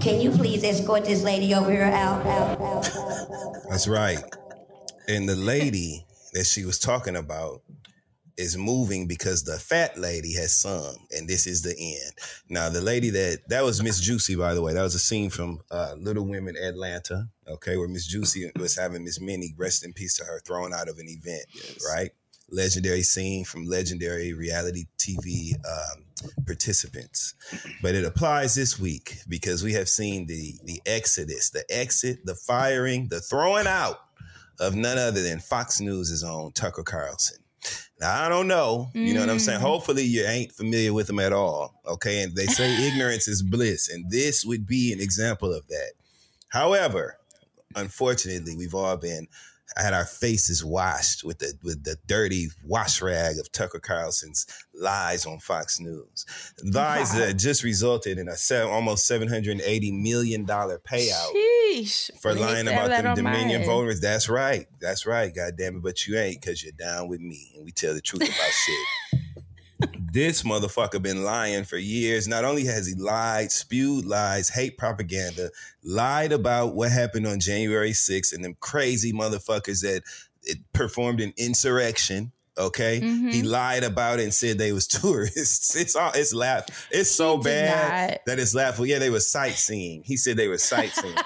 Can you please escort this lady over here out, out, out, out? That's right. And the lady that she was talking about is moving because the fat lady has sung, and this is the end. Now, the lady that that was Miss Juicy, by the way. That was a scene from uh, Little Women Atlanta, okay, where Miss Juicy was having Miss Minnie, rest in peace to her, thrown out of an event, right? Legendary scene from legendary reality TV um, participants. But it applies this week because we have seen the the exodus, the exit, the firing, the throwing out of none other than Fox News' own Tucker Carlson. Now I don't know, you know what I'm saying. Hopefully you ain't familiar with them at all, okay? And they say ignorance is bliss, and this would be an example of that. However, unfortunately, we've all been had our faces washed with the with the dirty wash rag of Tucker Carlson's lies on Fox News, lies that just resulted in a se- almost seven hundred and eighty million dollar payout Sheesh. for lying about them Dominion voters. That's right. That's right. God damn it. But you ain't because you're down with me and we tell the truth about shit. This motherfucker been lying for years. Not only has he lied, spewed lies, hate propaganda, lied about what happened on January 6th and them crazy motherfuckers that it performed an insurrection. Okay, Mm-hmm. he lied about it and said they was tourists. It's all it's laugh. It's so bad not. that it's laughable. Yeah, they were sightseeing. He said they were sightseeing.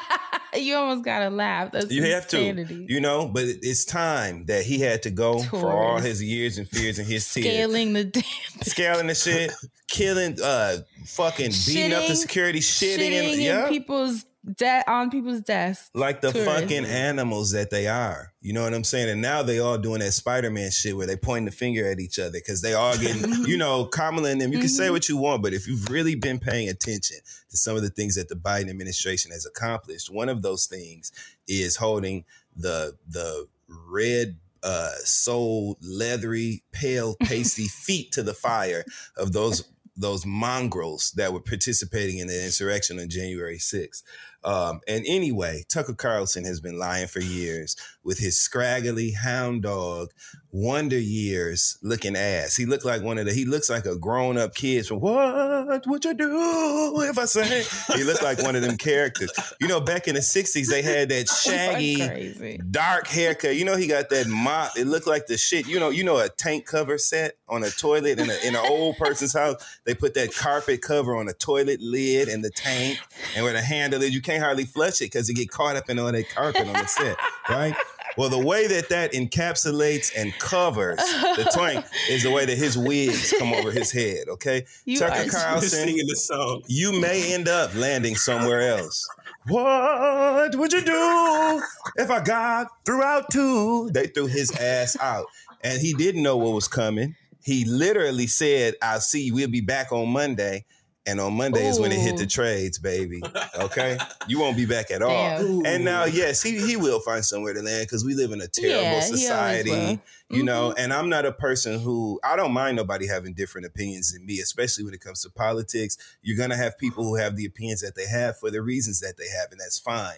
You almost gotta laugh. That's You have to, you know, but it's time that he had to go for all his years and fears and his tears. Scaling the damn Scaling the shit, killing, uh, fucking beating up the security, shitting, shitting and in yeah, people's de- on people's desks. like the Tourists. fucking animals that they are. You know what I'm saying? And now they all doing that Spider Man shit where they pointing the finger at each other because they all getting, you know, Kamala and them. You can say what you want, but if you've really been paying attention to some of the things that the Biden administration has accomplished, one of those things is holding the the red uh soul leathery pale pasty feet to the fire of those those mongrels that were participating in the insurrection on January 6th. Um, and anyway, Tucker Carlson has been lying for years with his scraggly hound dog, Wonder Years looking ass. He looked like one of the, he looks like a grown up kid from What Would You Do If I Say? He looked like one of them characters. You know, back in the 60s, they had that shaggy, dark haircut. You know, he got that mop. It looked like the shit. You know, you know, a tank cover set on a toilet in, a, in an old person's house. They put that carpet cover on a toilet lid and the tank, and where the handle is, you can't hardly flush it because it get caught up in all that carpet on the set, right? Well, the way that that encapsulates and covers the tank is the way that his wigs come over his head. Okay, You Tucker are Carlson singing the song. you may end up landing somewhere else. What would you do if I got threw out too? They threw his ass out. And he didn't know what was coming. He literally said, I'll see you. We'll be back on Monday. And on Monday is when it hit the trades, baby. Okay? You won't be back at all. Damn. And now, yes, he, he will find somewhere to land because we live in a terrible Yeah, society. You know, Mhm. and I'm not a person who I don't mind nobody having different opinions than me, especially when it comes to politics. You're gonna have people who have the opinions that they have for the reasons that they have, and that's fine.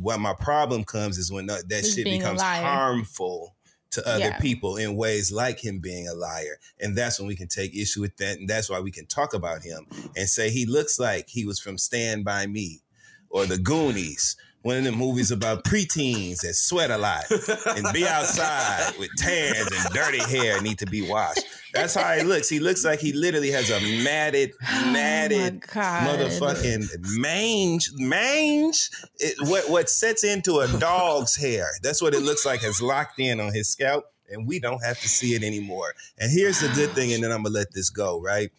What my problem comes is when that, that shit becomes harmful to other Yeah. people in ways like him being a liar. And that's when we can take issue with that. And that's why we can talk about him and say he looks like he was from Stand By Me or The Goonies, one of the movies about preteens that sweat a lot and be outside with tans and dirty hair need to be washed. That's how he looks. He looks like he literally has a matted, oh matted Oh motherfucking mange, mange. It, what what sets into a dog's hair? That's what it looks like. Has locked in on his scalp, and we don't have to see it anymore. And here's the good thing, and then I'm gonna let this go. Right?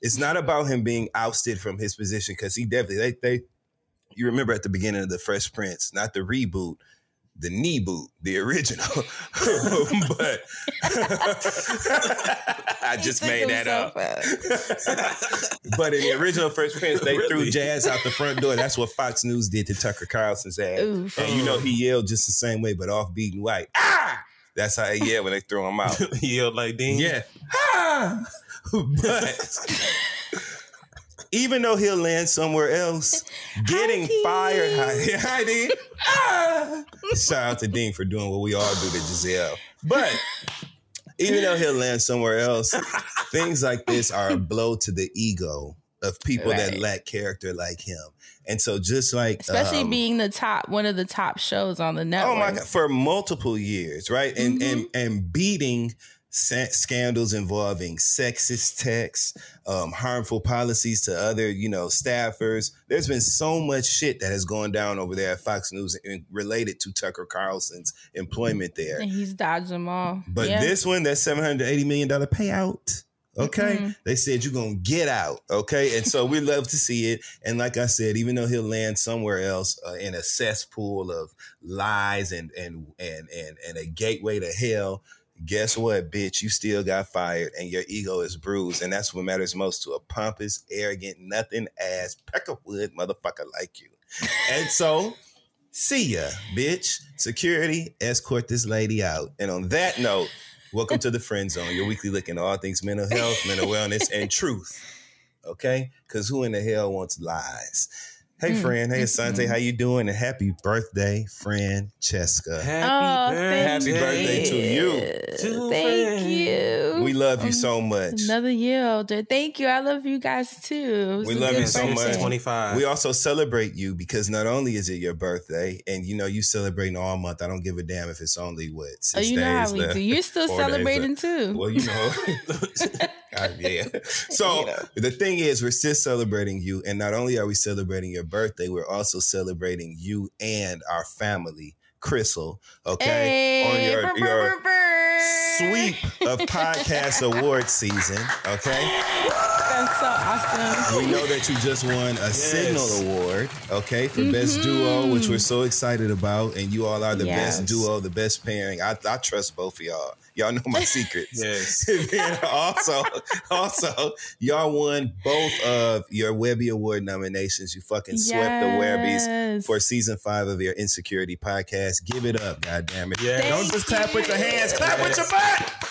It's not about him being ousted from his position because he definitely they they. You remember at the beginning of the Fresh Prince, not the reboot, the knee boot, the original. but I just made that up. but in the original Fresh Prince, they threw Jazz out the front door. That's what Fox News did to Tucker Carlson's ass. Oof. And you know he yelled just the same way, but off beat and white. Ah! That's how he yelled when they threw him out. he yelled like Dean. Yeah. Ah! but even though he'll land somewhere else, getting fired. Hi, hi Dean. Ah! Shout out to Dean for doing what we all do to Giselle. But even though he'll land somewhere else, things like this are a blow to the ego of people that lack character like him. And so just like Especially um, being the top, one of the top shows on the network. Oh my god! For multiple years, right, and and Mm-hmm. and beating sa- scandals involving sexist texts, um, harmful policies to other, you know, staffers. There's been so much shit that has gone down over there at Fox News in- related to Tucker Carlson's employment there. And he's dodged them all. But yeah. this one, that seven hundred eighty million dollar payout. Okay, Mhm. they said you're gonna get out. Okay, and so we love to see it. And like I said, even though he'll land somewhere else uh, in a cesspool of lies and and and and and a gateway to hell, guess what, bitch? You still got fired, and your ego is bruised, and that's what matters most to a pompous, arrogant, nothing ass peckerwood motherfucker like you. And so. See ya, bitch. Security, escort this lady out. And on that note, welcome to the Friend Zone, your weekly look into all things mental health, mental wellness, and truth. Okay? Because who in the hell wants lies? Hey, Mm, friend. Hey, Asante. mm. How you doing? And happy birthday, Francesca. Oh, Happy Happy birthday to you. To Thank Fran. you. We love you Um, so much. Another year older. Thank you. I love you guys too. We a love you so much. 25. We also celebrate you because not only is it your birthday, and you know you celebrating all month. I don't give a damn if it's only what Oh, six you know how we left. do. You're still celebrating too. Well, you know. Yeah. So You know. the thing is, we're still celebrating you. And not only are we celebrating your birthday, we're also celebrating you and our family, Crystal. Okay. Hey, On your, brr, your brr, brr. sweep of podcast award season. Okay. That's so awesome. We know that you just won a Signal Award, okay, for Best mm-hmm. Duo, which we're so excited about. And you all are the Yes. best duo, the best pairing. I, I trust both of y'all. Y'all know my secrets. Yes. and also, also, y'all won both of your Webby Award nominations. You fucking swept the Webbies for season five of your Insecurity podcast. Give it up, God damn it. Yes. Don't just clap with your hands, clap with your butt.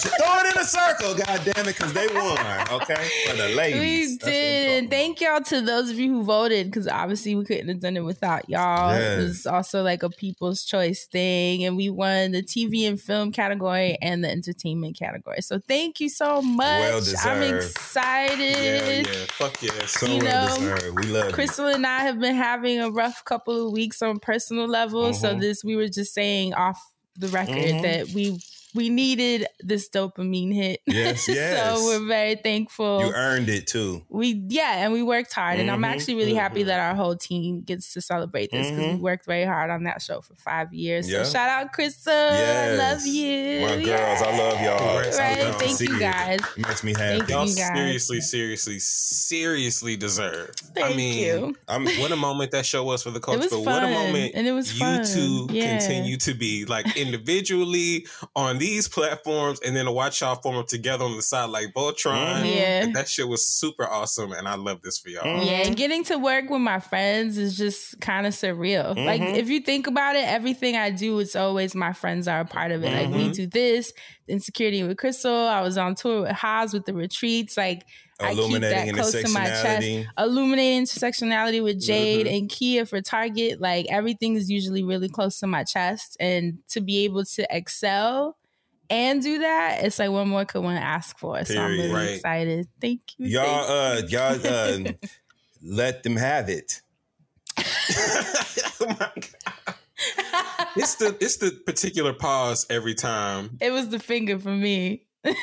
Throw it in a circle, God damn it, because they won, okay? For the ladies. We did. Thank y'all to those of you who voted because obviously we couldn't have done it without y'all. Yes. It was also like a people's choice thing. And we won the TV and film category and the entertainment category. So thank you so much. Well I'm excited. Yeah, yeah. Fuck yes. So You well know, deserved. We love Crystal and I have been having a rough couple of weeks on personal level. So Mhm. this we were just saying off the record Mhm. that we we needed this dopamine hit. Yes, yes. so we're very thankful. you. You earned it too. we yeah, and we worked hard, and I'm Mhm, actually really happy mhm. that our whole team gets to celebrate this because we Mhm. worked very hard on that show for five years. Yeah. So shout out Crystal, I love you, My girls, I love y'all. Congrats. Right, I love to thank you guys. It makes me Thank happy. Y'all you guys. seriously, seriously, seriously deserve. Thank I mean, you. I'm what a moment that show was for the culture. was but what a moment and it was you fun. two Yeah. continue to be like individually on these platforms, and then to watch y'all form up together on the side like Voltron. Mhm. Yeah. That shit was super awesome, and I love this for y'all. Mhm. Yeah, and getting to work with my friends is just kind of surreal. Like Mhm. if you think about it, everything I do, it's always my friends are a part of it. Like we Mhm. do this, Insecurity with Crystal. I was on tour with Haas with the retreats. Like I keep that Illuminating close to my chest. Illuminating intersectionality with Jade Mm-hmm. and Kia for Target. Like everything is usually really close to my chest. And to be able to excel and do that, it's like what more could one ask for? So I'm really Right. excited. Thank you. Y'all, thank you. uh, y'all, uh, let them have it. oh my god. It's the it's the particular pause every time. It was the finger for me. but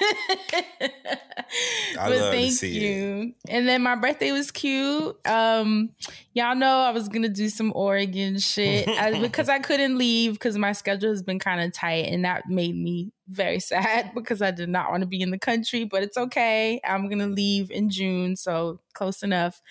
love to thank see it. And then my birthday was cute. Um, y'all know I was gonna do some Oregon shit I, because I couldn't leave because my schedule has been kind of tight, and that made me very sad because I did not want to be in the country. But it's okay. I'm gonna leave in June, so close enough.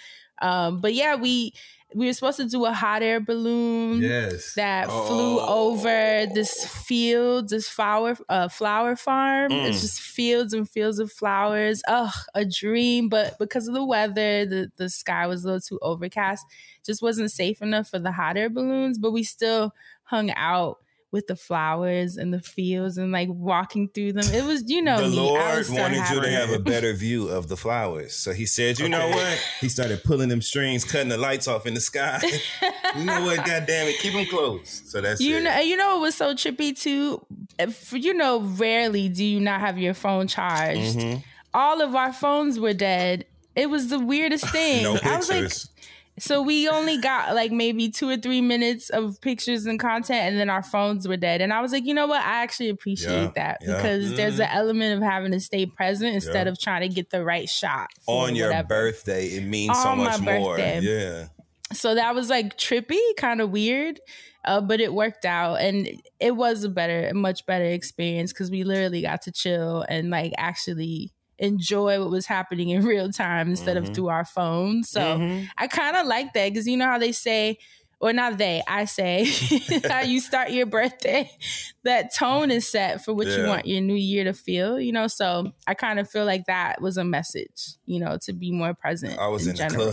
Um, but yeah, we we were supposed to do a hot air balloon Yes. that flew Oh. over this field, this flower uh, flower farm. It's Mm. just fields and fields of flowers. Ugh, a dream. But because of the weather, the, the sky was a little too overcast. Just wasn't safe enough for the hot air balloons. But we still hung out with the flowers and the fields and like walking through them. It was, you know, the me. Lord was wanted you to happy. have a better view of the flowers. So he said, you know what? He started pulling them strings, cutting the lights off in the sky. you know what? God damn it. Keep them closed. So that's You it. know, you know what was so trippy too. If, you know, rarely do you not have your phone charged. Mhm. All of our phones were dead. It was the weirdest thing. No I was like, pictures. So we only got like maybe two or three minutes of pictures and content, and then our phones were dead. And I was like, you know what? I actually appreciate Yeah, that yeah. because there's an element of having to stay present instead Yeah. of trying to get the right shot On your whatever. birthday, it means so On my much more. birthday. Yeah. so that was like trippy, kind of weird, uh, but it worked out, and it was a better, a much better experience because we literally got to chill and like actually enjoy what was happening in real time instead Mhm. of through our phones. So Mhm. I kind of like that because you know how they say. Or not they, I say, how you start your birthday, that tone is set for what you want your new year to feel, you know? So I kind of feel like that was a message, you know, to be more present. I was in, general the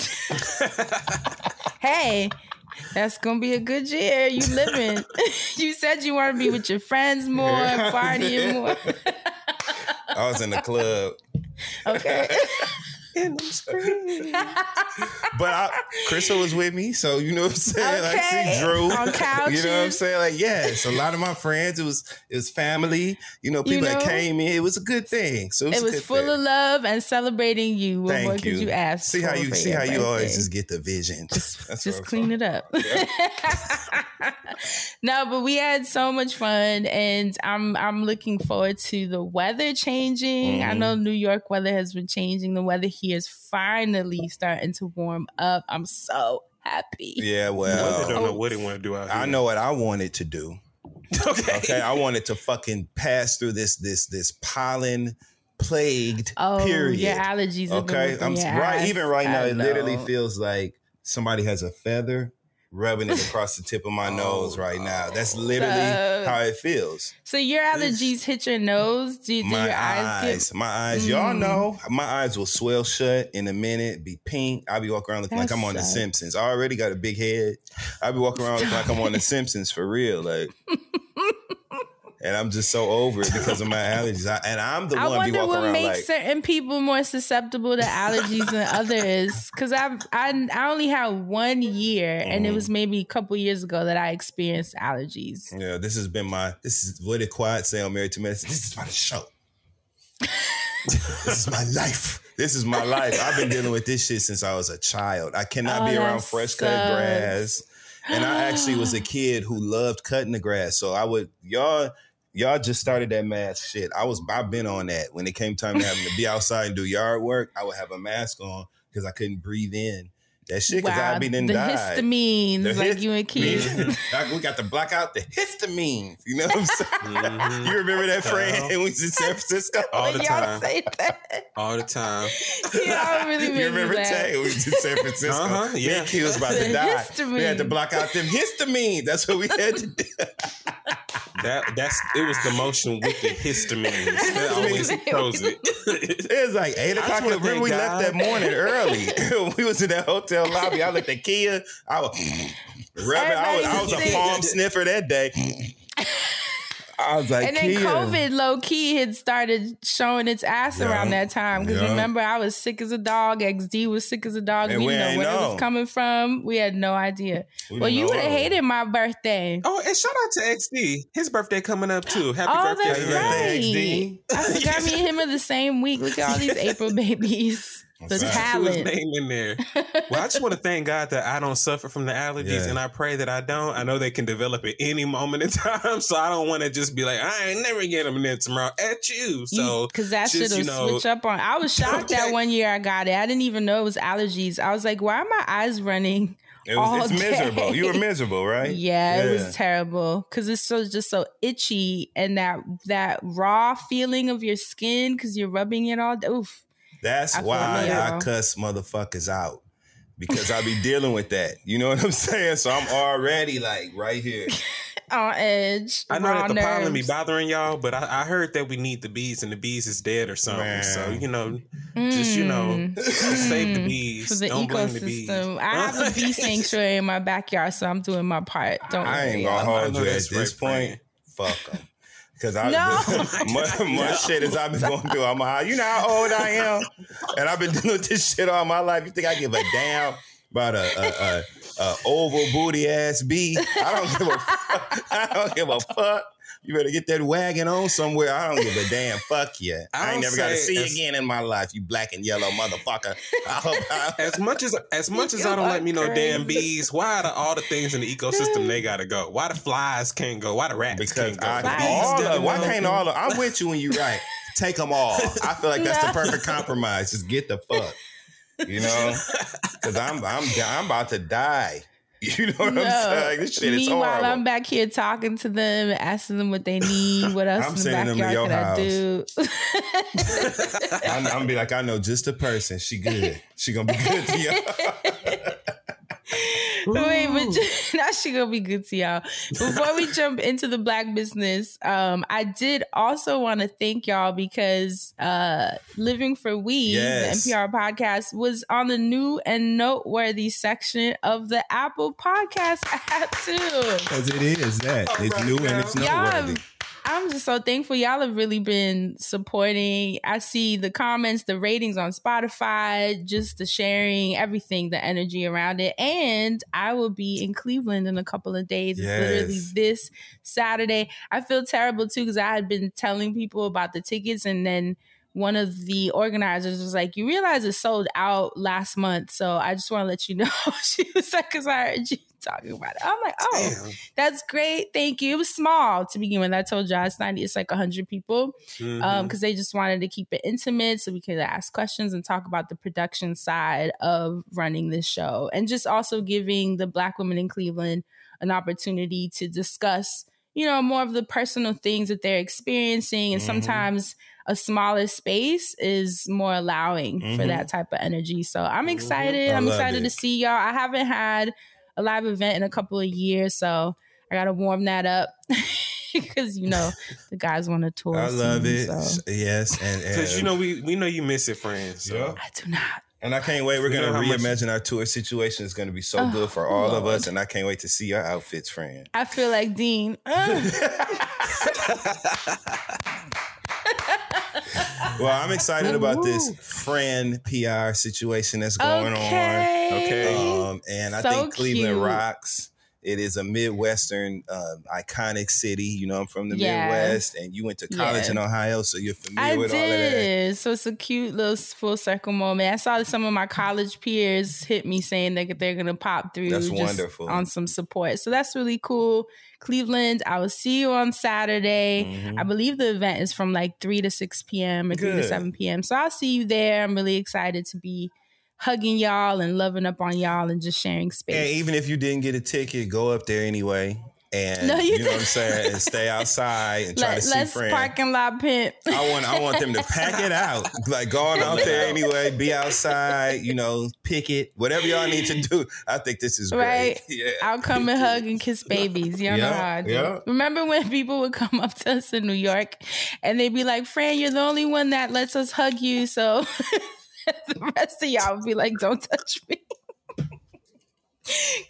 club. hey, that's gonna be a good year. You living. you said you want to be with your friends more, partying more. I was in the club. Okay. But I, Crystal was with me, so you know what I'm saying. Like, Okay. see Drew, On you know what I'm saying. Like, yes, a lot of my friends. It was it was family. You know, people that know? came in. It was a good thing. So it was, it was full thing. of love and celebrating you. What Thank more you. could you ask? See how you see how you always just get the vision. That's just clean it up. no, but we had so much fun, and I'm I'm looking forward to the weather changing. I Mhm. know New York weather has been changing. The weather here is finally starting to warm up. I'm so happy. Yeah, I well, don't know what he want to do out here. I know what I wanted to do. Okay. Okay, I wanted to fucking pass through this this this pollen plagued Oh, period. your allergies. Okay, I'm your right. Even right now, I it literally feels like somebody has a feather rubbing it across the tip of my nose right now. That's literally So- how it feels. So your allergies hit your nose. Do, do my your eyes, eyes, get? my eyes. Y'all Mm. know my eyes will swell shut in a minute, be pink. I'll be walking around looking That like I'm on The. Simpsons. I already got a big head. I'll be walking around looking like I'm on The Simpsons for real, like. And I'm just so over it because of my allergies. I, and I'm the I one be wonder what makes like, certain people more susceptible to allergies than others. Because I, I I only had one year, and it Mhm. was maybe a couple years ago that I experienced allergies. Yeah, this has been my. This is what did Quad say on Married to Medicine. This is my show. this is my life. This is my life. I've been dealing with this shit since I was a child. I cannot Oh, be around fresh cut grass. And I actually was a kid who loved cutting the grass. So I would y'all y'all just started that mask shit. I was I've been on that. When it came time to having to be outside and do yard work, I would have a mask on because I couldn't breathe in. That shit because wow, I'd be then the died. histamines, The like his- you and Keith. We got to block out the histamines. You know what I'm saying? Mhm. You remember that friend when we was in San Francisco? All the Y'all time. say that. All the time. Y'all really made You remember laugh. Tay? We was in San Francisco. Uh-huh, Me yeah. and Key was about The to die. We had to histamine. block out them histamines. That's what we had to do. That that's it was the motion with the histamines. That always throws it. It was like 8 o'clock. just Remember thank we left that morning early. we was in that hotel lobby. I looked at Kia. I was rubbing. I was, I was a Everybody palm sniffer that day. I I was like, and then Kia. COVID low key had started showing its ass Yeah. around that time. Because Yeah. remember, I was sick as a dog. XD was sick as a dog. And we we didn't know ain't where it was coming from. We had no idea. We well, you would have hated my birthday. Oh, and shout out to XD. His birthday coming up too. Happy Oh, birthday, that's to Happy him. birthday, right. I forgot me and him are the same week. Look at all these April babies. The right. Put his talent. name in there. Well, I just want to thank God that I don't suffer from the allergies, Yeah. and I pray that I don't. I know they can develop at any moment in time, so I don't want to just be like, I ain't never get them, and then tomorrow at you. So because that just, shit will you know- switch up on. I was shocked that one year I got it. I didn't even know it was allergies. I was like, why are my eyes running? It was, all it's miserable. You were miserable, right? Yeah, it was terrible because it's so just so itchy and that that raw feeling of your skin because you're rubbing it all. Oof. That's I why you. I cuss motherfuckers out because I be dealing with that. You know what I'm saying? So I'm already like right here. on edge. I know that the pollen be bothering y'all, but I, I heard that we need the bees, and the bees is dead or something. Man. So you know, just you know, Mm. save the Mm. bees. for the Don't blame the bees. ecosystem. I have a bee sanctuary in my backyard, so I'm doing my part. Don't I ain't worry. gonna hold know you at that's this right, point. Fuck them. Cause I No. much, much shit as I've been going through. I'm a, you know how old I am, and I've been dealing with this shit all my life. You think I give a damn about a, a, a, a oval booty ass bee? I don't give a fuck. I don't give a fuck. You better get that wagon on somewhere. I don't give a damn. Fuck you. I, I ain't never got to see you again in my life. You black and yellow motherfucker. I hope. I, As much as as much as I don't let me know damn bees, why are the, all the things in the ecosystem they gotta go? Why the flies can't go? Why the rats because can't go? I, bees all of, why can't all of, I'm with you when you right. Take them all. I feel like that's the perfect compromise. Just get the fuck. You know, because I'm I'm I'm about to die. You know what I'm saying? This shit is Meanwhile, horrible. I'm back here talking to them, asking them what they need. What else I'm in the sending them to your backyard can I do? I'm, I'm gonna be like, I know just a person. She good. She gonna be good to you. Wait, but just, now she gonna be good to y'all. Before we jump into the black business, um, I did also want to thank y'all because uh, Living for We, Yes. the NPR podcast, was on the new and noteworthy section of the Apple Podcast app too. Because it is that. It's new and it's Y'all noteworthy. have- I'm just so thankful. Y'all have really been supporting. I see the comments, the ratings on Spotify, just the sharing, everything, the energy around it. And I will be in Cleveland in a couple of days. It's literally this Saturday. I feel terrible too because I had been telling people about the tickets and then one of the organizers was like, You realize it sold out last month. So I just want to let you know. she was like, Because I heard you talking about it. I'm like, Oh, Damn. that's great. Thank you. It was small to begin with. I told you it's not. It's like hundred people Mhm. um because they just wanted to keep it intimate so we could ask questions and talk about the production side of running this show and just also giving the black women in Cleveland an opportunity to discuss you know more of the personal things that they're experiencing and Mhm. sometimes a smaller space is more allowing for Mhm. that type of energy so i'm Mhm. excited i'm excited it. to see y'all i haven't had a live event in a couple of years so i gotta warm that up because you know the guys want to tour I love soon, it. so. Yes, and, Because you know we we know you miss it, friends. So. Yeah. I do not. And I can't wait. We're gonna how much- reimagine our tour situation. It's gonna be so Oh, good for all of us, and I can't wait to see your outfits, friend. I feel like Dean. Ugh. Well, I'm excited about this friend PR situation that's going okay. Okay. on. Um, and I So think Cleveland cute. rocks. It is a Midwestern um, iconic city. You know, I'm from the Yeah. Midwest, and you went to college Yeah. in Ohio, so you're familiar I with all of that. did. So it's a cute little full circle moment. I saw some of my college peers hit me saying that they're going to pop through That's wonderful. on some support. So that's really cool. Cleveland, I will see you on Saturday. Mhm. I believe the event is from like 3 to 6 p.m. or 3 to 7 p.m. So I'll see you there. I'm really excited to be hugging y'all and loving up on y'all and just sharing space. And even if you didn't get a ticket, go up there anyway. And No, you you, know what I'm saying, and stay outside and try Let, to see let's friends. parking lot pimp. I want I want them to pack it out. Like going out there anyway, be outside, you know, pick it, whatever y'all need to do. I think this is great. Right. Yeah. I'll come and hug and kiss babies. You know Yeah, how I do. yeah. Remember when people would come up to us in New York and they'd be like, Fran, you're the only one that lets us hug you. So the rest of y'all would be like, don't touch me.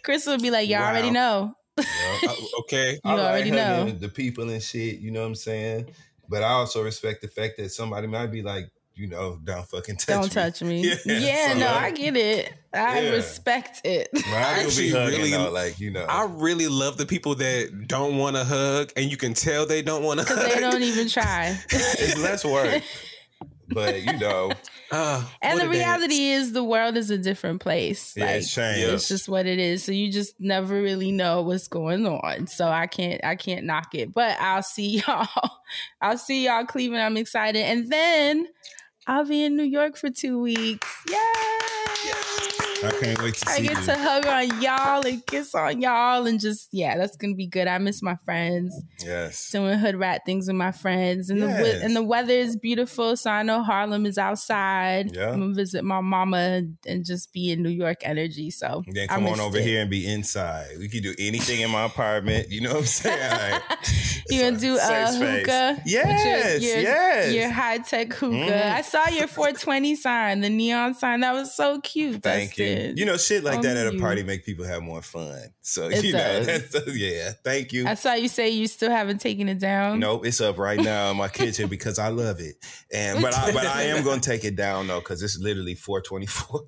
Chris would be like, y'all Wow. already know. Yeah. okay. You already know. the people and shit. You know what I'm saying? But I also respect the fact that somebody might be like, you know, don't fucking touch me. Don't me. touch me. Yeah, Yeah, so, no, like, I get it. I Yeah. respect it. Right, I I be actually hugging really- though, like you know. I really love the people that don't want to hug, and you can tell they don't want to hug. Because they don't even try. it's less work, but you know, Uh, And the a dance. reality is the world is a different place. yeah, Like it's changed. it's just what it is. So you just never really know what's going on. So I can't I can't knock it. But I'll see y'all. I'll see y'all Cleveland. I'm excited. And then I'll be in New York for two weeks. Yay! I can't wait to see you. I get you. to hug on y'all and kiss on y'all and just yeah, that's gonna be good. I miss my friends yes. doing hood rat things with my friends, and the and the weather is beautiful. So I know Harlem is outside. Yeah. I'm gonna visit my mama and just be in New York energy. So Then come on over it. here and be inside. We could do anything in my apartment. You know what I'm saying? Like, You gonna do uh, hookah? Yes, your, your, yes. Your high tech hookah. Mhm. I saw your 420 sign, the neon sign. That was so cute. Thank you. You know, shit like that at a party you. make people have more fun. So It you know, does. that's, yeah. Thank you. I saw you say you still haven't taken it down. Nope, it's up right now in my kitchen because I love it. And but I but I am gonna take it down though, because it's literally 424.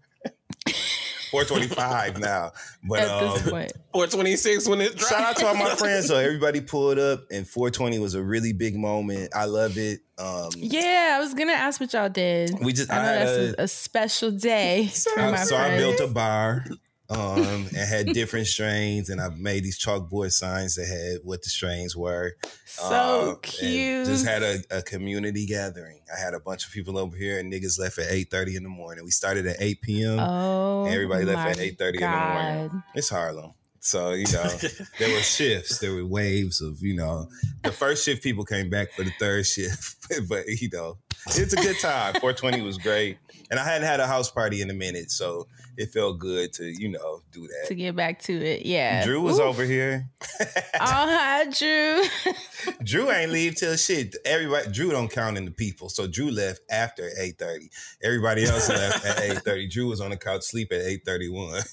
425 now. But At this um, point, 426 when it drops. shout out to all my friends So Everybody pulled up and 420 was a really big moment. I love it. Um yeah, I was gonna ask what y'all did. we just I know I had that's a- a, a special day for I- my so I built a bar um, and had different strains, and I made these chalkboard signs that had what the strains were. so and cute. Just had a, a community gathering. I had a bunch of people over here, and niggas left at eight thirty in the morning. We started at eight p.m. oh, Everybody left at eight thirty in the morning. It's Harlem. So, you know, there were shifts, there were waves of, you know, the first shift people came back for the third shift. but, you know, it's a good time. 420 was great. And I hadn't had a house party in a minute. So it felt good to, you know, do that To get back to it, yeah. Drew was Oof. over here. Oh, hi, Drew. Drew ain't leave till shit. Everybody, Drew don't count in the people. So Drew left after 8.30. Everybody else left at 8.30. Drew was on the couch sleep at 8.31.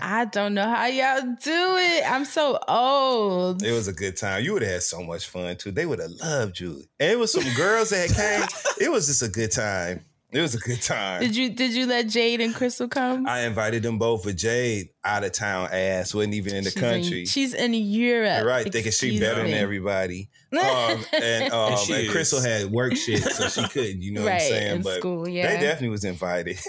I don't know how y'all do it. I'm so old. It was a good time. You would have had so much fun too. They would have loved you. And it was some girls that came. It was just a good time. It was a good time. Did you did you let Jade and Crystal come? I invited them both, but Jade out of town ass wasn't even in the She's country. she's in Europe. You're right, thinking she Excuse better than everybody. Um, and um, And she and. Crystal had work shit, so she couldn't. You know what I'm saying? in But school. they definitely was invited.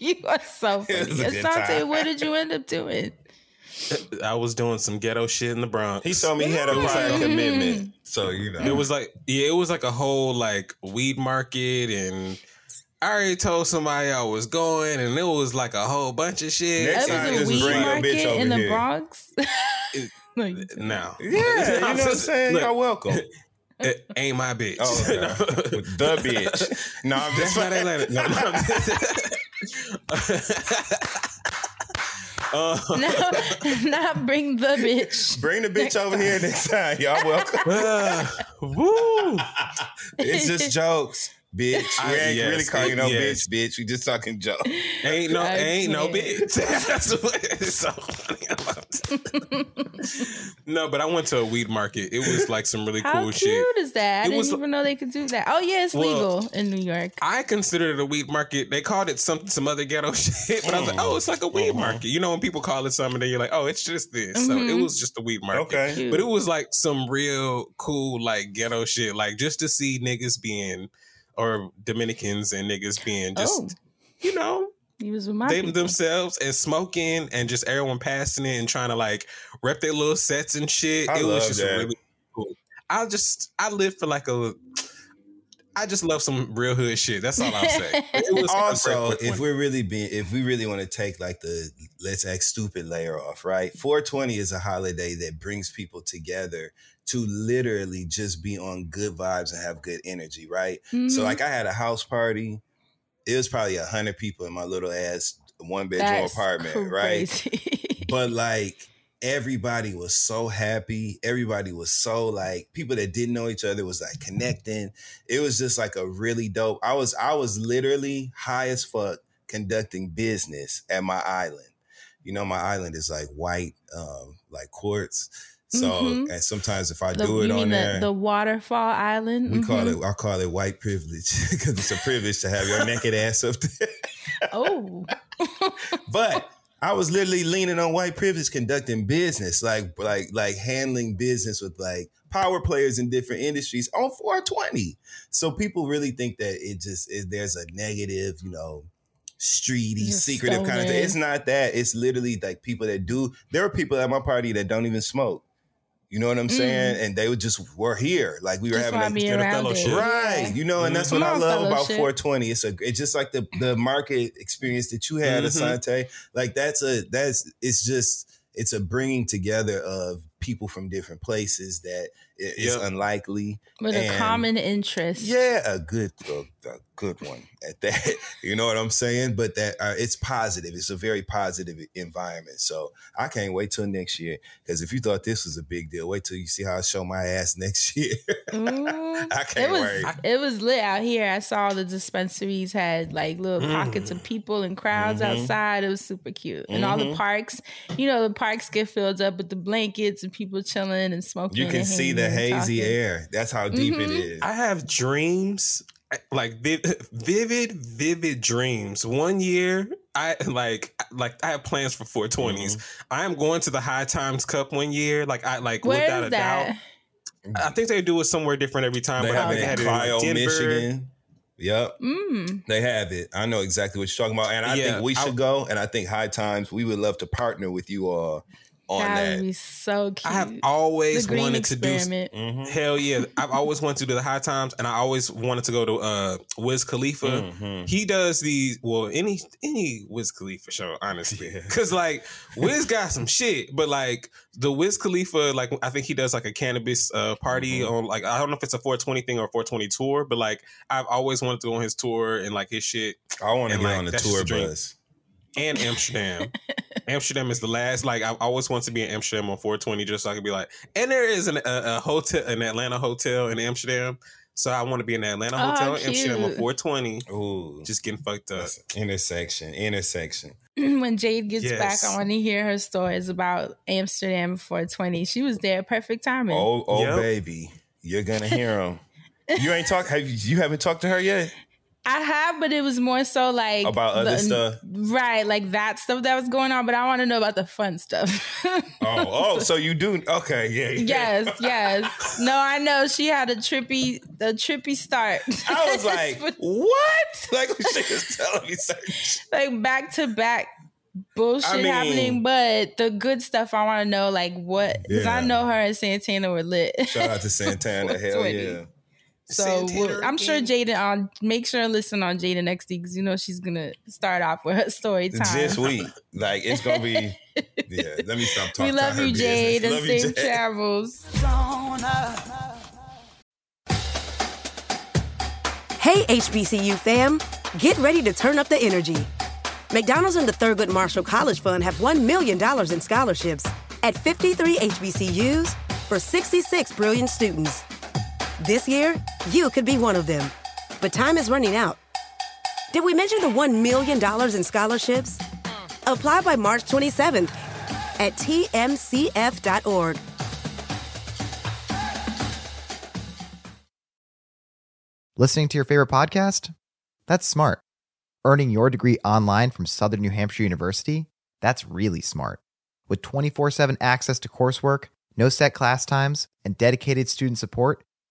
you are so funny. was a Asante, what did you end up doing? I was doing some ghetto shit in the Bronx. he told me he had a prior mm-hmm. commitment, so you know It was like yeah, it was like a whole like weed market and I already told somebody I was going and it was like a whole bunch of shit. Next That time, was a just weed bring your bitch market over in the here. Bronx. It- No. No. Yeah, you know what I'm saying. Look, You're welcome. it ain't my bitch. Oh, okay. the bitch. No, I'm That's just not Atlanta. No, no. Uh, no, not bring the bitch. Bring the bitch Next over here next time. Y'all welcome. uh, woo. it's just jokes, bitch. We I- ain't yes, really calling you no yes. bitch, bitch. We just talking joke. Ain't no, I ain't no can't. bitch. That's what it's so funny. No, but I went to a weed market. It was like some really How cool cute shit. is that? I It didn't was- even know they could do that. Oh yeah, it's Well, legal in New York. I considered it a weed market. They called it some some other ghetto shit, but I was like, oh, it's like a weed Mhm. market. You know, when people call it something, then you're like, oh, it's just this. So it Mhm. was just a weed market. Okay. Cute. But it was like some real cool, like ghetto shit. Like just to see niggas being, or Dominicans and niggas being just, oh, you know, he was with my they people. themselves and smoking and just everyone passing it and trying to like rep their little sets and shit. I it love was just that. really cool. I just I live for like a I just love some real hood shit. That's all I'll say. It was also, if we're really being, if we really want to take like the let's act stupid layer off, right? 420 is a holiday that brings people together to literally just be on good vibes and have good energy, right? So Mhm. like I had a house party. It was probably a hundred people in my little ass one bedroom apartment, right? But like everybody was so happy. Everybody was so like people that didn't know each other was like connecting. It was just like a really dope. I was I was literally high as fuck conducting business at my island. You know, my island is like white, um, like quartz. So, Mhm. and sometimes if I The, do it on there, the, the waterfall island? we call Mhm. it. I call it white privilege because it's a privilege to have your naked ass up there. Oh, But I was literally leaning on white privilege, conducting business, like like like handling business with like power players in different industries on 420. So people really think that it just is there's a negative, you know, streety, Just secretive kind of thing. It's not that. It's literally like people that do. There are people at my party that don't even smoke. You know what I'm saying? And they would just were here, like we were Mm. just having want a to be a around it. fellowship. Right. Yeah. You know, and that's Come what I on, love about 420. It's a it's just like the the market experience that you had, Mhm. Asante. Like that's a that's it's just it's a bringing together of people from different places that i- is Yep. unlikely. With a common interest. Yeah, a good a, a good one at that. You know what I'm saying? But that uh, it's positive. It's a very positive environment. So I can't wait till next year. Because if you thought this was a big deal, wait till you see how I show my ass next year. Ooh. I can't it was wait. it was lit out here. I saw the dispensaries had like little pockets of people and crowds Mhm. outside. It was super cute. And all the Mhm. parks, you know, the parks get filled up with the blankets and people chilling and smoking. You can see the hanging and hazy talking. air. That's how deep it Mhm. is. I have dreams, like vivid, vivid dreams. One year, I like like I have plans for 420s. Mm-hmm. I am going to the High Times Cup one year. Like I like Where without is a that? doubt. I think they do it somewhere different every time. They but I have think it they in had it in Clio, Denver. Michigan. Yep, Mm. they have it. I know exactly what you're talking about, and I Yeah, think we I- should go. And I think High Times, we would love to partner with you all on That that. would be so cute. I have the always green wanted to do. experiment. Mhm. Hell yeah! I've always wanted to do the High Times, and I always wanted to go to uh, Wiz Khalifa. Mhm. He does the well any any Wiz Khalifa show, honestly, Yeah. because like Wiz got some shit, but like the Wiz Khalifa, like I think he does like a cannabis uh, party Mhm. on like I don't know if it's a 420 thing or 420 tour, but like I've always wanted to go on his tour and like his shit I want to And, get like, on the tour a dream. bus. And Amsterdam. Amsterdam is the last. Like I always want to be in Amsterdam on 420, just so I could be like. And there is an, a, a hotel, an Atlanta hotel in Amsterdam. So I want to be in the Atlanta Oh, hotel in Amsterdam on 420, Ooh, just getting fucked up. intersection, intersection. when Jade gets Yes. back, I want to hear her stories about Amsterdam 420. She was there, perfect timing. Oh, oh, Yep. baby, you're gonna hear them. you ain't talk. Have you, you haven't talked to her yet I have, but it was more so like about other the- stuff? right? Like that stuff that was going on. But I want to know about the fun stuff. Oh, oh, so you do? Okay, yeah. yeah. yes, yes. No, I know she had a trippy, a trippy start. I was like, what? Like she was telling me shit. like back to back bullshit I mean- happening. But the good stuff, I want to know like what because I know her and Santana were lit. Shout out to Santana. Hell yeah. So we'll- I'm sure again. Jaden on make sure and listen on Jaden next week because you know she's gonna start off with her story time. This week, like it's gonna be. Yeah, let me stop talking. we love you, Jade, and Love you, safe travels. Hey, HBCU fam, get ready to turn up the energy. McDonald's and the Thurgood Marshall College Fund have $1 million in scholarships at 53 HBCUs for 66 brilliant students. This year, you could be one of them. But time is running out. Did we mention the $1 million in scholarships? Mm. Apply by March 27th at tmcf.org. Listening to your favorite podcast? That's smart. Earning your degree online from Southern New Hampshire University? That's really smart. With 24 7 access to coursework, no set class times, and dedicated student support,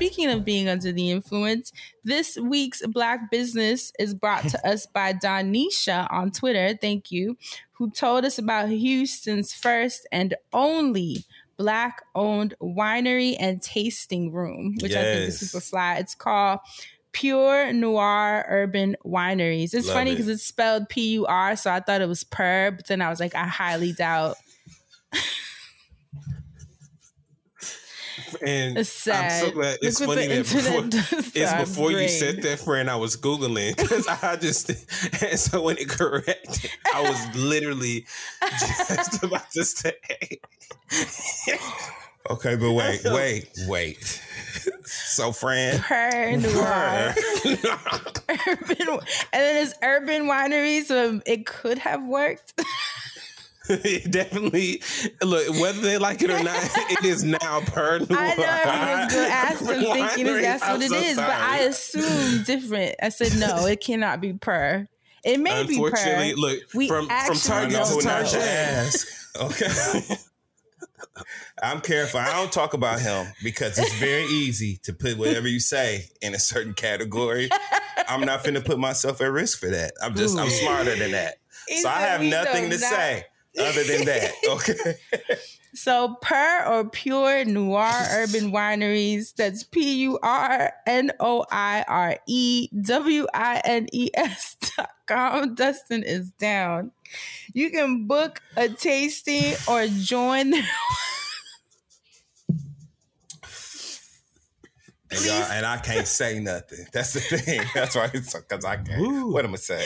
Speaking of being under the influence, this week's Black Business is brought to us by Donisha on Twitter. Thank you, who told us about Houston's first and only Black owned winery and tasting room, which I think is super fly. It's called Pur Noire Urban Wineries. It's Love funny it. because it's spelled P U R, so I thought it was per, but then I was like, I highly doubt. And It's I'm so glad it's funny that before, internet does to it's before you said that, friend. I was googling because I just and so when it corrected, I was literally just about to say. Okay, but wait, wait, wait. So, friend, noir. urban, and then it's urban winery, so it could have worked. It definitely look whether they like it or not. It is now per. I know everyone's gonna ask them thinking Winery. that's what I'm it so is, but I sorry. assumed different. I said no, it cannot be per. It may be per. Unfortunately, look We from from Target to who not to Target. ask. Okay. I'm careful. I don't talk about him because it's very easy to put whatever you say in a certain category. I'm not finna put myself at risk for that. I'm just I'm smarter than that. He So I have nothing to not- say other than that. Okay. So per or pure noir urban wineries. That's P U R N O I R E W I N E S dot com. Dustin is down. You can book a tasting or join And, and I can't say nothing. That's the thing. That's why it's because I can't. What am I say?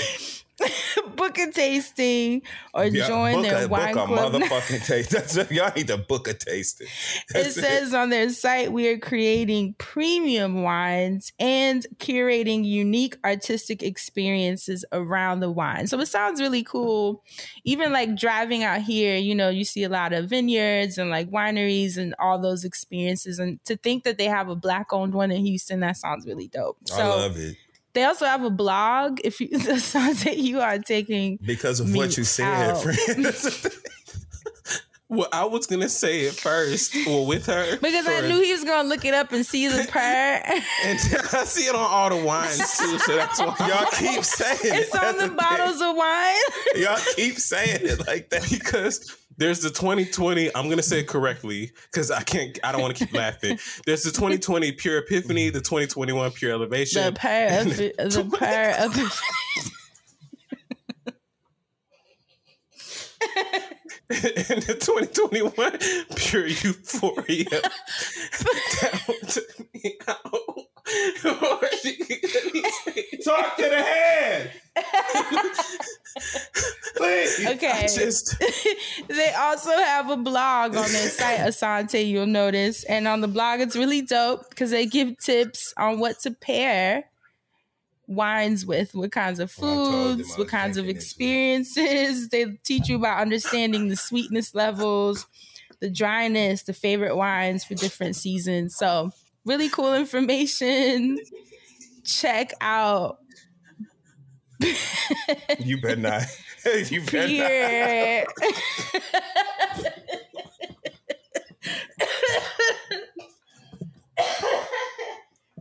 book a tasting or Yeah, join book their a, wine book a club. motherfucking taste. That's y'all need to book a tasting. It says on their site, we are creating premium wines and curating unique artistic experiences around the wine. So it sounds really cool. Even like driving out here, you know, you see a lot of vineyards and like wineries and all those experiences. And to think that they have a black owned one in Houston, that sounds really dope. So I love it they also have a blog. If you, that sounds like you are taking because of what you said, out. friend. The thing. Well, I was gonna say it first. Well, with her because I knew he was gonna look it up and see the per. and I see it on all the wines too. So that's why Y'all keep saying it. It's on That's the thing. bottles of wine. Y'all keep saying it like that. because there's the 2020. I'm gonna say it correctly because I can't. I don't want to keep laughing. There's the 2020 Pure Epiphany, the 2021 Pure elevation, the per of the per of and the 2021 pure euphoria that took me out. Talk to the head. Please. Okay. Just they also have a blog on their site, Asante, you'll notice. And on the blog, it's really dope because they give tips on what to pair wines with, what kinds of Well, I told them foods, I what kinds of experiences. They teach you about understanding the sweetness levels, the dryness, the favorite wines for different seasons. So, really cool information. Check out You bet not. you better not.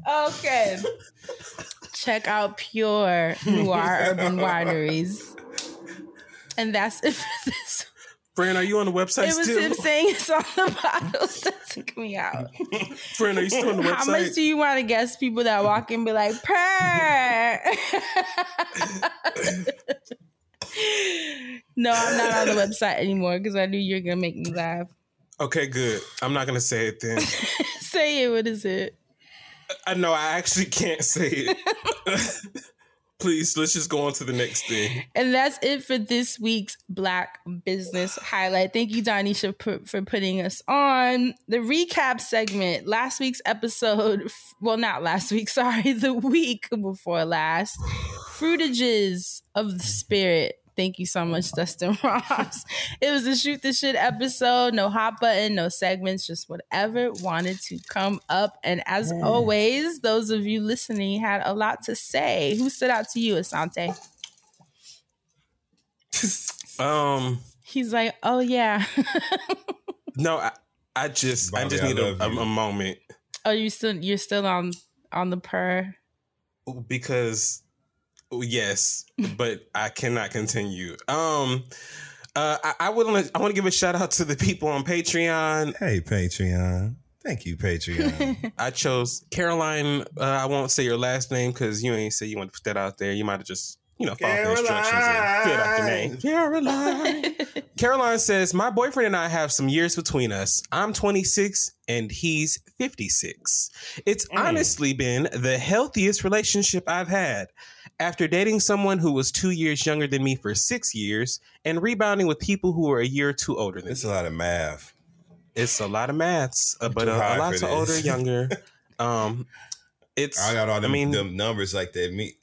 Okay. Check out Pur Noire Urban Wineries. And that's it for this. Fran, are you on the website It was still? him saying it's on the bottles that took me out. Fran, are you still on the website? How much do you want to guess people that walk in be like, purr? no, I'm not on the website anymore because I knew you were going to make me laugh. okay, good. I'm not gonna say it then. Say it. What is it? I know I actually can't say it. Please, let's just go on to the next thing. And that's it for this week's Black Business Highlight. Thank you, Donisha, for, for putting us on. The recap segment, last week's episode, well, not last week, sorry, the week before last, Fruitages of the Spirit. Thank you so much, Dustin Ross. It was a shoot the shit episode. No hot button, no segments, just whatever wanted to come up. And as always, those of you listening had a lot to say. Who stood out to you, Asante? Um, He's like, oh yeah. no, I, I just, I just need a, love a, you. a moment oh, you still you're still on on the per. because yes, but I cannot continue. Um, uh, I, I would, I want to give a shout out to the people on Patreon. Hey, Patreon. Thank you, Patreon. I chose Caroline. Uh, I won't say your last name because you ain't say you want to put that out there. You might have just, you know, follow the instructions and fit out the name. Caroline. Caroline says, My boyfriend and I have some years between us. I'm 26 and he's 56. It's honestly been the healthiest relationship I've had. After dating someone who was two years younger than me for six years and rebounding with people who were a year or two older than me. It's a lot of math. it's a lot of maths, uh, but too uh, a lot of older, younger. Um, it's. I got all them, I mean, them numbers like that. Me,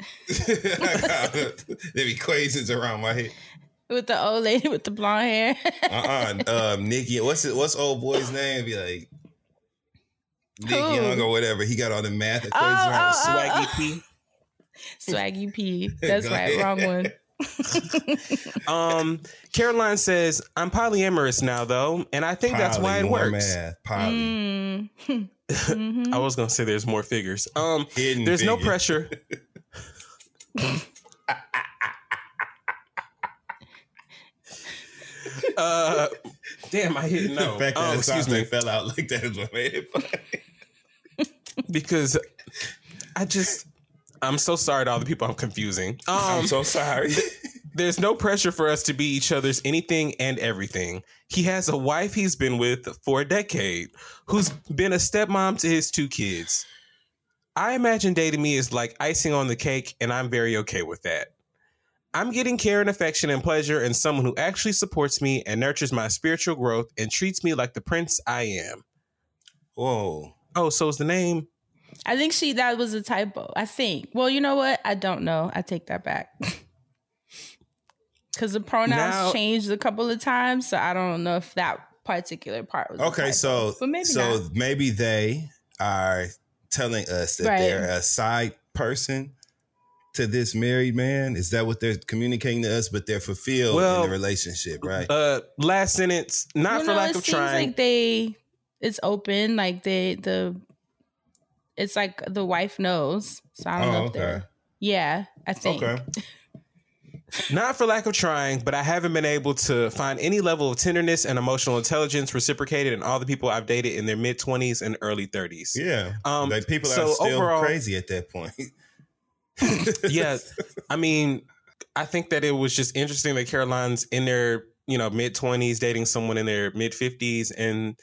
I got them equations around my head. with the old lady with the blonde hair. Uh uh um, Nick. What's it? What's old boy's name? Be like Nick Who? Young or whatever. He got all the math equations Oh, around. oh, oh, Swaggy oh. P. Swaggy P. That's right. Wrong one. um, Caroline says I'm polyamorous now, though, and I think that's why it Poly, more works. Math, poly. Mm. Mhm. I was gonna say there's more figures. Um, Hidden there's no pressure. uh, damn, I hit The no. fact that Oh, the excuse excuse me. fell out like that is what made it funny. because I just I'm so sorry to all the people I'm confusing. Um, I'm so sorry. there's no pressure for us to be each other's anything and everything. He has a wife he's been with for a decade, who's been a stepmom to his two kids. I imagine dating me is like icing on the cake, and I'm very okay with that. I'm getting care and affection and pleasure and someone who actually supports me and nurtures my spiritual growth and treats me like the prince I am. Whoa. Oh, so is the name I think she that was a typo. I think. Well, you know what? I don't know. I take that back. Because the pronouns Now- changed a couple of times, so I don't know if that particular part was Okay, so but maybe so not. maybe they are telling us that Right. they're a side person to this married man. Is that what they're communicating to us? But they're fulfilled Well, in the relationship, right? Uh, last sentence, not Well, for no, lack it of seems trying. Like they, it's open. Like they the, it's like the wife knows. So I don't Oh, know if okay. they're. Yeah, I think. Okay. Not for lack of trying, but I haven't been able to find any level of tenderness and emotional intelligence reciprocated in all the people I've dated in their mid 20s and early 30s. Yeah. Um, like people so are still overall- crazy at that point. yeah. I mean, I think that it was just interesting that Caroline's in their, you know, mid 20s dating someone in their mid 50s and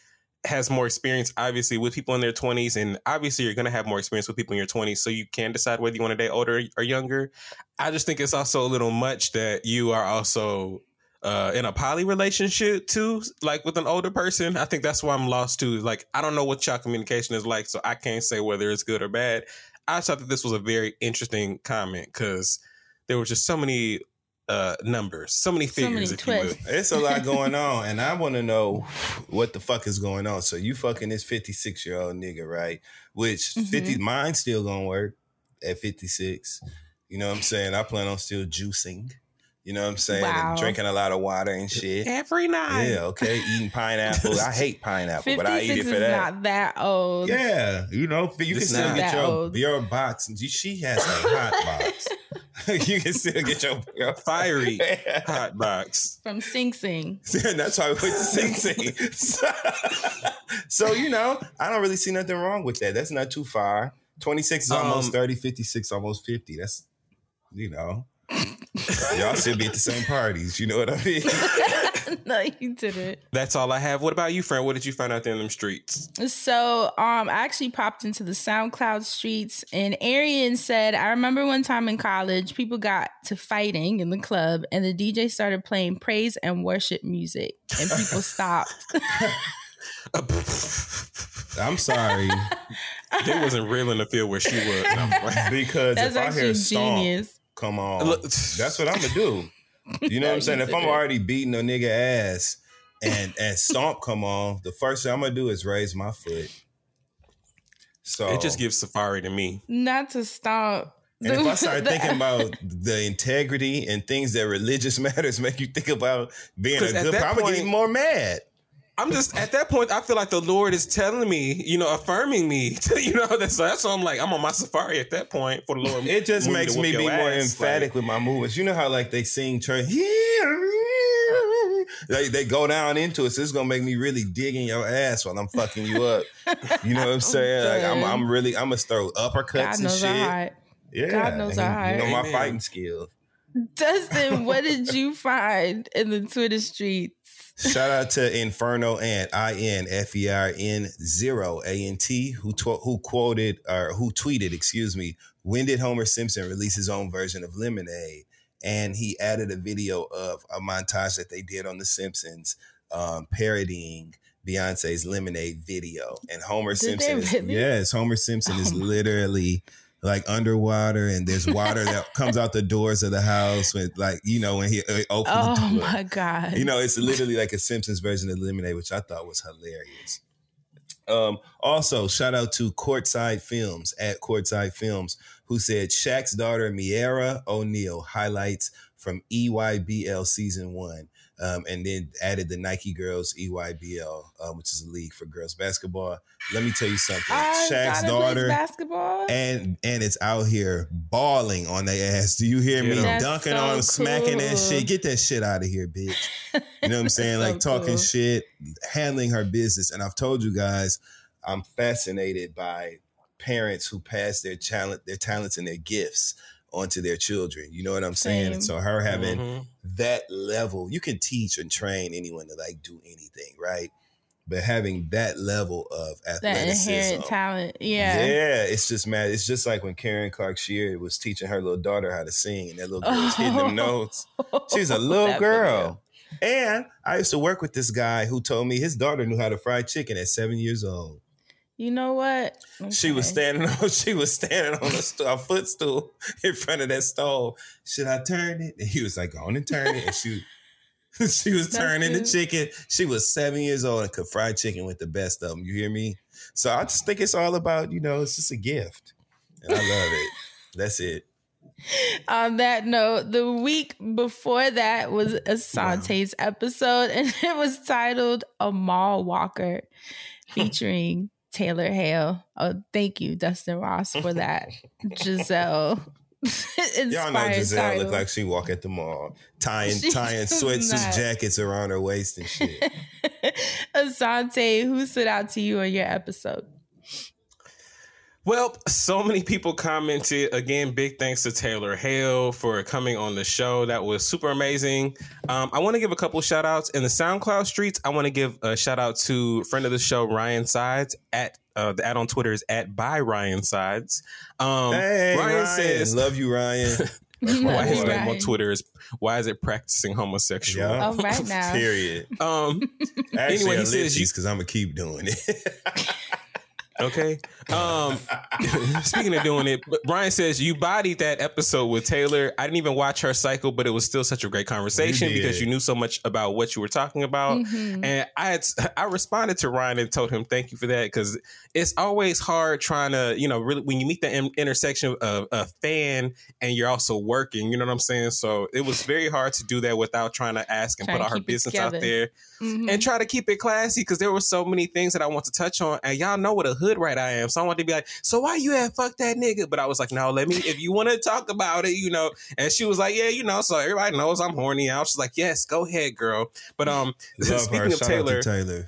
has more experience obviously with people in their 20s and obviously you're going to have more experience with people in your 20s so you can decide whether you want to date older or younger. I just think it's also a little much that you are also uh, in a poly relationship too, like with an older person. I think that's why I'm lost too. Like, I don't know what y'all communication is like, so I can't say whether it's good or bad. I thought that this was a very interesting comment because there were just so many uh, numbers, so many So figures, many if you will. twists. It's a lot going on, and I want to know what the fuck is going on. So you fucking this fifty six year old nigga, right? Which Mhm. 50 mine's still gonna work at fifty six. You know what I'm saying? I plan on still juicing. You know what I'm saying? Wow. And drinking a lot of water and shit. Every night. Yeah, okay. Eating pineapple. I hate pineapple, but I eat it for is that. not that old. Yeah, you know, you can still not get that your old. your box. She has a hot box. you can still get your, your Fiery hot box. From Sing Sing. And that's why we went to Sing Sing. So, so, you know, I don't really see nothing wrong with that. That's not too far. 26 is almost Um, 30, 56 almost 50. That's, you know, y'all should be at the same parties. You know what I mean? no, you didn't. That's all I have. What about you, friend? What did you find out there in them streets? So um I actually popped into the SoundCloud streets and Arian said, I remember one time in college, people got to fighting in the club and the DJ started playing praise and worship music and people stopped. I'm sorry. They wasn't real in the field where she was. No, Because That's if I actually hear stomp, come on. Look- That's what I'm going to do. You know what I'm saying? If I'm already beating a nigga ass and and stomp come on, the first thing I'm gonna do is raise my foot. So It just gives Safari to me. Not to stop. and if I start thinking about the integrity and things that religious matters make you think about being a good, that I'm gonna get even more mad. I'm just at that point. I feel like the Lord is telling me, you know, affirming me. To, you know, that's that's why I'm like I'm on my safari at that point for the Lord. It just makes me be your more emphatic like- with my movements. You know how like they sing church, they they go down into it. So it's gonna make me really dig in your ass while I'm fucking you up. You know what I'm saying? Like, I'm. I'm really I'm gonna throw uppercuts God and shit. Yeah, God knows our heart. You know my Amen. fighting skills. Dustin, what did you find in the Twitter streets? Shout out to Inferno Ant, I N F E R N zero A N T, who tw- who quoted or who tweeted, excuse me, when did Homer Simpson release his own version of Lemonade? And he added a video of a montage that they did on The Simpsons, um, parodying Beyonce's Lemonade video. And Homer Did Simpson, is, really? yes, Homer Simpson is Oh my- literally like underwater, and there's water that comes out the doors of the house when, like, you know, when he uh, opened the Oh door. my God. You know, it's literally like a Simpsons version of Lemonade, which I thought was hilarious. Um, also, shout out to Courtside Films at Courtside Films, who said Shaq's daughter Me'arah O'Neal highlights from EYBL season one, um, and then added the Nike Girls E EYBL, um, which is a league for girls basketball. Let me tell you something. Our Shaq's daughter basketball. and and it's out here balling on their ass. Do you hear me? That's Dunking so on them, smacking that shit. Get that shit out of here, bitch. You know what I'm saying? So like talking cool. shit, handling her business. And I've told you guys, I'm fascinated by parents who pass their talent, their talents and their gifts onto their children. You know what I'm saying? Same. And so her having Mhm. that level, you can teach and train anyone to like do anything, right? But having that level of that athleticism, inherent talent. Yeah. yeah, it's just mad. It's just like when Karen Clark Sheard was teaching her little daughter how to sing, and that little girl was hitting them notes. She was a little That girl. And I used to work with this guy who told me his daughter knew how to fry chicken at seven years old. You know what? She was standing on she was standing on a, st- a footstool in front of that stove. Should I turn it? And he was like, "Go on and turn it." And she she was That's turning the chicken. She was seven years old and could fry chicken with the best of them. You hear me? So I just think it's all about you know it's just a gift, and I love it. That's it. On that note, the week before that was Asante's episode, and it was titled "A Mall Walker," featuring Taylor Hale. Oh, thank you, Dustin Ross, for that. Giselle. Y'all know Giselle title. look like she walk at the mall, tying She tying sweatsuit jackets around her waist and shit. Asante, who stood out to you on your episode? Well, so many people commented. Again, big thanks to Taylor Hale for coming on the show. That was super amazing. Um, I want to give a couple shout outs in the SoundCloud streets. I want to give a shout out to friend of the show, Ryan Sides, at uh, the ad on Twitter is at by Ryan Sides. Um, hey, Ryan, Ryan, says, love you, Ryan. why his name on Twitter is why is it practicing homosexual? Yeah. All right now. Period. Um, Actually, Anyway, he says you- because I'm gonna keep doing it. Okay. Um speaking of doing it, Brian says you bodied that episode with Taylor. I didn't even watch her cycle, but it was still such a great conversation You because you knew so much about what you were talking about. Mhm. And I had I responded to Ryan and told him thank you for that because it's always hard trying to you know really when you meet the in- intersection of a fan and you're also working. You know what I'm saying? So it was very hard to do that without trying to ask and Trying put all her keep it business out together. there Mhm. and try to keep it classy because there were so many things that I want to touch on. And y'all know what a hood right I am. So I wanted to be like, so why you at fuck that nigga? But I was like, no, let me, if you want to talk about it, you know. And she was like, yeah, you know, so everybody knows I'm horny. I was just like, yes, go ahead, girl. But um, Love speaking her. of Shout Taylor, Taylor.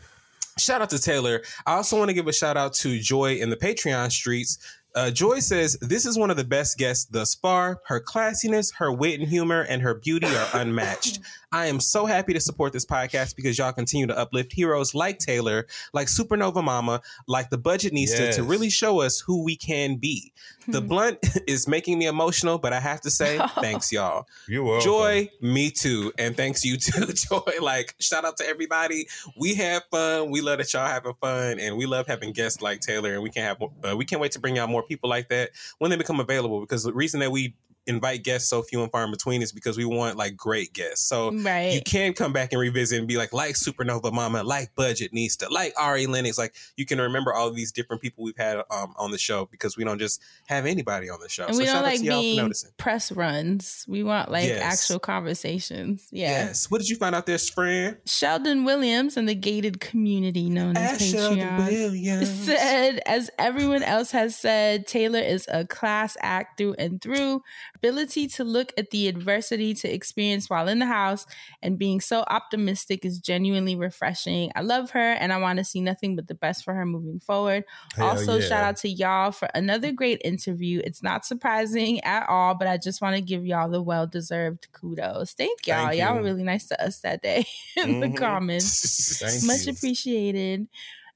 Shout out to Taylor. I also want to give a shout out to Joy in the Patreon streets. Uh, Joy says, This is one of the best guests thus far. Her classiness, her wit and humor, and her beauty are unmatched. I am so happy to support this podcast because y'all continue to uplift heroes like Taylor, like Supernova Mama, like the Budgetnista Yes. to really show us who we can be. The blunt is making me emotional, but I have to say, thanks, y'all. You're. Joy, me too. And thanks you too, Joy. Like, shout out to everybody. We have fun. We love that y'all having fun. And we love having guests like Taylor. And we can't have uh, we can't wait to bring out more people like that when they become available. Because the reason that we invite guests so few and far in between is because we want like great guests. So Right. you can come back and revisit and be like, like Supernova Mama, like Budgetnista, like Ari Lennox. Like you can remember all these different people we've had um, on the show because we don't just have anybody on the show. and so we shout don't out like to y'all for being noticing. press runs. We want like Yes. actual conversations. Yeah. Yes. What did you find out there, friend? Sheldon Williams and the gated community known as Patreon Williams. said, as everyone else has said, Taylor is a class act through and through. Ability to look at the adversity to experience while in the house and being so optimistic is genuinely refreshing. I love her and I want to see nothing but the best for her moving forward. Hell also, yeah. shout out to y'all for another great interview. It's not surprising at all, but I just want to give y'all the well deserved kudos. Thank y'all. Thank y'all you. were really nice to us that day in the Mhm. comments. Much you. appreciated.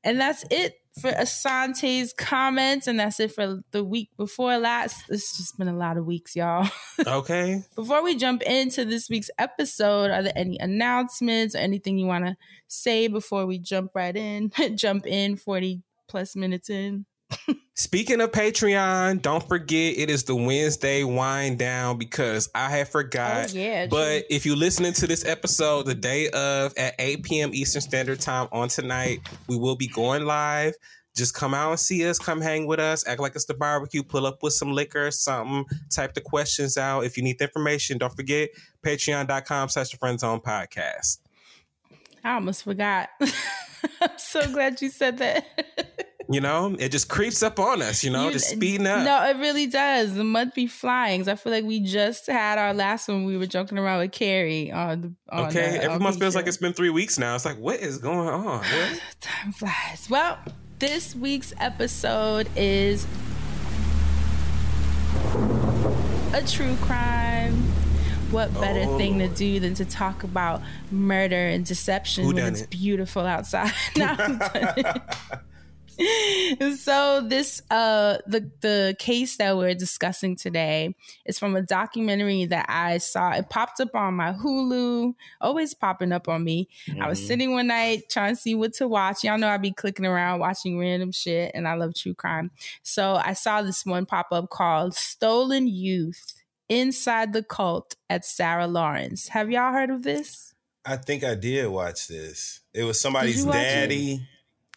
And that's it for Asante's comments. And that's it for the week before last. It's just been a lot of weeks, y'all. Okay. Before we jump into this week's episode, are there any announcements or anything you want to say before we jump right in? jump in 40 plus minutes in. Speaking of Patreon, don't forget it is the Wednesday wind down because I had forgot. Oh, yeah, But if you're listening to this episode the day of at 8 p.m. Eastern Standard Time on tonight, we will be going live. Just come out and see us, come hang with us, act like it's the barbecue, pull up with some liquor or something, type the questions out. If you need the information, don't forget patreon.com slash the friend zone podcast. I almost forgot. I'm so glad you said that. You know, it just creeps up on us, you know, You- just speeding up. No, it really does. The month be flying. I feel like we just had our last one. We were joking around with Carrie on the on Okay, the every LP month feels show. like it's been three weeks now. It's like, what is going on? Time flies. Well, this week's episode is a true crime. What better Oh, thing to oh. do than to talk about murder and deception Who when it's it? beautiful outside? No, I'm done. So this uh the the case that we're discussing today is from a documentary that I saw. It popped up on my Hulu, always popping up on me. I was Mhm. sitting one night trying to see what to watch. Y'all know I be clicking around watching random shit and I love true crime. So I saw this one pop up called Stolen Youth Inside the Cult at Sarah Lawrence. Have y'all heard of this? I think I did watch this. It was somebody's daddy.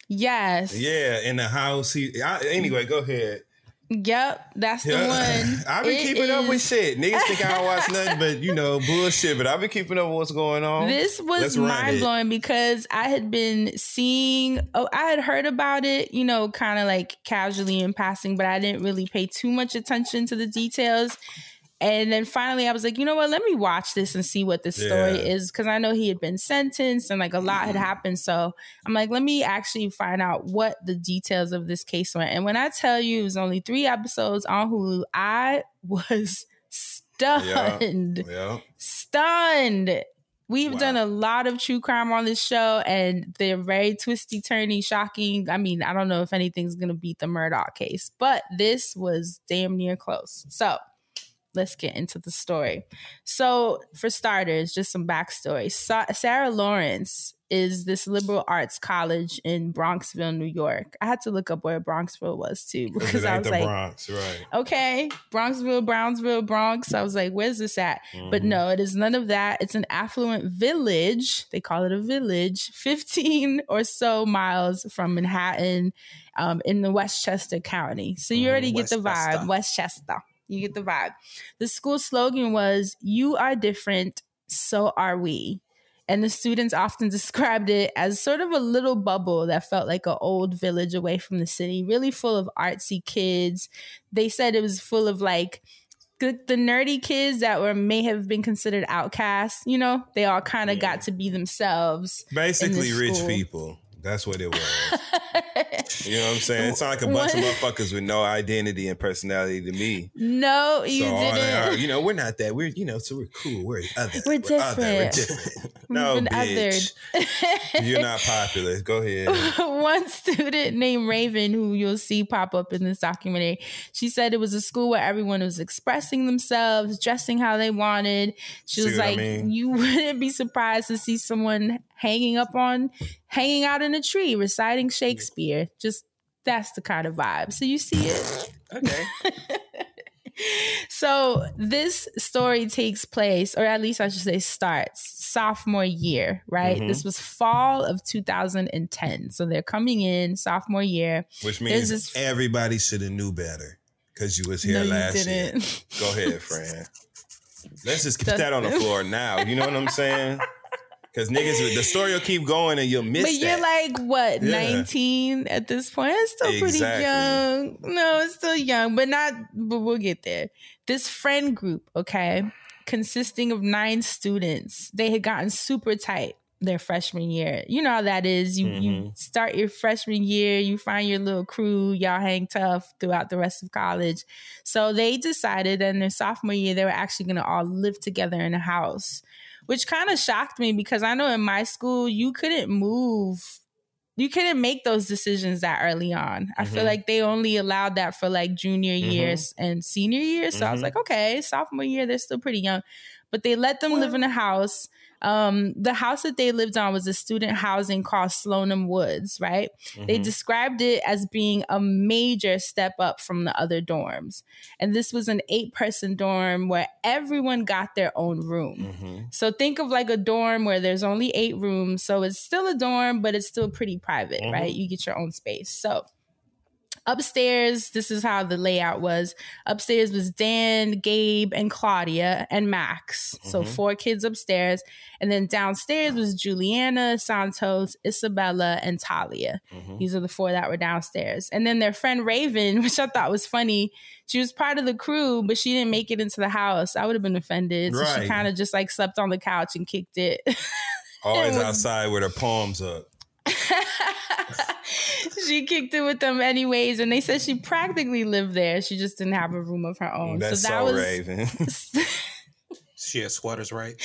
Yes. Yeah, in the house. He I, anyway. Go ahead. Yep, that's the one. I've been It keeping up with shit. Niggas think I don't watch nothing, but you know bullshit. But I've been keeping up with what's going on. This was mind blowing because I had been seeing, oh, I had heard about it, you know, kind of like casually in passing, but I didn't really pay too much attention to the details. And then finally, I was like, you know what? Let me watch this and see what story Yeah. is because I know he had been sentenced and like a lot had mm-hmm. happened. So I'm like, let me actually find out what the details of this case were. And when I tell you it was only three episodes on Hulu, I was stunned Yeah. stunned. We've Wow. done a lot of true crime on this show, and they're very twisty, turny, shocking. I mean, I don't know if anything's gonna beat the Murdaugh case, but this was damn near close. So let's get into the story. So, for starters, just some backstory. Sa- Sarah Lawrence is this liberal arts college in Bronxville, New York. I had to look up where Bronxville was too because I was like, Bronx, right? okay, Bronxville, Brownsville, Bronx. I was like, where's this at? But Mhm. no, it is none of that. It's an affluent village. They call it a village, 15 or so miles from Manhattan um, in the Westchester County. So you Mhm, already get the vibe. Westchester. You get the vibe. The school slogan was, You are different, so are we. And the students often described it as sort of a little bubble that felt like an old village away from the city, really full of artsy kids. They said it was full of like the, the nerdy kids that were may have been considered outcasts. You know, they all kind of got to be themselves. Basically, rich people. That's what it was. you know what I'm saying? It's not like a bunch of motherfuckers with no identity and personality to me. no, you so didn't. are, you know, we're not that. We're you know, so we're cool. We're other. We're other. We're different. different. We've no, bitch. You're not popular. Go ahead. one student named Raven, who you'll see pop up in this documentary, she said it was a school where everyone was expressing themselves, dressing how they wanted. She See was what I like, mean? you wouldn't be surprised to see someone hanging up on, hanging out in a tree, reciting Shakespeare. Just that's the kind of vibe. So you see it. Okay. So this story takes place, or at least I should say starts sophomore year, right? Mhm. This was fall of 2010. So they're coming in sophomore year. Which means this- everybody should have knew better because you was here No, last year. Go ahead, friend. Let's just get that on the floor now. You know what I'm saying? Because niggas, the story will keep going and you'll miss but that. you're like what Yeah. 19 at this point? It's still pretty young. No it's still young but not but we'll get there. This friend group okay consisting of nine students they had gotten super tight their freshman year. You know how that is. You you Mhm. start your freshman year you find your little crew y'all hang tough throughout the rest of college. So they decided in their sophomore year they were actually going to all live together in a house which kind of shocked me because I know in my school you couldn't move you couldn't make those decisions that early on. I feel Mhm. like they only allowed that for like junior Mhm. years and senior years. So I was Mhm. like, okay, sophomore year, they're still pretty young. But they let them live in a house. Um, the house that they lived on was a student housing called Slonim Woods, right? They Mhm. described it as being a major step up from the other dorms. And this was an eight person dorm where everyone got their own room. Mhm. So think of like a dorm where there's only eight rooms. So it's still a dorm, but it's still pretty private, Mhm. right? You get your own space. So upstairs, this is how the layout was. Upstairs was Dan, Gabe, and Claudia, and Max. So Mhm. four kids upstairs. And then downstairs was Juliana, Santos, Isabella, and Talia. Mhm. These are the four that were downstairs. And then their friend Raven, which I thought was funny, she was part of the crew, but she didn't make it into the house. I would have been offended. So she kind of just like slept on the couch and kicked it. Always It was- outside with her palms up. she kicked it with them anyways. And they said she practically lived there. She just didn't have a room of her own. That's so so, that was Raven. She had sweaters, right?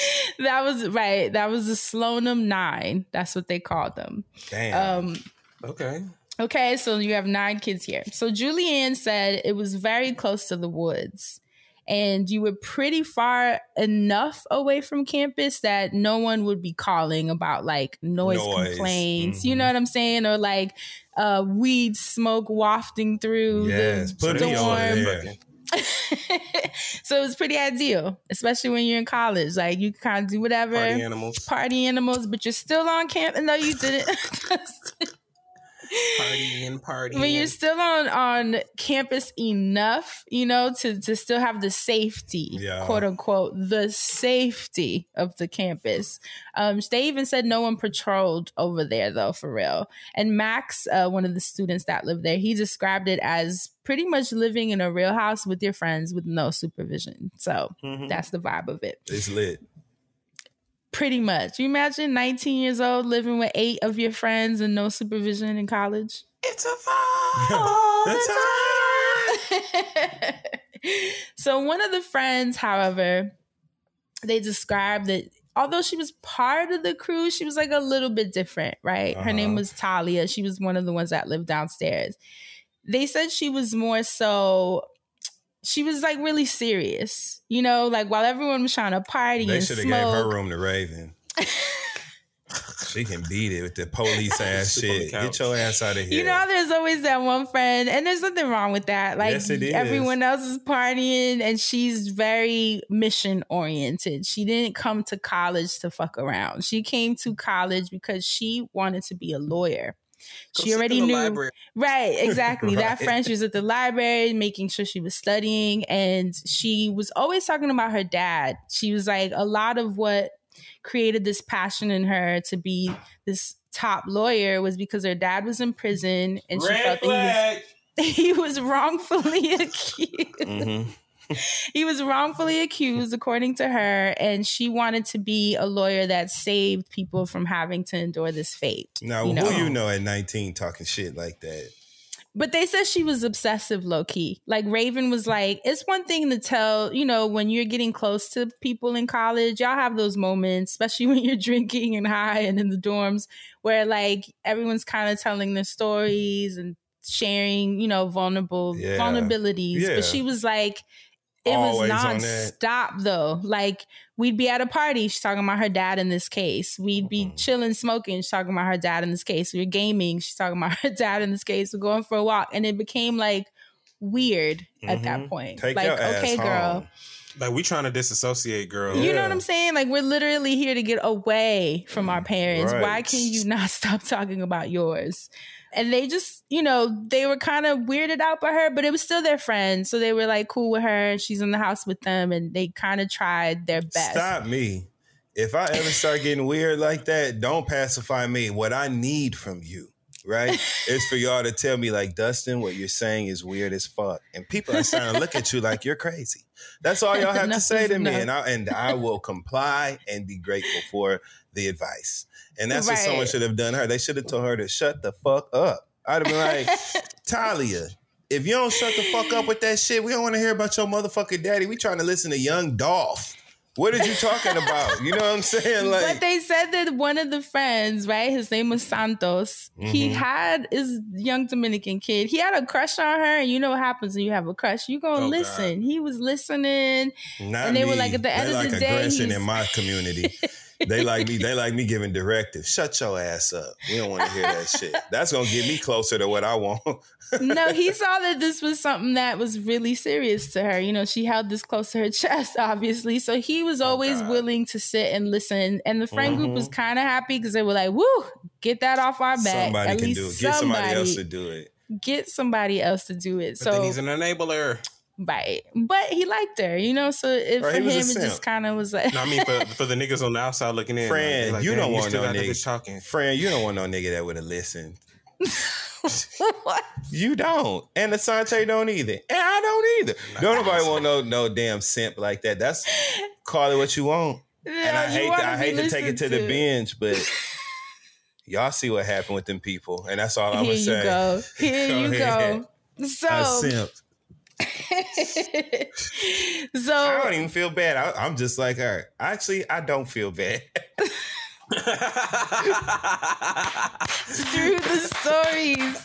that was right. That was the Slonim Nine. That's what they called them. Damn. Um Okay. Okay, so you have nine kids here. So Julianne said it was very close to the woods. And you were pretty far enough away from campus that no one would be calling about like noise, Noise. complaints. You Mhm. know what I'm saying? Or like uh, weed smoke wafting through yes, the put me dorm. on so it was pretty ideal, especially when you're in college. Like you can kind of do whatever Party animals. party animals, but you're still on campus. No, you didn't. Party and party. when you're still on on campus enough, you know, to to still have the safety, Yeah. quote unquote, the safety of the campus. Um, they even said no one patrolled over there though, for real. And Max, uh, one of the students that lived there, he described it as pretty much living in a real house with your friends with no supervision. So Mhm. that's the vibe of it. It's lit. Pretty much. You imagine 19 years old living with eight of your friends and no supervision in college? It's a vibe. all That's the time. so one of the friends, however, they described that although she was part of the crew, she was like a little bit different, right? Her name Uh-huh. was Talia. She was one of the ones that lived downstairs. They said she was more so she was like really serious, you know, like while everyone was trying to party They should have gave her room to Raven. she can beat it with the police ass Sleep on the shit. Get your ass out of here. You know, there's always that one friend, and there's nothing wrong with that. Like Yes, it is. everyone else is partying, and she's very mission oriented. She didn't come to college to fuck around. She came to college because she wanted to be a lawyer. Go she already knew, library. right? Exactly. That friend, she was at the library, making sure she was studying, and she was always talking about her dad. She was like, a lot of what created this passion in her to be this top lawyer was because her dad was in prison and she Red felt that he was, he was wrongfully accused. Mhm. he was wrongfully accused, according to her, and she wanted to be a lawyer that saved people from having to endure this fate. Now, you who you know at 19 talking shit like that? But they said she was obsessive, low key. Like Raven was like, it's one thing to tell, you know, when you're getting close to people in college, y'all have those moments, especially when you're drinking and high and in the dorms, where like everyone's kind of telling their stories and sharing, you know, vulnerable Yeah. vulnerabilities. Yeah. But she was like, it Always was that. nonstop though. Like we'd be at a party, she's talking about her dad in this case. We'd be Mhm. chilling, smoking, she's talking about her dad in this case. We are gaming, she's talking about her dad in this case. We're going for a walk. And it became like weird at that Mhm. point. Take like, okay, girl. home. Like we trying to disassociate, girl. You know what I'm saying? Like we're literally here to get away from our parents. Why Right. can you not stop talking about yours? And they just, you know, they were kind of weirded out by her, but it was still their friend. So they were like cool with her. She's in the house with them and they kind of tried their best. Stop me. if I ever start getting weird like that, don't pacify me. What I need from you, right, is for y'all to tell me, like, Dustin, what you're saying is weird as fuck. And people are starting to look at you like you're crazy. That's all y'all have to say to me. And I and I will comply and be grateful for the advice. And that's what someone should have done her. They should have told her to shut the fuck up. I'd have been like, Talia, if you don't shut the fuck up with that shit, we don't want to hear about your motherfucking daddy. We trying to listen to young Dolph. What are you talking about? You know what I'm saying? Like, but they said that one of the friends, right? His name was Santos. He Mhm. had his young Dominican kid. He had a crush on her, and you know what happens when you have a crush? You gonna Oh, God. listen. He was listening, Not and they were like, at the end they of like the day, aggression in my community. they like me. They like me giving directives. Shut your ass up. We don't want to hear that shit. That's gonna get me closer to what I want. no, he saw that this was something that was really serious to her. You know, she held this close to her chest, obviously. So he was always willing to sit and listen. And the friend group was Mhm. kind of happy because they were like, "Woo, get that off our back." somebody At can least do it. Get somebody else to do it. Get somebody else to do it. But so then he's an enabler. Right. But he liked her, you know, so it, Right, for he was a him, it simp. just kind of was like, No, I mean for, for the niggas on the outside looking in. Friend, like, you damn, don't want still no got the nigga talking. Friend, you don't want no nigga that would have listened. what? You don't. And Asante don't either. And I don't either. Don't nobody want no no damn simp like that. That's call it what you want. and I hate wanna I hate to take it to listened the to. binge, but y'all see what happened with them people. And that's all I'm here gonna say. you go. Here Go you ahead. go. So, I simped. so I don't even feel bad. I, I'm just like her. Actually, I don't feel bad. through the stories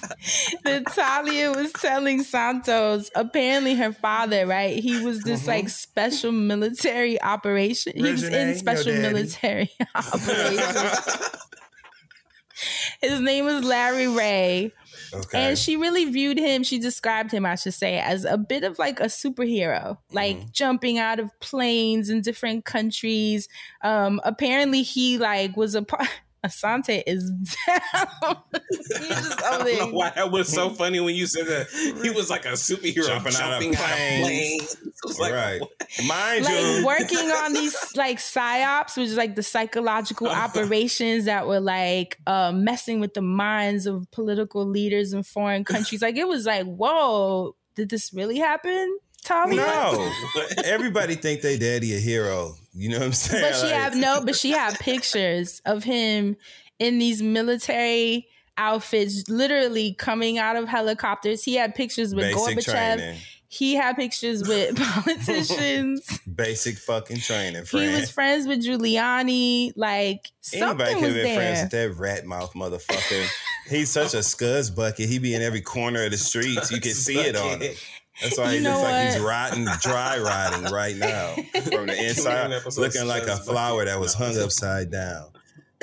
that Talia was telling Santos, apparently her father, right? He was this mm-hmm. like special military operation. He was in special military operation. His name was Larry Ray. Okay. And she really viewed him, she described him, I should say, as a bit of like a superhero, like Mm-hmm. jumping out of planes in different countries. Um, apparently he like was a part Asante is down. He's just I don't know why that was so funny when you said that he was like a superhero Jumping jumping, out of out of planes. planes. Like, right. Mind like you. working on these like psyops, which is like the psychological operations that were like uh, messing with the minds of political leaders in foreign countries. Like it was like, whoa, did this really happen, Tommy? No. Everybody think they daddy a hero. You know what I'm saying? But she Like- had no, but she had pictures of him in these military outfits, literally coming out of helicopters. He had pictures with Basic Gorbachev. training. He had pictures with politicians. Basic fucking training, he was friends with Giuliani. Like Anybody something could was have been friends with that rat mouth motherfucker. He's such a scuzz bucket. He be in every corner of the streets. You can see it on him. That's why he You looks know like he's rotting, dry rotting right now from the inside, looking like a flower that was hung upside down.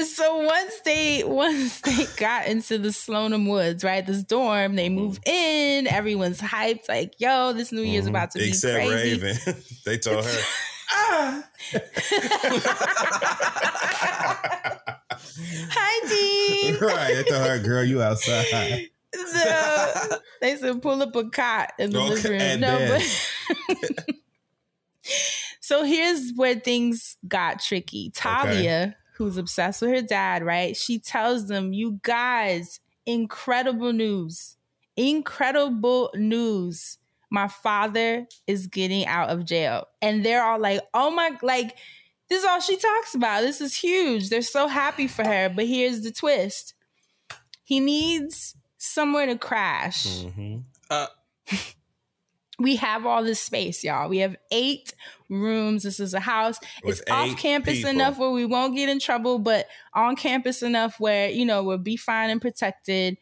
So once they once they got into the Slonim Woods, right, this dorm, they move in. Everyone's hyped, like, "Yo, this New Year's about to be Mm-hmm. Except crazy." Raven, they told her. Hi, Dean. right, they told her, "Girl, you outside." So they said pull up a cot in the Okay, living room. No, but so here's where things got tricky. Talia, who's obsessed with her dad, right? She tells them, "You guys, incredible news! Incredible news! My father is getting out of jail." And they're all like, "Oh my!" Like this is all she talks about. This is huge. They're so happy for her. But here's the twist: he needs somewhere to crash. Mm-hmm. Uh, We have all this space, y'all. We have eight rooms. This is a house. With it's off campus people. enough where we won't get in trouble, but on campus enough where, you know, we'll be fine and protected.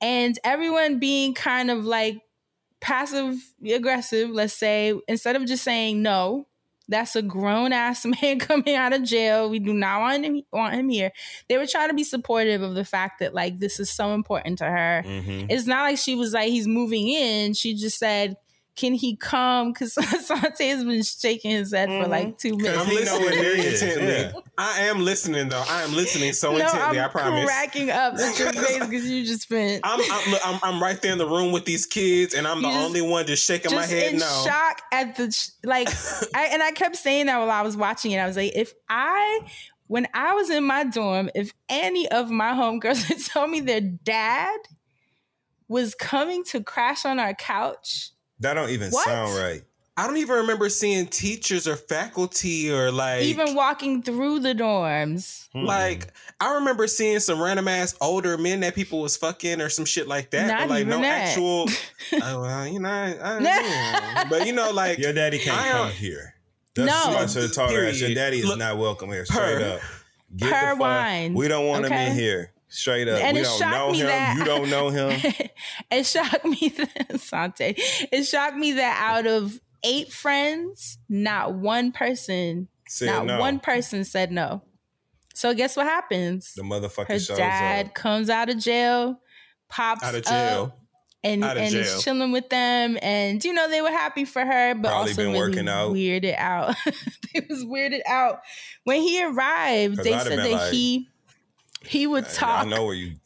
And everyone being kind of like passive aggressive, let's say, instead of just saying no, that's a grown ass man coming out of jail. We do not want him want him here. They were trying to be supportive of the fact that like this is so important to her. Mm-hmm. It's not like she was like he's moving in. She just said, can he come? Because Asante has been shaking his head for like two mm-hmm. minutes. I'm listening very intently. I am listening though. I am listening so no, intently. I'm I promise. cracking up at your face because you just been I'm, I'm, look, I'm I'm right there in the room with these kids, and I'm the just- only one just shaking my head. in No, shock at the like. I, and I kept saying that while I was watching it. I was like, if I, when I was in my dorm, if any of my homegirls had told me their dad was coming to crash on our couch, That don't even What? sound right. I don't even remember seeing teachers or faculty or like even walking through the dorms, hmm. Like I remember seeing some random ass older men that people was fucking or some shit like that. Not but like no even that. actual. oh, well, you know, I, I, know. but you know, like Your daddy can't I uh, come am- here. No. That's no. Talk Your daddy is Look, not welcome here. Straight per- up. Get Per the fuck. wine, We don't want him in here. Straight up. And we it don't shocked know me him. that- You don't know him. it shocked me that Sante. It shocked me that out of eight friends, not one person, Said not no. one person said no. So guess what happens? The motherfucker Her shows dad up. comes out of jail, pops out of up, and Out and jail. is chilling with them, and you know they were happy for her, but Probably also been really working out. weirded out. they was weirded out when he arrived. They said that like, he he would talk. I know where you.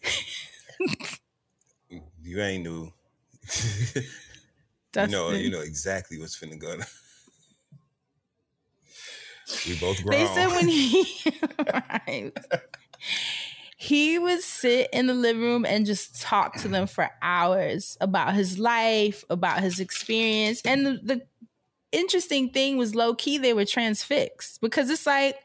you ain't new. you know. You know exactly what's finna go. we both grown. They said when he arrived, he would sit in the living room and just talk to them for hours about his life, about his experience. And the, the interesting thing was low key, they were transfixed because it's like,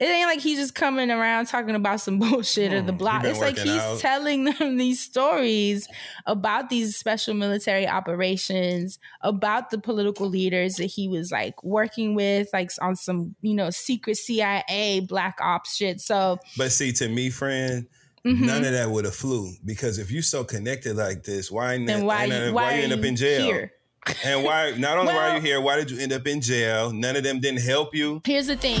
it ain't like he's just coming around talking about some bullshit or the Hmm, block. It's like he's out. telling them these stories about these special military operations, about the political leaders that he was like working with, like on some, you know, secret CIA black ops shit. So But see, to me, friend, mhm. none of that would have flew because if you so connected like this, why ain't then why, that- why, you end up in jail? here? And why? Not only why are you here, why did you end up in jail? None of them didn't help you. Here's the thing.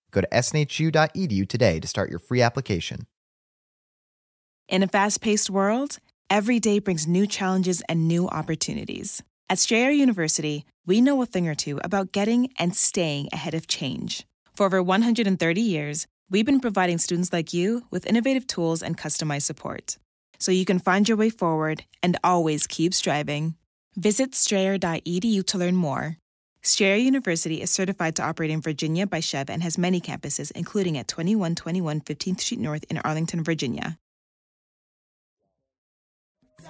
Go to snhu.edu today to start your free application. In a fast paced world, every day brings new challenges and new opportunities. At Strayer University, we know a thing or two about getting and staying ahead of change. For over 130 years, we've been providing students like you with innovative tools and customized support. So you can find your way forward and always keep striving. Visit strayer.edu to learn more. Strayer University is certified to operate in Virginia by SCHEV and has many campuses, including at 2121 15th Street North in Arlington, Virginia.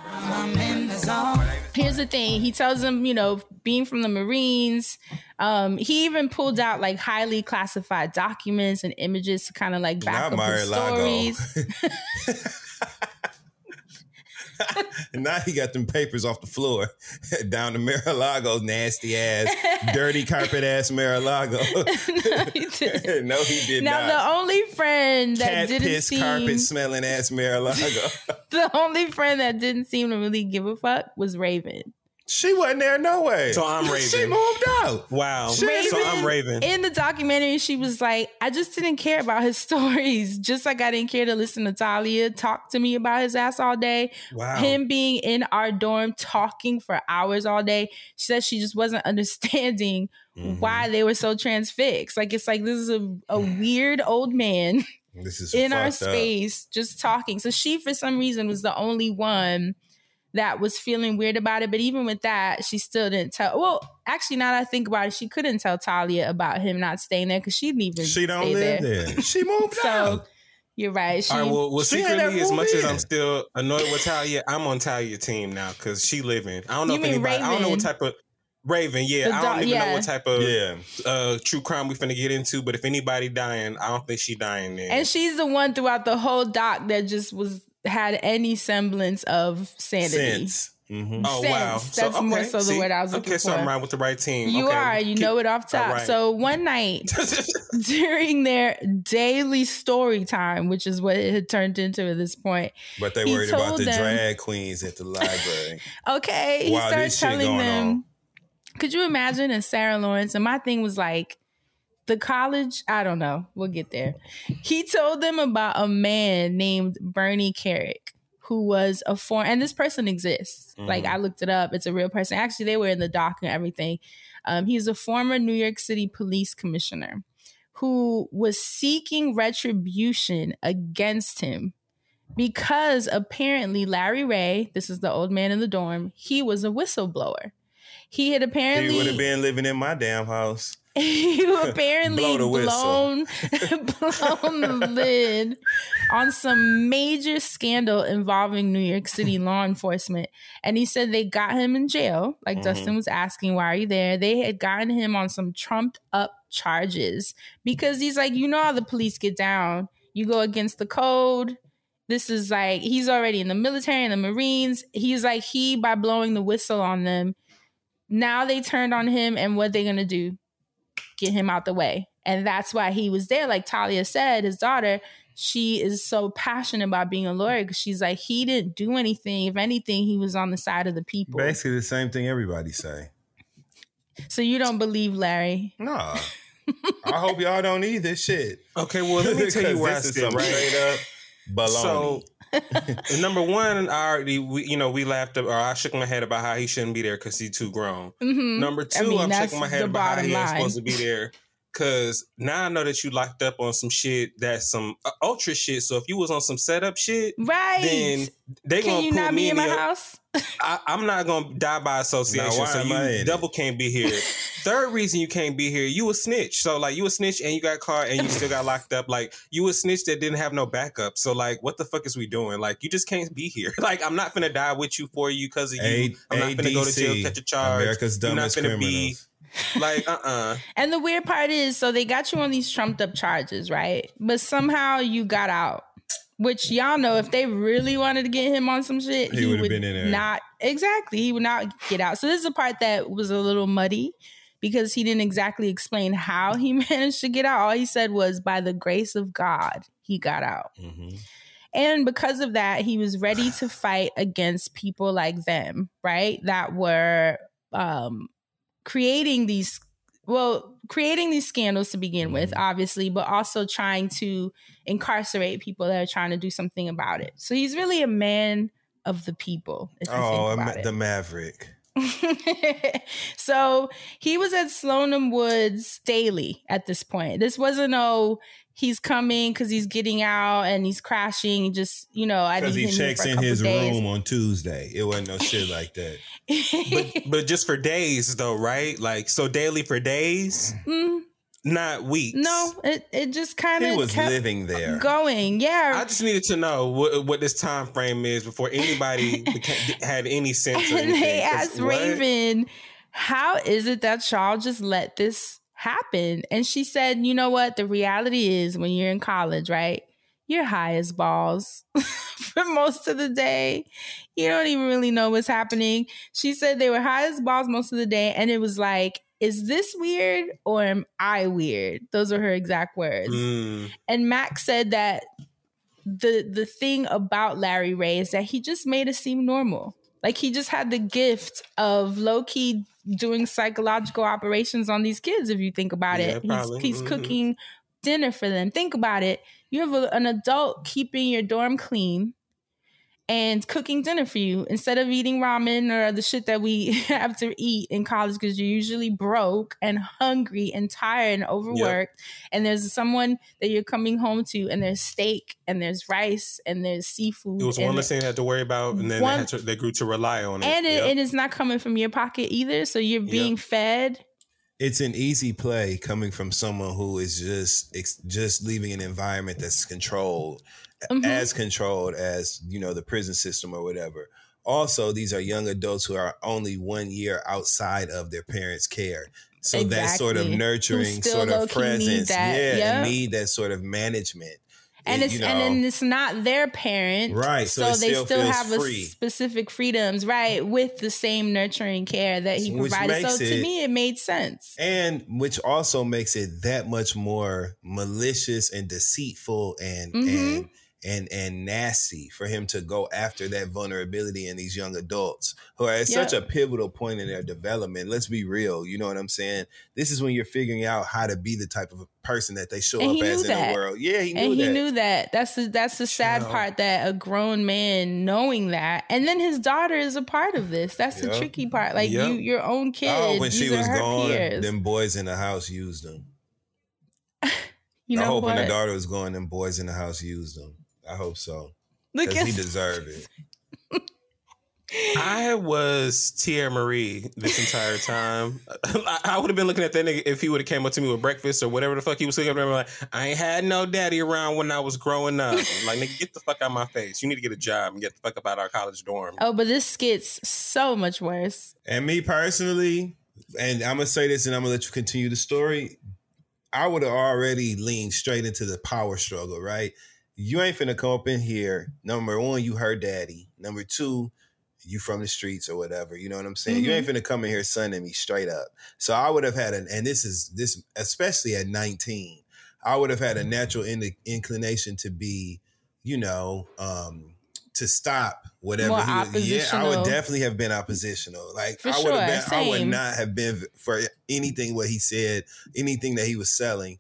I'm in the zone. Here's the thing. He tells them, you know, being from the Marines, um, he even pulled out like highly classified documents and images to kind of like back Not up his Mar-a-Lago. stories. And now he got them papers off the floor down to Mar-a-Lago, nasty ass, dirty carpet ass Mar-a-Lago. no, he didn't. no, he did now not. the only friend that Cat didn't piss seem carpet smelling ass Mar-a-Lago. the only friend that didn't seem to really give a fuck was Raven. She wasn't there no way. So I'm raving. She moved out. Wow. Raven- So I'm raving. In the documentary, she was like, I just didn't care about his stories. Just like I didn't care to listen to Talia talk to me about his ass all day. Wow. Him being in our dorm talking for hours all day. She said she just wasn't understanding Mm-hmm. why they were so transfixed. Like it's like this is a, a weird old man This is in our fucked up. space just talking. So she, for some reason, was the only one that was feeling weird about it. But even with that, she still didn't tell. Well, actually, now that I think about it, she couldn't tell Talia about him not staying there because she didn't even. She don't stay live there. She moved So out. you're right. She, All right, well, well She secretly, as much moved as. I'm still annoyed with Talia, I'm on Talia's team now because she living. I don't know You if mean anybody. I don't know what type of Raven. Yeah, The I don't dog- even know what type of Yeah. uh, true crime we finna get into. But if anybody dying, I don't think she dying there. and she's the one throughout the whole doc that just was had any semblance of sanity. Sense. Mm-hmm. Oh sense. wow! That's more so the see? word I was looking okay, so for. I'm right with the right team. You Okay, are. You keep- know it off top. All right. So one night during their daily story time, which is what it had turned into at this point. But they he worried about told the them- drag queens at the library. Okay, he While started telling them. on. Could you imagine as Sarah Lawrence? And my thing was like, the college. I don't know. We'll get there. He told them about a man named Bernie Kerik, who was a foreign, and this person exists. Like Mhm. I looked it up. It's a real person. Actually, they were in the doc and everything. Um, he's a former New York City police commissioner who was seeking retribution against him because apparently Larry Ray, this is the old man in the dorm, he was a whistleblower. He had apparently he would have been living in my damn house. you apparently blown blown the lid on some major scandal involving New York City law enforcement. And he said they got him in jail. Like Mhm. Dustin was asking, why are you there? They had gotten him on some trumped up charges because he's like, you know how the police get down. You go against the code. This is like he's already in the military and the Marines. He's like he by blowing the whistle on them. Now they turned on him, and what they gonna do? Get him out the way. And that's why he was there. Like Talia said, his daughter, she is so passionate about being a lawyer because she's like, he didn't do anything. If anything, he was on the side of the people. Basically the same thing everybody say. So you don't believe Larry? Nah. I hope y'all don't either. Shit. Okay, well, let me tell you where I this is right? straight up baloney. So, number one, I already, we, you know, we laughed, or I shook my head about how he shouldn't be there because he's too grown. Mhm. Number I two, mean, I'm shaking my head about how he ain't supposed to be there. Cause now I know that you locked up on some shit that's some uh, ultra shit. So if you was on some setup shit, Right. then they Can gonna you put not me be in my the- house? I, I'm not gonna die by association, Now, so you I in double can't be here. Third reason you can't be here, you a snitch. So like you a snitch and you got caught and you still got locked up. Like you a snitch that didn't have no backup. So like what the fuck is we doing? Like you just can't be here. Like I'm not gonna die with you for you because of you. A- I'm not gonna go to jail, catch a charge. America's You're not dumbest gonna criminals. be like uh uh And the weird part is, so they got you on these trumped up charges, right? But somehow you got out. Which y'all know, if they really wanted to get him on some shit, He he, would've been in there. not exactly. He would not get out. So this is a part that was a little muddy because he didn't exactly explain how he managed to get out. All he said was, "By the grace of God, he got out." Mm-hmm. And because of that, he was ready to fight against people like them, right? That were um, creating these, well, creating these scandals to begin with, mm-hmm. obviously, but also trying to incarcerate people that are trying to do something about it. So he's really a man of the people. Oh, about it. the Maverick. so he was at Slonim Woods daily at this point. This wasn't oh he's coming because he's getting out and he's crashing. Just you know, I Because he checks in his days. room on Tuesday. It wasn't no shit like that. but, but just for days though, right? Like so daily for days, Mm, not weeks. no, it it just kind He of was living there. going. Yeah, I just needed to know what, what this time frame is before anybody beca- had any sense. And anything. they asked what? Raven, "How is it that y'all just let this happen?" And she said, "You know what? The reality is, when you're in college, right? You're high as balls for most of the day. You don't even really know what's happening." She said they were high as balls most of the day, and it was like. Is this weird or am I weird? Those are her exact words. Mm. And Max said that the the thing about Larry Ray is that he just made it seem normal. Like he just had the gift of low key doing psychological operations on these kids. If you think about Yeah, it, probably. he's, he's Mhm. cooking dinner for them. Think about it. You have a, an adult keeping your dorm clean and cooking dinner for you instead of eating ramen or the shit that we have to eat in college because you're usually broke and hungry and tired and overworked. And there's someone that you're coming home to, and there's steak and there's rice and there's seafood. It was and one less thing they had to worry about, and then One- they, had to, they grew to rely on it. and it, Yep. it is not coming from your pocket either. So you're being fed. It's an easy play coming from someone who is just ex- just leaving an environment that's controlled, Mhm. as controlled as you know the prison system or whatever. Also, these are young adults who are only one year outside of their parents' care. So that sort of nurturing sort of presence, that. yeah, Yep. need that sort of management. and it- it's you know, and then it's not their parent, Right, so So, they still still have free. a specific freedoms, right, with the same nurturing care that he Which provided. So to it- me, it made sense. and which also makes it that much more malicious and deceitful and Mhm. and and and nasty for him to go after that vulnerability in these young adults who are at such a pivotal point in their development. Let's be real, you know what I'm saying? This is when you're figuring out how to be the type of person that they show And up as in that. the world. Yeah, he knew that. and he that. knew that. That's the that's the sad Child. part that a grown man knowing that, and then his daughter is a part of this. That's the tricky part. Like Yep. you, your own kid. Oh, when she was gone, peers. them boys in the house used them. you I know hope what? when the daughter was going, them boys in the house used them. I hope so. Because he at- deserved it. I was Tierra Marie this entire time. I, I would have been looking at that nigga if he would have came up to me with breakfast or whatever the fuck he was looking at me like, I ain't had no daddy around when I was growing up. like, nigga, get the fuck out of my face. You need to get a job and get the fuck up out of our college dorm. Oh, but this gets so much worse. And me personally, and I'm gonna say this, and I'm gonna let you continue the story. I would have already leaned straight into the power struggle, right? You ain't finna come up in here. Number one, you her daddy. Number two, you from the streets or whatever. You know what I'm saying? You ain't finna come in here sunning me straight up. So I would have had an, and this is this, especially at 19, I would have had a natural in- inclination to be, you know, um, to stop whatever More he was. Yeah, I would definitely have been oppositional. Like For I would have sure, been, I would not have been for anything what he said, anything that he was selling,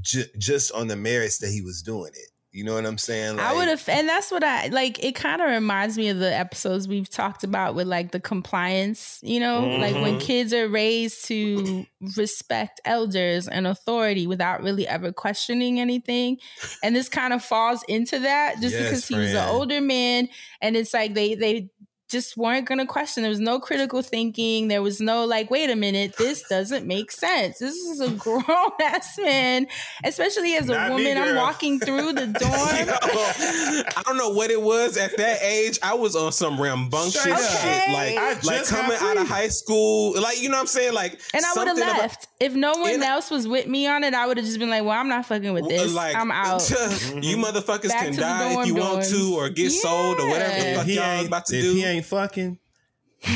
ju- just on the merits that he was doing it. You know what I'm saying? I would have, and that's what I like. It kind of reminds me of the episodes we've talked about with like the compliance, you know, like when Mhm. kids are raised to respect elders and authority without really ever questioning anything. And this kind of falls into that just Yes, because he was an older man. And it's like they, they, just weren't going to question. There was no critical thinking. There was no like, wait a minute, this doesn't make sense. This is a grown ass man, especially as a Not me, woman. I'm walking through the dorm. I don't know what it was at that age. I was on some rambunctious Straight up. shit, like I like just got coming out of high school, like you know what I'm saying, like And I would have something about- left. If no one else was with me on it, I would have just been like, well, I'm not fucking with this. Like I'm out. you motherfuckers Back can die if you dorm want to, or get sold, or whatever the fuck he y'all ain't, about to if do. he ain't fucking,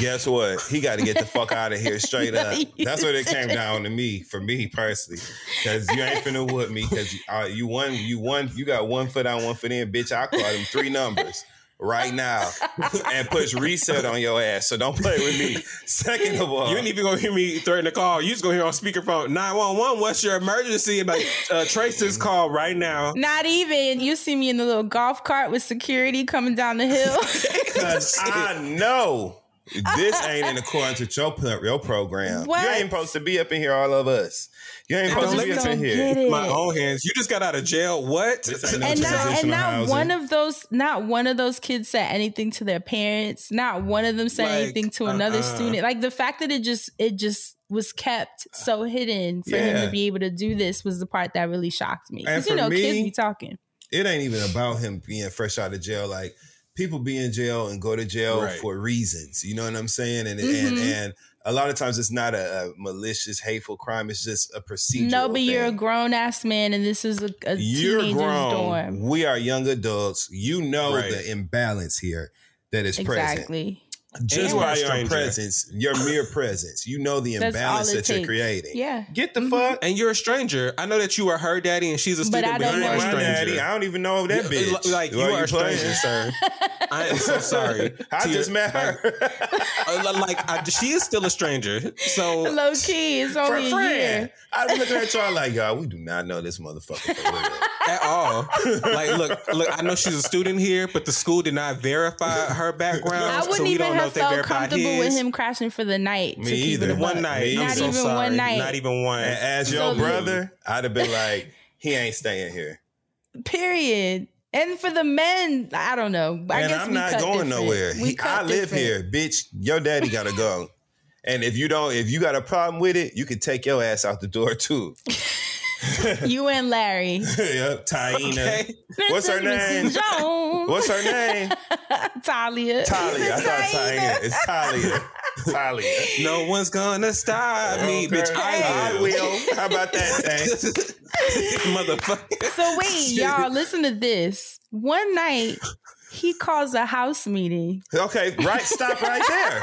guess what? He got to get the fuck out of here straight up. That's what it came down to me, for me personally, because you ain't finna with me, because uh, you won, you won, you got one foot out, one foot in, bitch. I call them three numbers right now and push reset on your ass. So don't play with me. Second of all, You ain't even gonna hear me threaten the call. You just gonna hear on speakerphone 911. What's your emergency? Like, uh, trace this call right now. Not even. You see me in the little golf cart with security coming down the hill. Because I know this ain't in accordance with your, pro- your program. What? You ain't supposed to be up in here, all of us. You ain't supposed to don't be up in here. My own hands. You just got out of jail. What? and not, and not housing. one of those not one of those kids said anything to their parents not one of them said Like, anything to another uh-uh. student like the fact that it just it just was kept so hidden for him to be able to do this was the part that really shocked me because you for know kids be talking it ain't even about him being fresh out of jail. Like people be in jail and go to jail Right. for reasons. You know what I'm saying? And and Mhm. and a lot of times it's not a, a malicious, hateful crime. It's just a procedure. no but you're a grown-ass man and this is a, a You're teenager's grown. dorm We are young adults. You know Right. the imbalance here that is present. exactly Just you by your stranger. presence, your mere presence, you know the imbalance it that you're creating. yeah Get the fuck. And you're a stranger. I know that you are her daddy and she's a But student, I but, don't you know are a My daddy, I don't even know that Yeah, bitch. Like you Why are a playing? stranger, sir. I am so sorry. I just your- met her. Uh, like I, she is still a stranger. So low-key it's only a friend. year I was looking at y'all like, y'all, we do not know this motherfucker at all. like, look, look. I know she's a student here, but the school did not verify her background. I so wouldn't we even don't know have if they felt verified comfortable with him crashing for the night. Me to keep either. It One night. Me Not so even sorry. one night. Not even one. And as So your you- brother, I'd have been like, he ain't staying here. Period. And for the men, I don't know. I and guess I'm we not cut going different. nowhere. We He- cut I live different. here, bitch. Your daddy gotta go. and if you don't, if you got a problem with it, you can take your ass out the door too. You and Larry. yep, Taina. Okay. What's her name? Jones. What's her name? Talia. Talia. I Is it thought Taina? Taina. It's Talia. Talia. No one's gonna stop me, Okay. bitch. I, I will. How about that, Tank? motherfucker. So wait, y'all, listen to this. One night, he calls a house meeting. Okay, right. Stop right there.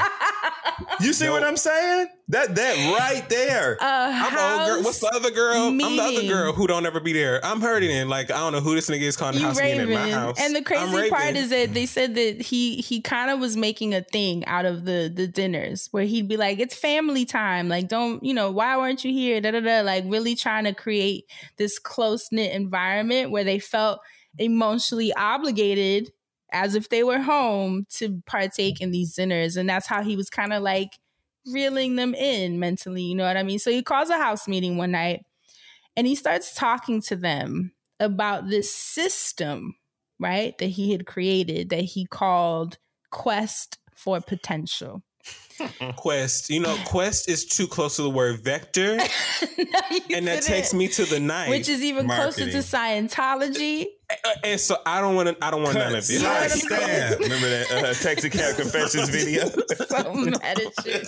You see what I'm saying? That that right there. A I'm the old girl. What's the other girl? I'm the other girl who don't ever be there. I'm hurting and like I don't know who this nigga is calling the You house meeting at my house. And the crazy part is that they said that he he kind of was making a thing out of the the dinners where he'd be like, "It's family time. Like, don't you know why weren't you here?" Da da da. Like, really trying to create this close knit environment where they felt emotionally obligated as if they were home to partake in these dinners, and that's how he was kind of like reeling them in mentally. You know what I mean? So he calls a house meeting one night and he starts talking to them about this system, right, that he had created that he called Quest for Potential. Quest. You know, Quest is too close to the word vector, and that didn't. takes me to the knife, Which is even closer to Scientology. And so I don't want to. I don't want none of it. Right, Stan. Remember that uh, Taxi Cab Confessions video? so mad at you.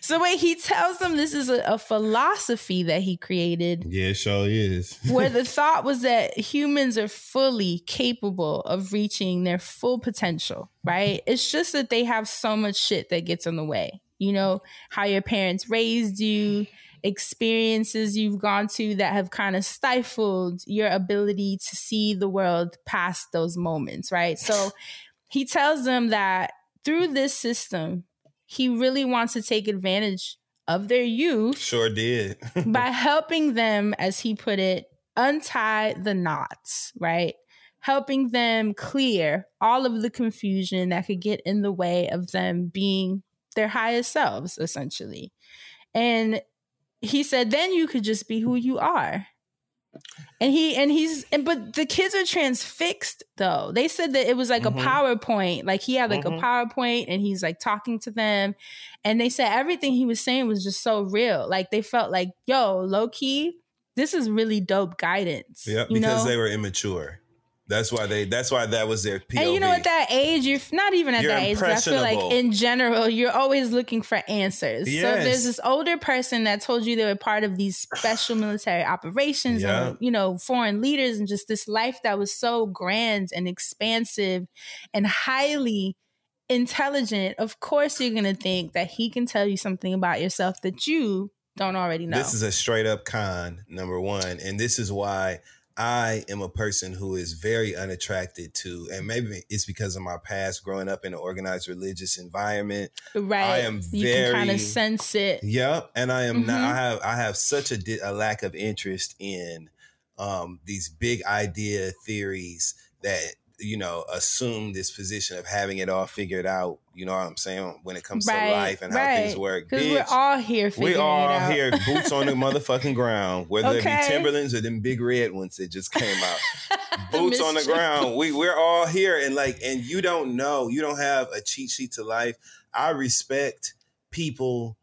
So wait, he tells them this is a, a philosophy that he created Yeah, it sure is. where the thought was that humans are fully capable of reaching their full potential, right? It's just that they have so much shit that gets in the way. You know, how your parents raised you, experiences you've gone to that have kind of stifled your ability to see the world past those moments, right? So he tells them that through this system, he really wants to take advantage of their youth Sure did. by helping them, as he put it, untie the knots, right? Helping them clear all of the confusion that could get in the way of them being their highest selves, essentially. And he said, then you could just be who you are. And he and he's and but the kids are transfixed though. They said that it was like Mhm. a PowerPoint. Like he had like Mhm. a PowerPoint and he's like talking to them. And they said everything he was saying was just so real. Like they felt like, yo, low key, this is really dope guidance. Yep, you because know? they were immature. That's why they. That's why that was their POV. And you know, at that age, you're not even at You're that age. 'cause I feel like in general, you're always looking for answers. So if there's this older person that told you they were part of these special military operations Yeah. and, you know, foreign leaders and just this life that was so grand and expansive and highly intelligent, of course you're going to think that he can tell you something about yourself that you don't already know. This is a straight up con, number one. And this is why I am a person who is very unattracted to, and maybe it's because of my past growing up in an organized religious environment. right. I am you very. kind of sense it. Yep, and I am not. Mhm. I have I have such a, di- a lack of interest in um, these big idea theories that you know assume this position of having it all figured out. You know what I'm saying when it comes to life and how things work. Because we're all here we figuring all it out. here, boots on the motherfucking ground, whether it be Timberlands or them big red ones that just came out. boots on the ground. We we're all here, and like, and you don't know, you don't have a cheat sheet to life. I respect people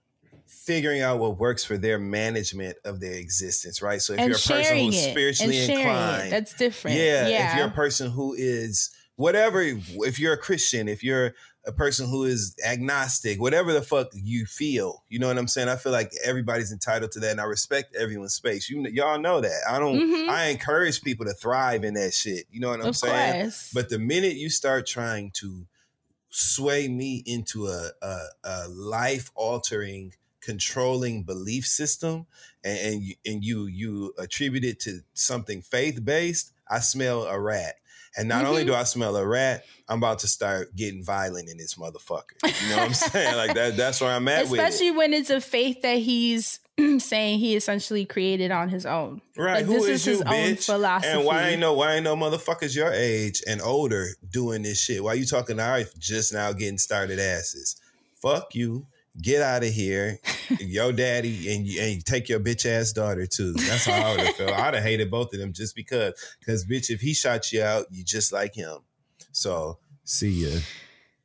figuring out what works for their management of their existence, right? So if and you're a person who's it spiritually inclined, it. That's different. yeah, Yeah. if you're a person who is whatever, if you're a Christian, if you're a person who is agnostic, whatever the fuck you feel, you know what I'm saying? I feel like everybody's entitled to that, and I respect everyone's space. You y'all know that. I don't. Mhm. I encourage people to thrive in that shit. You know what I'm Of saying? course. But the minute you start trying to sway me into a, a, a life altering controlling belief system and, and you and you you attribute it to something faith based i smell a rat and not only Mhm. do i smell a rat i'm about to start getting violent in this motherfucker you know what i'm saying like that that's where i'm at with it Especially when it's a faith that he's saying he essentially created on his own. Right, Like, who this is, is his you, own philosophy. And why ain't no why ain't no motherfuckers your age and older doing this shit? Why you talking to our just now getting started asses? Fuck you. Get out of here. your daddy and you, and you take your bitch ass daughter too. That's how I would have felt. I'd have hated both of them just because. Because bitch, if he shot you out, you just like him. So see ya.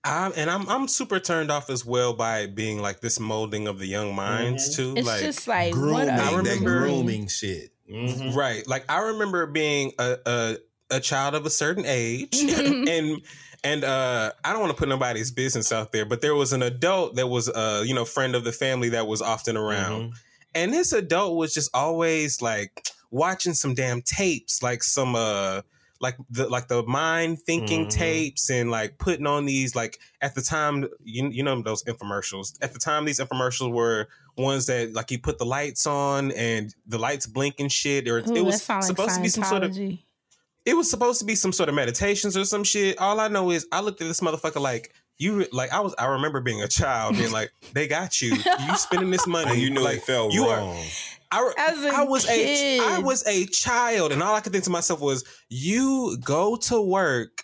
I'm, and I'm I'm super turned off as well by it being like this molding of the young minds Mhm. too. It's like just like Grooming, what I a that remember- grooming shit. Mhm. Right. Like I remember being a, a a child of a certain age and and uh I don't want to put nobody's business out there, but there was an adult that was uh, you know, friend of the family that was often around. And this adult was just always like watching some damn tapes, like some uh like the like the mind thinking Mhm. tapes and like putting on these like at the time you, you know those infomercials at the time these infomercials were ones that like you put the lights on and the lights blink and shit or Ooh, it was sound like supposed to be some sort of Scientology. It was supposed to be some sort of meditations or some shit. All I know is I looked at this motherfucker like you like I was I remember being a child being like they got you you spending this money And you knew like it felt you are- wrong. I, re- As a I was a kid. I was a child and all I could think to myself was you go to work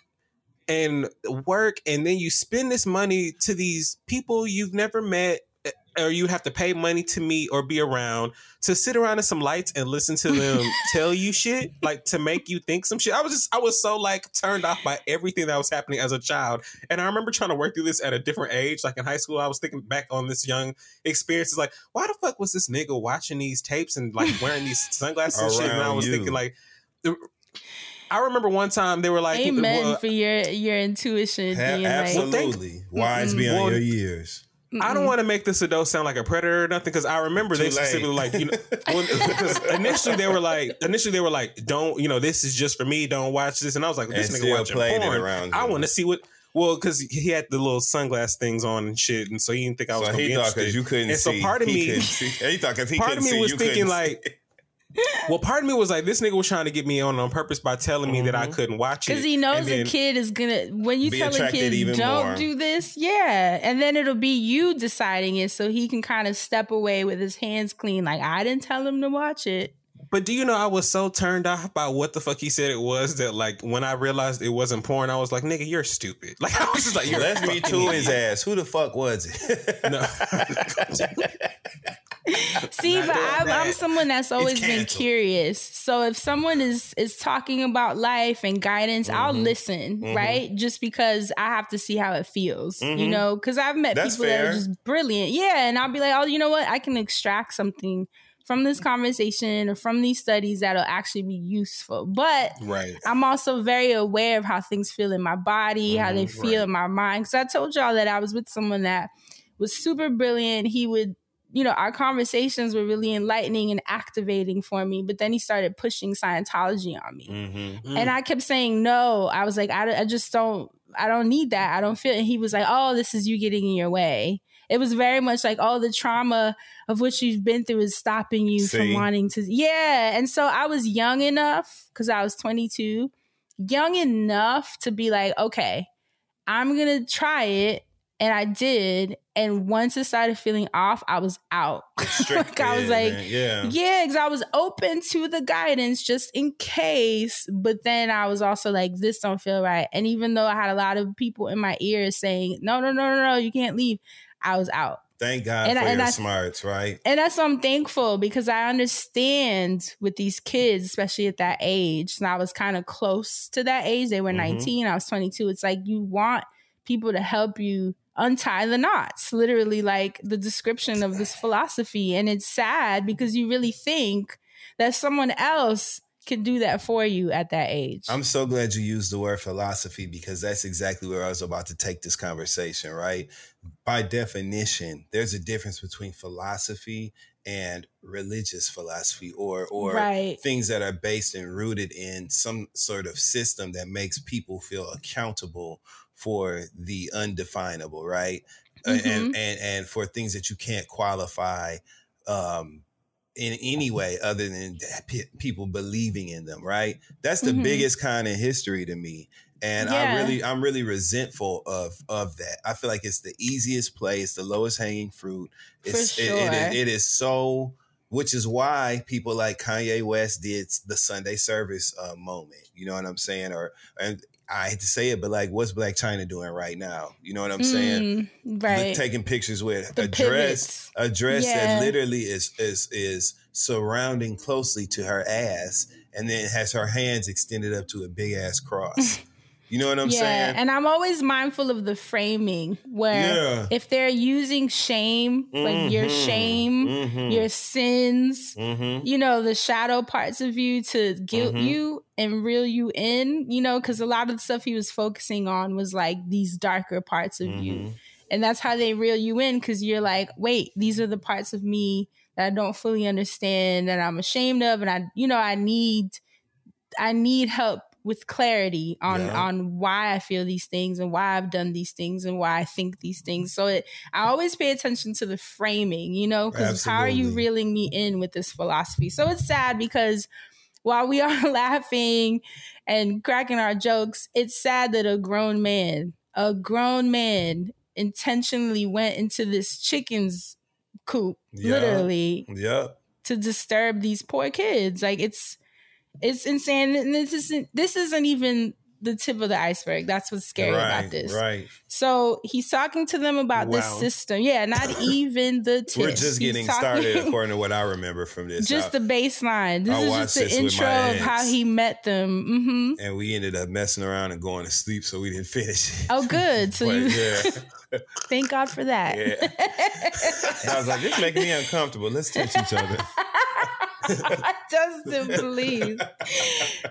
and work and then you spend this money to these people you've never met or you have to pay money to meet or be around to sit around in some lights and listen to them tell you shit like to make you think some shit i was just i was so like turned off by everything that was happening as a child and i remember trying to work through this at a different age like in high school i was thinking back on this young experience it's like why the fuck was this nigga watching these tapes and like wearing these sunglasses and shit and i was you. thinking like I remember one time they were like, Amen well, for your your intuition Ha- being absolutely. Wise Mm-mm. beyond Well, your years. I don't want to make this adult sound like a predator or nothing because I remember they late. specifically like you know when, because initially they were like initially they were like don't you know this is just for me don't watch this and I was like this And nigga still watching it porn around I want to see what well because he had the little sunglass things on and shit and so he didn't think I was So gonna he be thought interested because you couldn't and see. so part of he me couldn't see. He thought because he part of couldn't me see, was you thinking couldn't like see. Well part of me was like this nigga was trying to get me on on purpose by telling me that I mm-hmm. couldn't watch it Because he knows a kid is gonna when you tell a kid even don't more. do this, yeah, and then it'll be you deciding it, so he can kind of step away with his hands clean. Like I didn't tell him to watch it. But do you know I was so turned off by what the fuck he said it was that like when I realized it wasn't porn, I was like, nigga, you're stupid. Like I was just like, you're Let me fucking to his ass. Who the fuck was it? No. See, but I'm, I'm someone that's always been curious. So if someone is is talking about life and guidance, I'll Mm-hmm. listen, right? Just because I have to see how it feels, you Mhm. know. Because I've met That's people that are just brilliant, yeah, and I'll be like, oh, you know what? I can extract something from this conversation or from these studies that'll actually be useful. But Right. I'm also very aware of how things feel in my body, how they Mhm, feel right. in my mind. Because I told y'all that I was with someone that was super brilliant. He would, you know, our conversations were really enlightening and activating for me. But then he started pushing Scientology on me. mm-hmm. And I kept saying no. I was like, I, I just don't, I don't need that. I don't feel. And he was like, oh, this is you getting in your way. It was very much like, oh, the trauma of what you've been through is stopping you from wanting to. Yeah. And so I was young enough because I was 22, young enough to be like, okay, I'm going to try it. And I did. And once it started feeling off, I was out. like I was like, yeah. yeah, because I was open to the guidance just in case. But then I was also like, this don't feel right. And even though I had a lot of people in my ears saying, no, no, no, no, no, you can't leave, I was out. Thank God And I- for and your I- smarts, right? And that's why I'm thankful because I understand with these kids, especially at that age. And I was kind of close to that age. They were Mhm. 19, I was 22. It's like you want people to help you untie the knots, literally, like the description of this philosophy. And it's sad because you really think that someone else can do that for you at that age. I'm so glad you used the word philosophy because that's exactly where I was about to take this conversation, right? By definition, there's a difference between philosophy and religious philosophy or or Right. things that are based and rooted in some sort of system that makes people feel accountable for the undefinable, right? Mhm. And and and for things that you can't qualify um in any way other than pe- people believing in them, right? That's the Mhm. biggest kind of history to me. And I Yeah. really I'm really resentful of of that. I feel like it's the easiest play, it's the lowest hanging fruit. It's For it- it, sure. it is so which is why people like Kanye West did the Sunday service uh, moment. You know what I'm saying? Or and I hate to say it, but like, what's Blac Chyna doing right now? You know what I'm saying? Mm, The- right. taking pictures with The a dress, a dress Yeah. that literally is is is surrounding closely to her ass, and then has her hands extended up to a big ass cross. You know what I'm yeah, saying? and I'm always mindful of the framing where Yeah. if they're using shame, like your Mhm. shame, Mhm. your sins, Mhm. you know, the shadow parts of you to guilt Mhm. you and reel you in, you know, because a lot of the stuff he was focusing on was like these darker parts of you. Mhm. And that's how they reel you in because you're like, wait, these are the parts of me that I don't fully understand, that I'm ashamed of, and I, you know, I need, I need help with clarity on Yeah. on why I feel these things and why I've done these things and why I think these things. So it, I always pay attention to the framing, you know, because how are you reeling me in with this philosophy? So it's sad because while we are laughing and cracking our jokes, it's sad that a grown man, a grown man intentionally went into this chicken's coop, Yeah. literally, yeah, to disturb these poor kids. Like it's it's insane. And this isn't this isn't even the tip of the iceberg. That's what's scary right, about this. Right. So he's talking to them about this system. Yeah, not even the tip. We're just getting talking- started according to what I remember from this. just I- the baseline. This I is just the intro of how he met them. hmm and we ended up messing around and going to sleep, so we didn't finish. it. Oh, good. So But, you yeah. thank God for that. And I was like, this making me uncomfortable. Let's touch each other. Justin, please.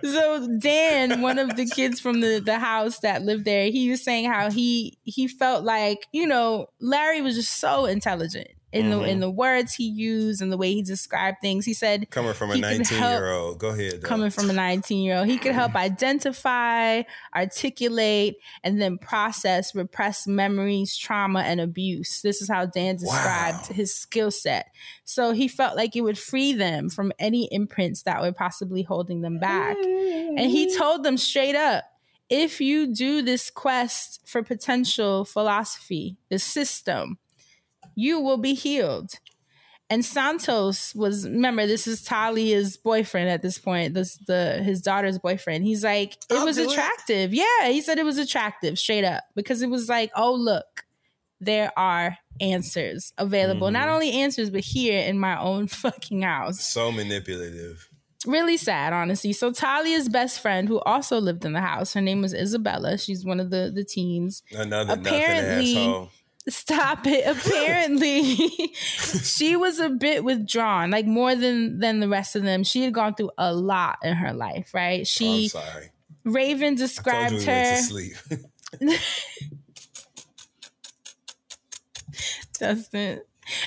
So Dan, one of the kids from the, the house that lived there, he was saying how he he felt like, you know, Larry was just so intelligent in the Mhm. in the words he used and the way he described things. He said Coming from a 19 help- year old. Go ahead. coming from a 19 year old. He could help identify, articulate, and then process repressed memories, trauma, and abuse. This is how Dan described his skill set. So he felt like it would free them from any imprints that were possibly holding them back. And he told them straight up if you do this quest for potential philosophy, the system, you will be healed. And Santos was remember this is Talia's boyfriend at this point. This the his daughter's boyfriend. He's like it I'll was do it. attractive. Yeah, he said it was attractive straight up because it was like, "Oh, look. There are answers available. Not Mhm. only answers but here in my own fucking house." So manipulative. really sad, honestly. So Talia's best friend, who also lived in the house, her name was Isabella. She's one of the the teens. Another Apparently- nothing asshole. Stop it. Apparently, she was a bit withdrawn, like more than than the rest of them. She had gone through a lot in her life, right? Oh, I'm She sorry. Raven I told you described her. went to sleep. Dustin.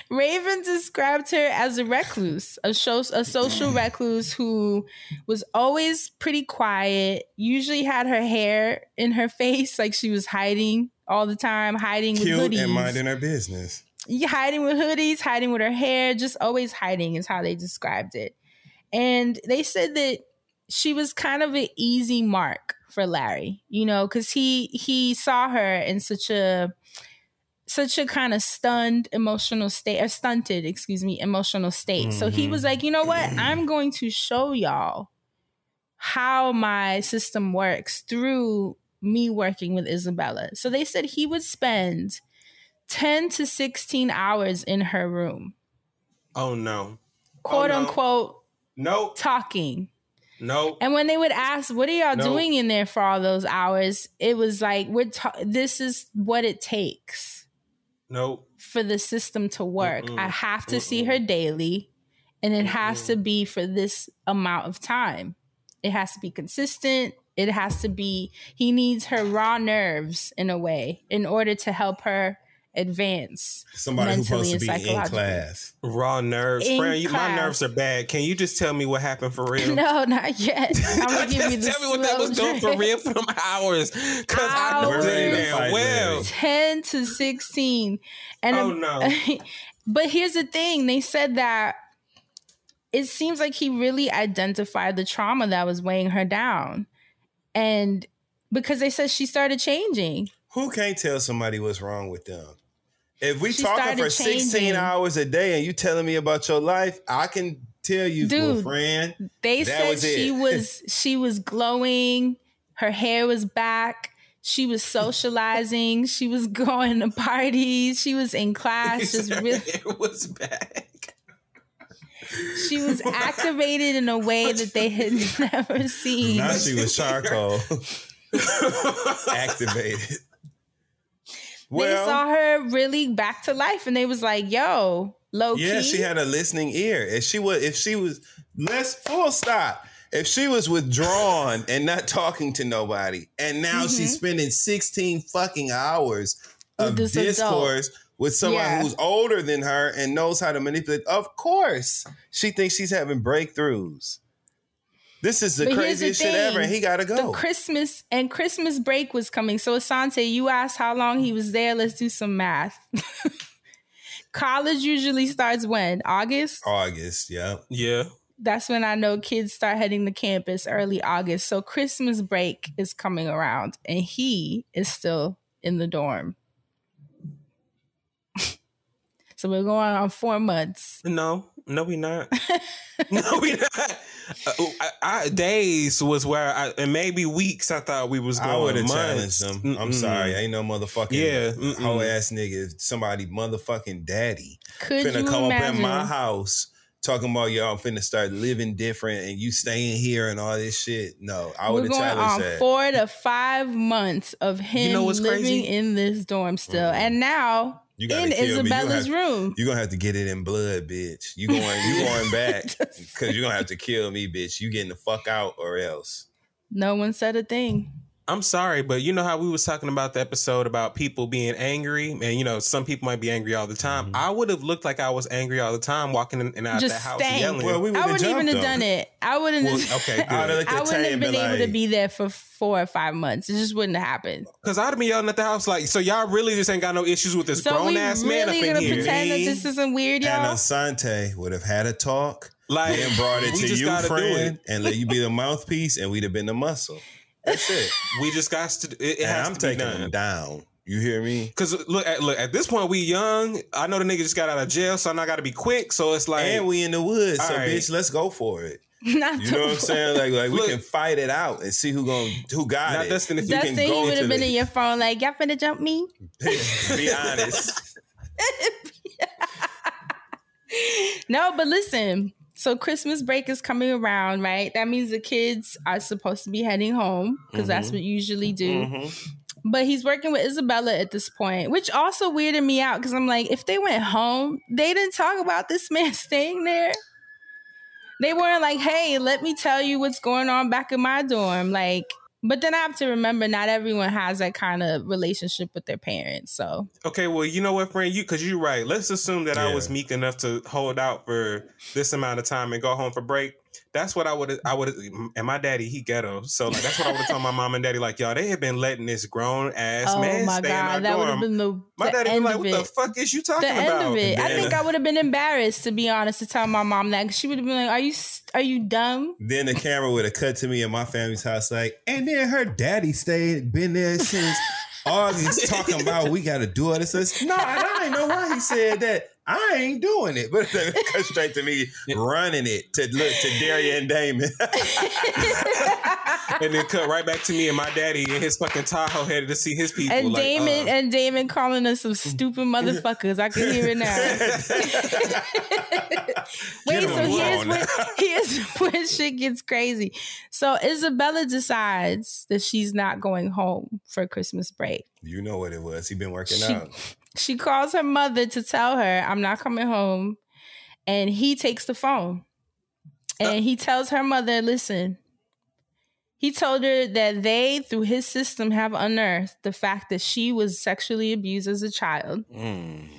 Raven described her as a recluse, a, show, a social recluse who was always pretty quiet, usually had her hair in her face, like she was hiding all the time, hiding Cute with hoodies. and minding her business. Yeah, hiding with hoodies, hiding with her hair, just always hiding is how they described it. And they said that she was kind of an easy mark for Larry, you know, because he he saw her in such a such a kind of stunned emotional state or stunted, excuse me, emotional state. So he was mm-hmm. like, you know what? I'm going to show y'all how my system works through me working with Isabella. So they said he would spend 10 to 16 hours in her room, Oh no. quote no. unquote, Nope. talking. Nope. And when they would ask, "What are y'all No. doing in there for all those hours?" It was like, "We're ta- this is what it takes Nope. for the system to work. Mm-mm. I have to see her daily, and it has to be for this amount of time. It has to be consistent. It has to be. He needs her raw nerves in a way in order to help her advance. Somebody who's supposed to be in psychologically. class. Raw nerves. In Friend, you, my nerves are bad. Can you just tell me what happened for real? No, not yet. I'm gonna give you the Tell me what that was doing for real for them hours. Cause I know Hours. damn We're ready to well. 10 to 16 and Oh, no. but here's the thing they said that it seems like he really identified the trauma that was weighing her down and because they said she started changing Who can't tell somebody what's wrong with them? If we She talking for 16 changing. hours a day and you telling me about your life, I can tell you, Dude, friend. they That said was she was she was glowing her hair was back she was socializing she was going to parties she was in class just really it was back. She was activated in a way that they had never seen Now she was charcoal. activated. they saw her really back to life and they was like, yo, low yeah, key. she had a listening ear. If she was, if she was, let's full stop. If she was withdrawn and not talking to nobody, and now Mm-hmm. she's spending 16 fucking hours of this discourse with someone Yeah. who's older than her and knows how to manipulate, of course, she thinks she's having breakthroughs. This is the But here's craziest shit ever, and he gotta go. The go. Christmas and Christmas break was coming. So Asante, you asked how long he was there. Let's do some math. College usually starts when? August? August, yeah. Yeah. That's when I know kids start heading to campus early August. So Christmas break is coming around and he is still in the dorm. So we're going on four months. No, no, we not. no, we not. Uh, I, I, days was where I, and maybe weeks. I thought we was going. I would have months. challenged him. I'm sorry, ain't no motherfucking Yeah, whole mm-mm. ass nigga, somebody motherfucking daddy Could finna you come up in my house talking about y'all finna start living different and you staying here and all this shit. No, I would We're have going on that. four to five months of him you know what's living crazy? in this dorm still, and now You gotta in kill me. You Isabella's gonna room. You're gonna have to get it in blood, bitch. You going you going back because you're gonna have to kill me, bitch. You getting the fuck out or else. No one said a thing. I'm sorry, but you know how we was talking about the episode about people being angry, and you know some people might be angry all the time. Mm-hmm. I would have looked like I was angry all the time, walking in and out Just the house stank. yelling. Well, we I wouldn't wouldn't even have done it. I wouldn't. Well, have, okay, I, I wouldn't have been been able to be there for four or five months. It just wouldn't have happened. Because I'd have been yelling at the house like, so y'all really just ain't got no issues with this So grown we ass man up really in here. pretend that Me this isn't weird, y'all? Asante would have had a talk, Like, and brought it to you, friend, it. and let you be the mouthpiece, and we'd have been the muscle. That's it. We just got to. It, it and has I'm to taking be them done. down. You hear me? Cause look, at, look at this point we young. I know the nigga just got out of jail, so I got to be quick. So it's like, and we in the woods, so All right. bitch, let's go for it. Not You know what I'm saying? Like, like we can fight it out and see who going who got Now, it. Dustin, if you can go would have been the- in your phone like, y'all finna jump me? be honest. No, but listen. So Christmas break is coming around, right? That means the kids are supposed to be heading home because that's Mm-hmm. what you usually do. But he's working with Isabella at this point, which also weirded me out because I'm like, if they went home, they didn't talk about this man staying there. They weren't like, hey, let me tell you what's going on back in my dorm. Like, but then I have to remember not everyone has that kind of relationship with their parents. So okay, well, you know what, friend, you because you're right. Let's assume that I was meek enough to hold out for this amount of time and go home for break. That's what I would. I would. And my daddy, he ghetto, so like that's what I would have told my mom and daddy. Like, y'all, they had been letting this grown ass oh man my stay in our god, that would have dorm. been the, my the daddy be end like, of "What it. the fuck is you talking the about?" end of it. I think I would have been embarrassed to be honest to tell my mom that she would have been like, "Are you are you dumb?" Then the camera would have cut to me in my family's house, like, and then her daddy stayed, been there since August, talking about we got to do it. It says, no, I didn't know why he said that. I ain't doing it, but then it cut straight to me running it to look to Daria and Damon. and then cut right back to me and my daddy and his fucking Tahoe headed to see his people. And like, Damon uh, and Damon calling us some stupid motherfuckers. I can hear it now. Wait, so him here's alone. where here's where shit gets crazy. So Isabella decides that she's not going home for Christmas break. you know what it was. He been working She- out. She calls her mother to tell her, I'm not coming home. And he takes the phone. And he tells her mother, listen, he told her that they, through his system, have unearthed the fact that she was sexually abused as a child. Mm.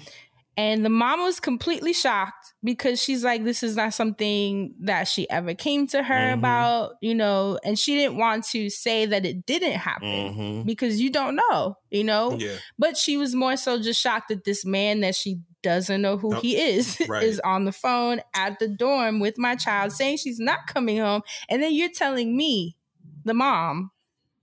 And the mom was completely shocked because she's like, this is not something that she ever came to her Mhm. about, you know, and she didn't want to say that it didn't happen Mhm. because you don't know, you know? yeah. But she was more so just shocked that this man that she doesn't know who Nope. he is Right. is on the phone at the dorm with my child saying she's not coming home. And then you're telling me, the mom,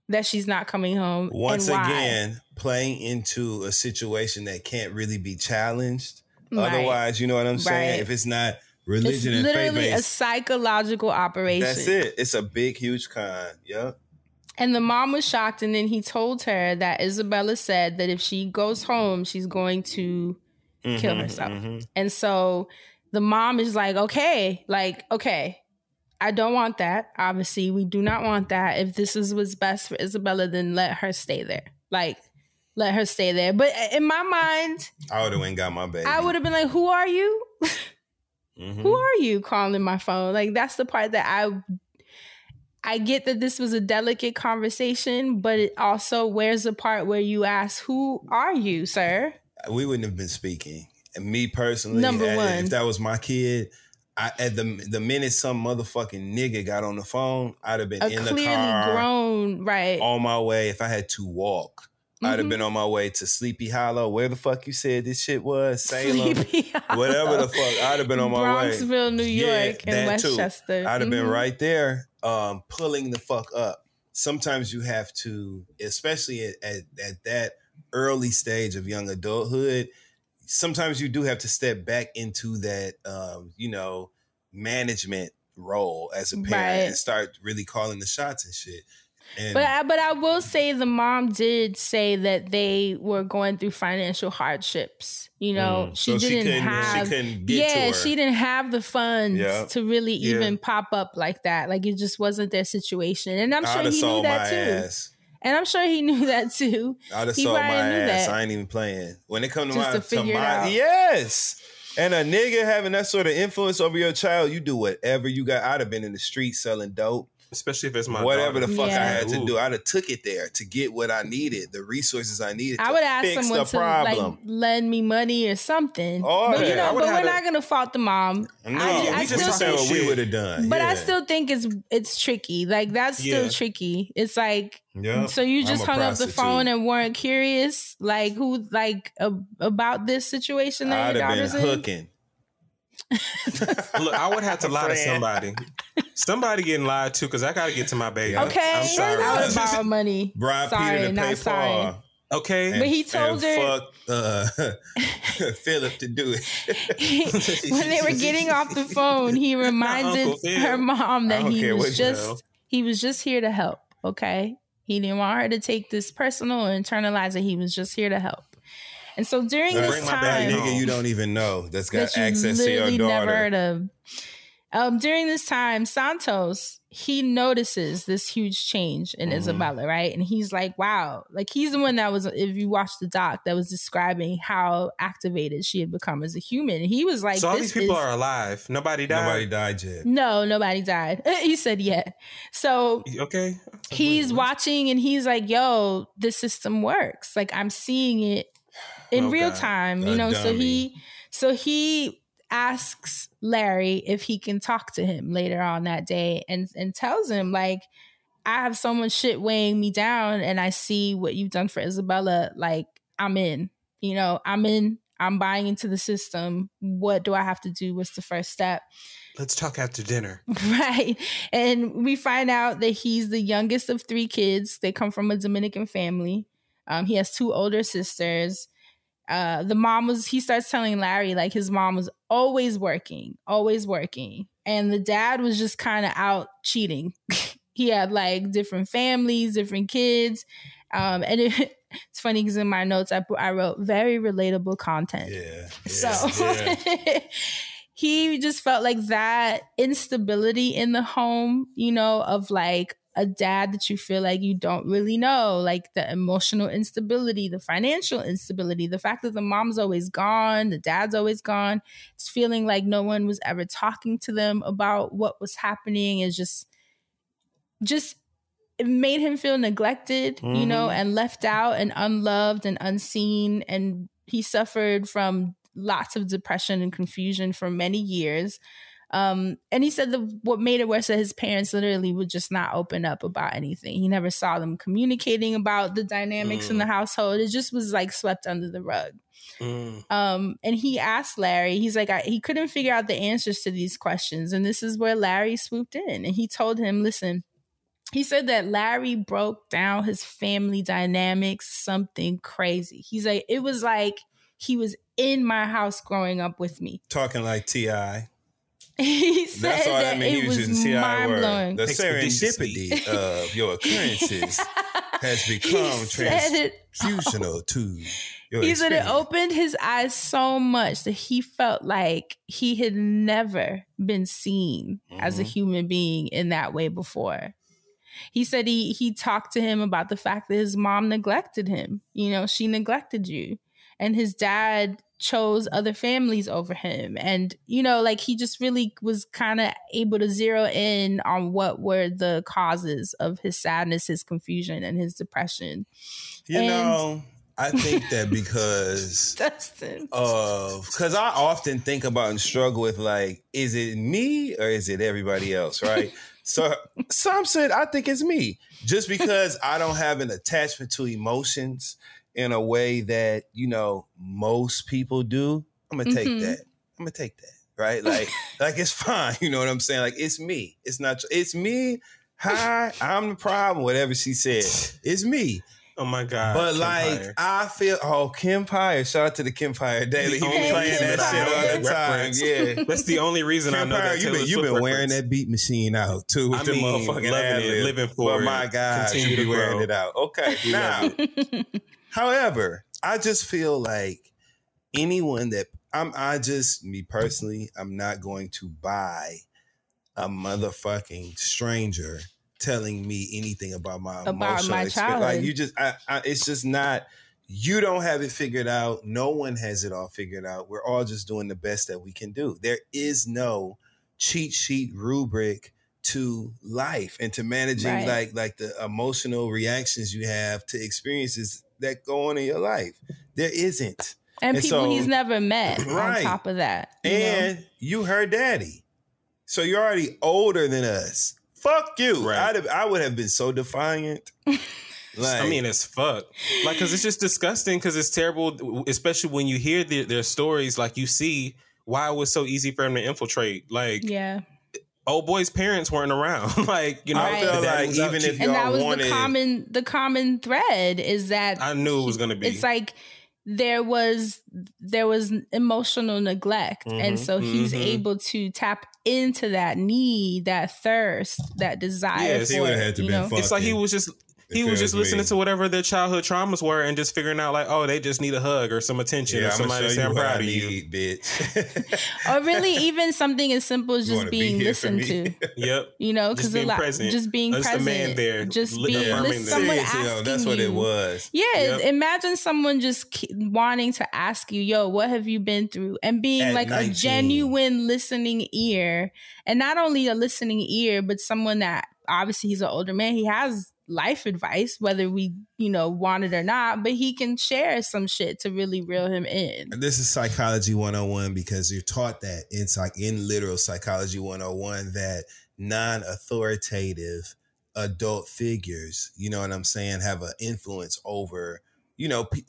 that she's not coming home. Once and why. again, playing into a situation that can't really be challenged. Right. Otherwise, you know what I'm saying? Right. If it's not religion and faith it's literally a psychological operation. that's it. It's a big, huge con. Yep. And the mom was shocked. And then he told her that Isabella said that if she goes home, she's going to kill Mhm, herself. mhm. And so the mom is like, okay, like, okay, I don't want that. Obviously, we do not want that. If this is what's best for Isabella, then let her stay there. Like, let her stay there. But in my mind, I would have went got my baby. I would have been like, "Who are you? Mhm. Who are you calling my phone?" Like that's the part that I I get that this was a delicate conversation, but it also where's the part where you ask, "Who are you, sir?" we wouldn't have been speaking. And me personally, Number eh, one. if that was my kid, I, at the the minute some motherfucking nigga got on the phone, I'd have been A in the car grown, right? on my way. If I had to walk, I'd have Mhm. been on my way to Sleepy Hollow. Where the fuck you said this shit was? Salem, Sleepy whatever the fuck. I'd have been on my way. Bronxville, New York, and that too. Westchester. I'd have been Mhm. right there, um, pulling the fuck up. Sometimes you have to, especially at, at, at that early stage of young adulthood, sometimes you do have to step back into that, um, you know, management role as a parent Right. and start really calling the shots and shit. And But I, but I will say the mom did say that they were going through financial hardships. You know, Mm. she So didn't she have. to yeah, she didn't have the funds Yeah. to really Yeah. even pop up like that. Like it just wasn't their situation, and I'm I'd sure he knew that too. ass. And I'm sure he knew that too. I'd have He sold probably my ass. that. I ain't even playing. When it comes to Just my, to it my yes. And a nigga having that sort of influence over your child, you do whatever you got. I'd have been in the street selling dope. Especially if it's my whatever daughter. the fuck I had to Ooh. do. I'd have took it there to get what I needed, the resources I needed. I to would ask fix someone the to problem. like lend me money or something. All but you know, but we're had a- not gonna fault the mom. no, I, we I just still saying what we would have done. But I still think it's it's tricky. Like that's still Yeah. tricky. It's like Yeah. so you just a hung up the phone and weren't curious, like who like ab- about this situation that I'd your have been daughter's in. hooking. Look, I would have to lie to somebody. Somebody getting lied to because I got to get to my baby. Okay, I'm sorry. I would borrow money. Bribe sorry, Peter to pay sorry. Paul. Okay. and- But he told her- fuck uh, Philip to do it. when they were getting off the phone, he reminded her mom that he was what you know. just he was just here to help. Okay, he didn't want her to take this personal and internalize it. He was just here to help. And so during Now, this my time, bad nigga you don't even know that's got that access to your literally daughter. never heard of. Um, during this time, Santos he notices this huge change in Mhm. Isabella, right? And he's like, "Wow!" Like he's the one that was, if you watch the doc, that was describing how activated she had become as a human. And he was like, so all "This these people is- are alive. Nobody died. Nobody died yet. no, nobody died. he said, "Yeah." So Okay. he's watching and he's like, "Yo, this system works. Like I'm seeing it in Oh, real God. time." A You know, so he so he asks Larry if he can talk to him later on that day and and tells him like I have so much shit weighing me down and I see what you've done for Isabella like I'm in. You know, I'm in. I'm buying into the system. What do I have to do? What's the first step? Let's talk after dinner. Right. And we find out that he's the youngest of three kids. They come from a Dominican family. Um, he has two older sisters. Uh, the mom was, he starts telling Larry, like, his mom was always working, always working. And the dad was just kind of out cheating. he had like different families, different kids. Um, and it, it's funny because in my notes, I, put- I wrote very relatable content. Yeah. So yeah. he just felt like that instability in the home, you know, of like a dad that you feel like you don't really know, like the emotional instability, the financial instability, the fact that the mom's always gone, the dad's always gone, it's feeling like no one was ever talking to them about what was happening is just just it made him feel neglected, you know, Mhm. and left out and unloved and unseen. And he suffered from lots of depression and confusion for many years. Um, and he said that what made it worse that his parents literally would just not open up about anything. He never saw them communicating about the dynamics in the household. It just was like swept under the rug. Mm. Um, and he asked Larry, he's like, I, he couldn't figure out the answers to these questions. And this is where Larry swooped in and he told him, listen, he said that Larry broke down his family dynamics, something crazy. He's like, it was like he was in my house growing up with me. Talking like T.I. He said That's all that I mean. it He was was using T.I. mind word. blowing. The Expeditiously. serendipity of your occurrences has become said- transfusional to your he said it opened his eyes so much that he felt like he had never been seen as a Mhm. human being in that way before. He said he he talked to him about the fact that his mom neglected him. You know, she neglected you. And his dad chose other families over him. And, you know, like he just really was kind of able to zero in on what were the causes of his sadness, his confusion, and his depression. You And- know, I think that because Dustin. of because I often think about and struggle with like, is it me or is it everybody else, right? so some said I think it's me, just because I don't have an attachment to emotions in a way that you know most people do. I'm gonna take Mhm. that. I'm gonna take that, right? Like, like it's fine. You know what I'm saying? Like it's me. It's not. It's me. Hi, I'm the problem. Whatever she said, it's me. Oh my god! But Kim like Pyre. I feel oh Kim Pyre, shout out to the Kim Pyre Daily. He The be playing reason that I shit all the time. reference. Yeah. That's the only reason I know Pyre, that You've been, you been wearing that beat machine out too with I the mean, motherfucking loving it, ad-lib. living for Well, it. my God, Continue you be to wearing it out. Okay, now, love however, I just feel like anyone that I'm, I just me personally, I'm not going to buy a motherfucking stranger telling me anything about my About emotional my experience. Like you just, I, I, it's just not. You don't have it figured out. No one has it all figured out. We're all just doing the best that we can do. There is no cheat sheet rubric to life and to managing Right. like like the emotional reactions you have to experiences that go on in your life. There isn't. and And people so- he's never met Right. on top of that. you know? And you her daddy. So you're already older than us. Fuck you. Right. I'd have, I would have been so defiant. Like, I mean, it's fuck. Like, cause it's just disgusting. Cause it's terrible, especially when you hear their, their stories. Like, you see why it was so easy for him to infiltrate. Like, yeah. Old boy's parents weren't around. like, you know, I feel the like was out even cheap. if and that y'all was wanted- the common the common thread is that I knew it was gonna be. it's like there was there was emotional neglect and Mhm, so he's mhm. able to tap into that need that thirst that desire Yes, he for would've had to you been know? it's like he was just he was just was listening to whatever their childhood traumas were and just figuring out like, oh, they just need a hug or some attention yeah, or somebody show to say I'm proud I of you. need, bitch. or really even something as simple as just wanna be being listened to Yep. you know Just because a being lot present. just being Just a present man there, just li- being affirming listen, someone Seriously, yo, asking that's what it you- was. Yeah, Yep. imagine someone just wanting to ask you, "Yo, what have you been through?" and being At like 19. a genuine listening ear, and not only a listening ear, but someone that obviously he's an older man. He has life advice, whether we you know want it or not, but he can share some shit to really reel him in. This is psychology 101 because you're taught that in psych in literal psychology 101 that non-authoritative adult figures, you know what I'm saying, have an influence over, you know, pe-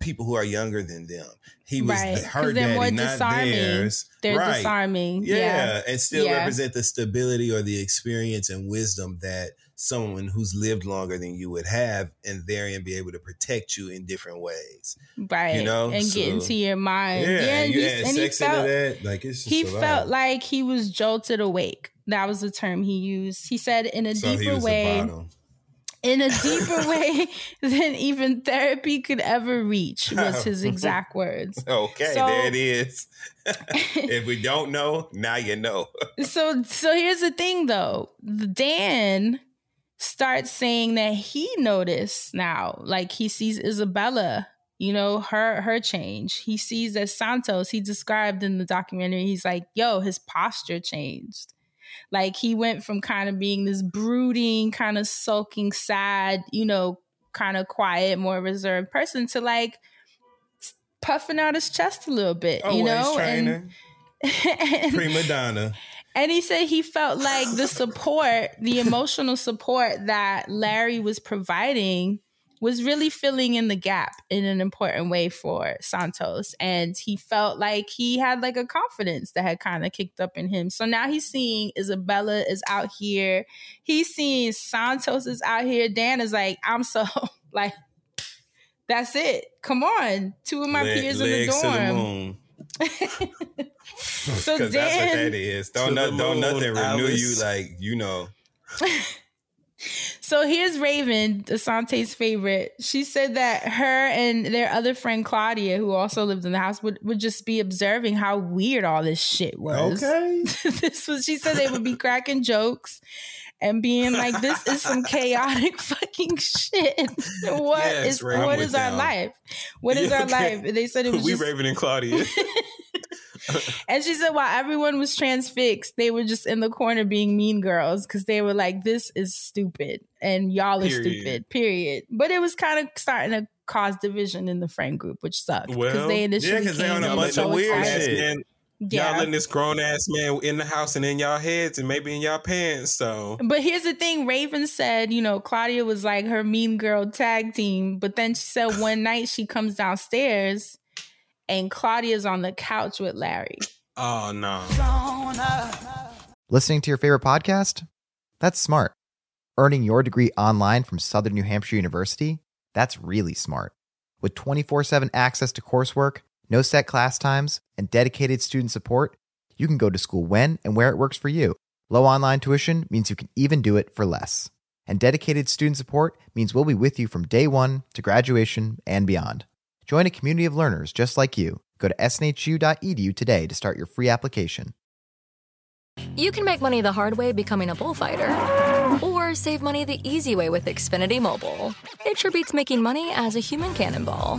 people who are younger than them. He was Right, her they're more daddy, not disarming. theirs. They're right. disarming. Yeah, Yeah. and still Yeah. represent the stability or the experience and wisdom that someone who's lived longer than you would have, and therein be able to protect you in different ways. Right. You know, and get into your mind. Yeah, and, you and he felt, into that, like it's just he felt like he was jolted awake. That was the term he used. He said in a so deeper way, a in a deeper way than even therapy could ever reach was his exact words. Okay, So- there it is. if we don't know, now you know. so so here's the thing though. Dan starts saying that he noticed now, like he sees Isabella, you know, her her change. He sees that Santos, he described in the documentary, he's like, yo, his posture changed. Like he went from kind of being this brooding, kind of sulking, sad, you know, kind of quiet, more reserved person to like puffing out his chest a little bit, Oh, you know, and, and prima donna. And he said he felt like the support, the emotional support that Larry was providing was really filling in the gap in an important way for Santos. And he felt like he had like a confidence that had kind of kicked up in him. So now he's seeing Isabella is out here. He's seeing Santos is out here. Dan is like, I'm so like, that's it. Come on. Two of my Leg- peers in the legs to the dorm. So Because that's what that is. Don't no, don't nothing renew you like you know. So here's Raven, Asante's favorite. She said that her and their other friend Claudia, who also lived in the house, would, would just be observing how weird all this shit was. Okay. this was she said they would be cracking jokes and being like, "This is some chaotic fucking shit. What Yes, is I'm what is our life? What is Yeah, our okay. life?" And they said it was we just Raven and Claudia. and she said while everyone was transfixed, they were just in the corner being mean girls because they were like, "This is stupid," and y'all are Period. stupid. Period. But it was kind of starting to cause division in the friend group, which sucked because Well, they initially yeah, they came on a bunch so of weird shit. Man, Yeah. Y'all letting this grown ass man in the house and in y'all heads and maybe in y'all pants. So But here's the thing Raven said, you know, Claudia was like her mean girl tag team. But then she said one night she comes downstairs and Claudia's on the couch with Larry. Oh no. Listening to your favorite podcast? That's smart. Earning your degree online from Southern New Hampshire University? That's really smart. With 24 7 access to coursework, no set class times, and dedicated student support, you can go to school when and where it works for you. Low online tuition means you can even do it for less. And dedicated student support means we'll be with you from day one to graduation and beyond. Join a community of learners just like you. Go to snhu.edu today to start your free application. You can make money the hard way becoming a bullfighter, or save money the easy way with Xfinity Mobile. It sure beats making money as a human cannonball.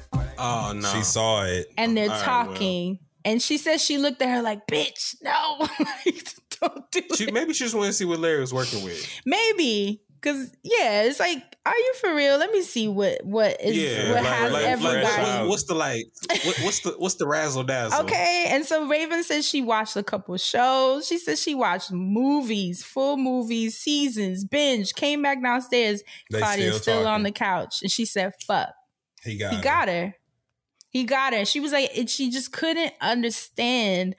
Oh no. She saw it. And they're All right, well. talking. And she says she looked at her like, bitch, no. Don't do She, it. maybe she just wanted to see what Larry was working with. Maybe. Cause yeah, it's like, are you for real? Let me see what what is Yeah, what like, has like, everybody. like, what's the like? What, what's the what's the razzle dazzle? Okay, and so Raven says she watched a couple shows. She says she watched movies, full movies, seasons, binge. Came back downstairs. They Claudia's still still, on the couch, and she said, "Fuck." He got. He her. got her. He got her. She was like, she just couldn't understand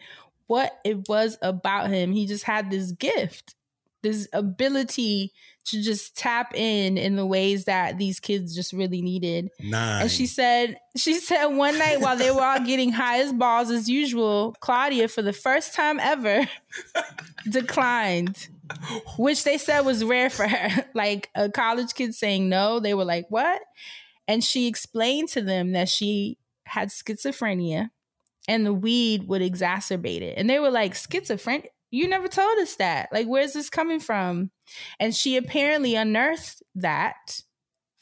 what it was about him. He just had this gift, this ability to just tap in in the ways that these kids just really needed. Nine. And she said, she said one night while they were all getting high as balls as usual, Claudia, for the first time ever, declined, which they said was rare for her. Like a college kid saying no, they were like, what? And she explained to them that she had schizophrenia and the weed would exacerbate it. And they were like, schizophrenia? You never told us that. Like, where's this coming from? And she apparently unearthed that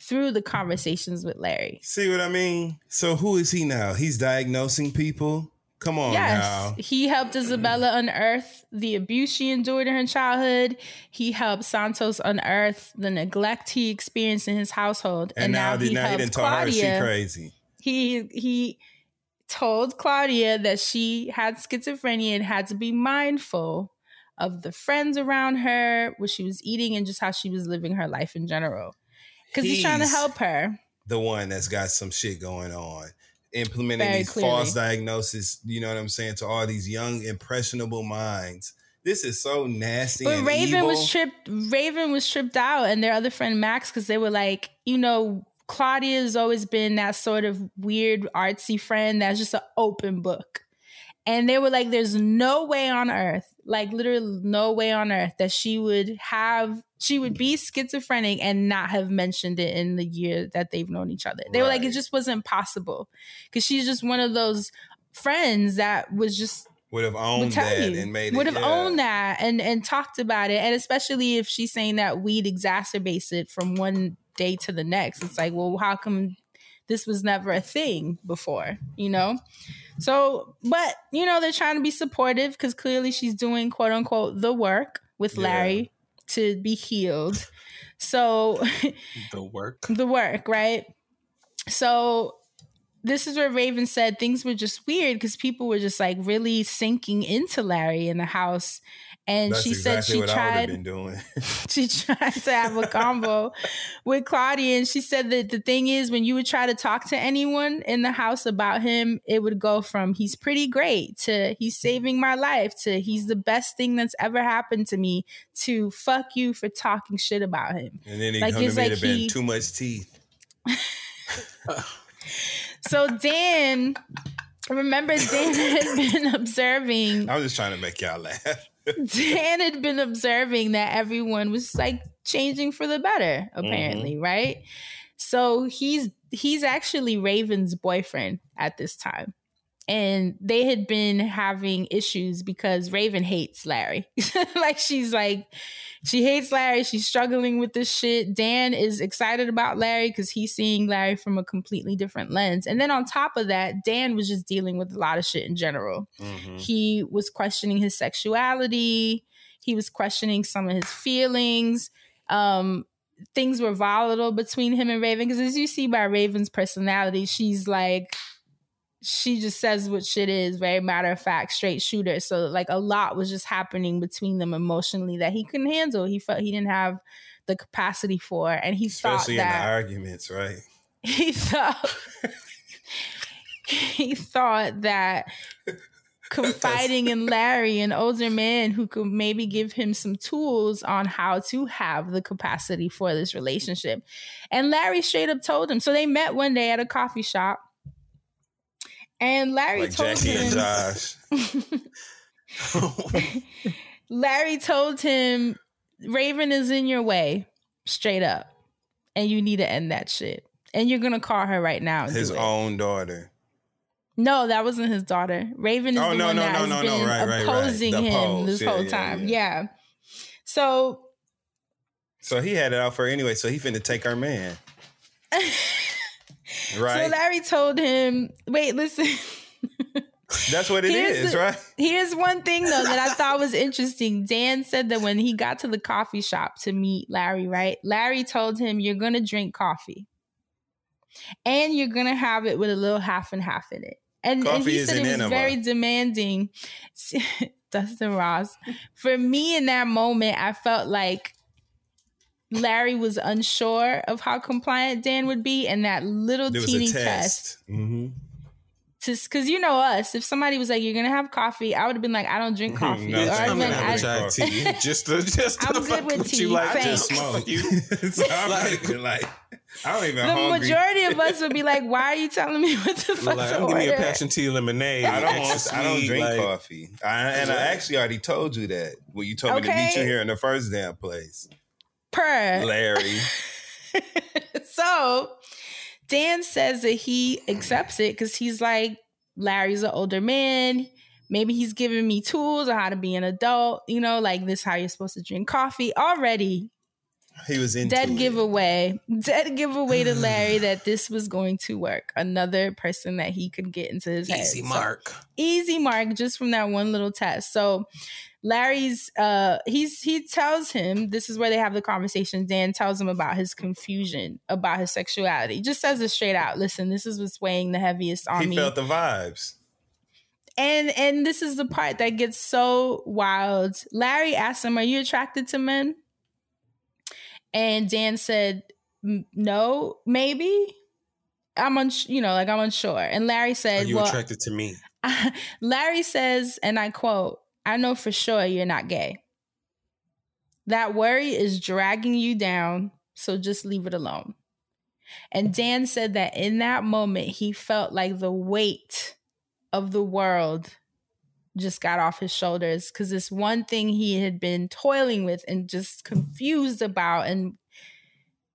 through the conversations with Larry. See what I mean? So who is he now? He's diagnosing people. Come on yes, now. he helped Isabella unearth the abuse she endured in her childhood. He helped Santos unearth the neglect he experienced in his household, And, now, he now he helps her she Claudia. crazy. He he told Claudia that she had schizophrenia and had to be mindful of the friends around her, what she was eating, and just how she was living her life in general. Because he's, trying to help her. The one that's got some shit going on. Implementing Very these clearly. false diagnoses, you know what I'm saying, to all these young, impressionable minds. This is so nasty. But Raven evil. was tripped. Raven was tripped out, and their other friend Max, because they were like, you know, Claudia has always been that sort of weird artsy friend that's just an open book. And they were like, there's no way on earth, like literally no way on earth that she would have, she would be schizophrenic and not have mentioned it in the year that they've known each other. They were like, it just wasn't possible. Cause she's just one of those friends that was just would have owned would that you, and made it. would have yeah. owned that and and talked about it and especially if she's saying that weed exacerbates it from one day to the next. It's like, well, how come this was never a thing before, you know? So, but, you know, they're trying to be supportive because clearly she's doing quote unquote the work with Yeah. Larry to be healed. So, The work. the work, right? So this is where Raven said things were just weird because people were just like really sinking into Larry in the house. And That's she exactly said she tried she tried to have a combo with Claudia and she said that the thing is when you would try to talk to anyone in the house about him, it would go from he's pretty great to he's hmm. saving my life to he's the best thing that's ever happened to me to fuck you for talking shit about him. And then he Like, it's like he- too much teeth. So Dan, remember Dan had been observing. I was just trying to make y'all laugh. Dan had been observing that everyone was like changing for the better, apparently, mm-hmm. right? So he's he's actually Raven's boyfriend at this time. And they had been having issues because Raven hates Larry. like she's like she hates Larry. She's struggling with this shit. Dan is excited about Larry because he's seeing Larry from a completely different lens. And then on top of that, Dan was just dealing with a lot of shit in general. He was questioning his sexuality. He was questioning some of his feelings. Um, things were volatile between him and Raven because, as you see by Raven's personality, she's like, she just says what shit is, very matter of fact, straight shooter. So, like, a lot was just happening between them emotionally that he couldn't handle. He felt he didn't have the capacity for, and he Especially thought in the that arguments, right? he thought he thought that confiding in Larry, an older man who could maybe give him some tools on how to have the capacity for this relationship. And Larry straight up told him. So they met one day at a coffee shop. And Larry Like told Jackie him and Josh. Larry told him Raven is in your way, straight up. And you need to end that shit. And you're gonna call her right now. His own daughter. No, that wasn't his daughter. Raven is Oh, the no, one no, that no, has no, no. been Right, right, right. opposing The him pose. this Yeah, whole yeah, time. yeah. Yeah. So So he had it out for her anyway. So he finna take our man. right. so Larry told him, wait, listen. That's what it Here's is, the- right? Here's one thing though that I thought was interesting. Dan said that when he got to the coffee shop to meet Larry, right? Larry told him, You're gonna drink coffee. And you're gonna have it with a little half and half in it. And, and he said an it was enema. very demanding. Dustin Ross. For me in that moment, I felt like Larry was unsure of how compliant Dan would be, and that little There was teeny a test test. Mm-hmm. just because you know us, if somebody was like, "You're gonna have coffee," I would have been like, "I don't drink coffee." No, Or thank I'd you. been I'm like, gonna have a tea. just to just to I'm good with with tea, you like thanks. just smoke. You so I'm not even like, I don't even the hungry. majority of us would be like, "Why are you telling me what the fuck like, to I'm give me a passion tea lemonade. I don't extra want. I don't drink like- coffee. I, and I actually already told you that when you told me to meet you here in the first damn place, Per. Larry. so Dan says that he accepts it because he's like, Larry's an older man. Maybe he's giving me tools on how to be an adult. You know, like this, how you're supposed to drink coffee. Already, He was into dead it. giveaway, dead giveaway to Larry that this was going to work. Another person that he could get into his head. Easy So- mark. easy mark just from that one little test. So Larry's uh he's he tells him this is where they have the conversation. Dan tells him about his confusion about his sexuality. Just says it straight out. Listen, this is what's weighing the heaviest on He me. felt the vibes. and and this is the part that gets so wild. Larry asks him, "Are you attracted to men?" And Dan said, "No, maybe." I'm uns- you know, like I'm unsure. And Larry said, Are you "Well, attracted to me? Larry says, and I quote, I know for sure you're not gay. That worry is dragging you down, so just leave it alone. And Dan said that in that moment, he felt like the weight of the world just got off his shoulders because this one thing he had been toiling with and just confused about. And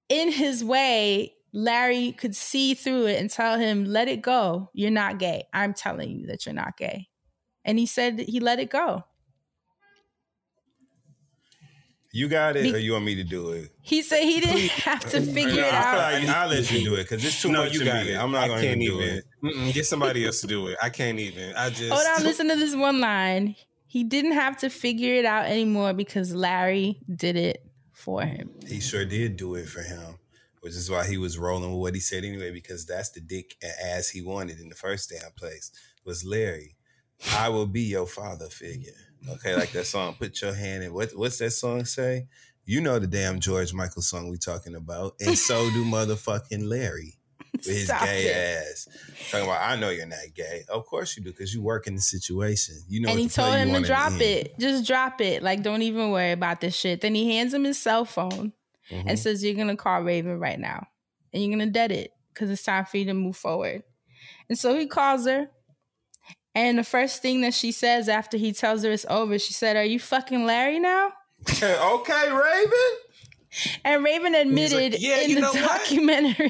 in his way, Larry could see through it and tell him, let it go. You're not gay. I'm telling you that you're not gay. And he said he let it go. You got it, Be- or you want me to do it? He said he didn't have to figure I it feel out. like I'll let you do it because it's too no, much you to got me. it. I'm not going to can't do even. it. Mm-mm, get somebody else to do it. I can't even. I just Hold on, listen to this one line. He didn't have to figure it out anymore because Larry did it for him. He sure did do it for him, which is why he was rolling with what he said anyway. Because that's the dick and ass he wanted in the first damn place was Larry. I will be your father figure. Okay, like that song. Put your hand in. What what's that song say? You know the damn George Michael song we talking about, and so do motherfucking Larry with his Stop gay it. ass. Talking about, I know you're not gay. Of course you do, because you work in the situation. You know, and he told him to drop it. Just drop it. Like, don't even worry about this shit. Then he hands him his cell phone Mhm. and says, You're going to call Raven right now. And you're going to dead it because it's time for you to move forward. And so he calls her. And the first thing that she says after he tells her it's over, she said, Are you fucking Larry now? okay, Raven. And Raven admitted "Yeah, in the documentary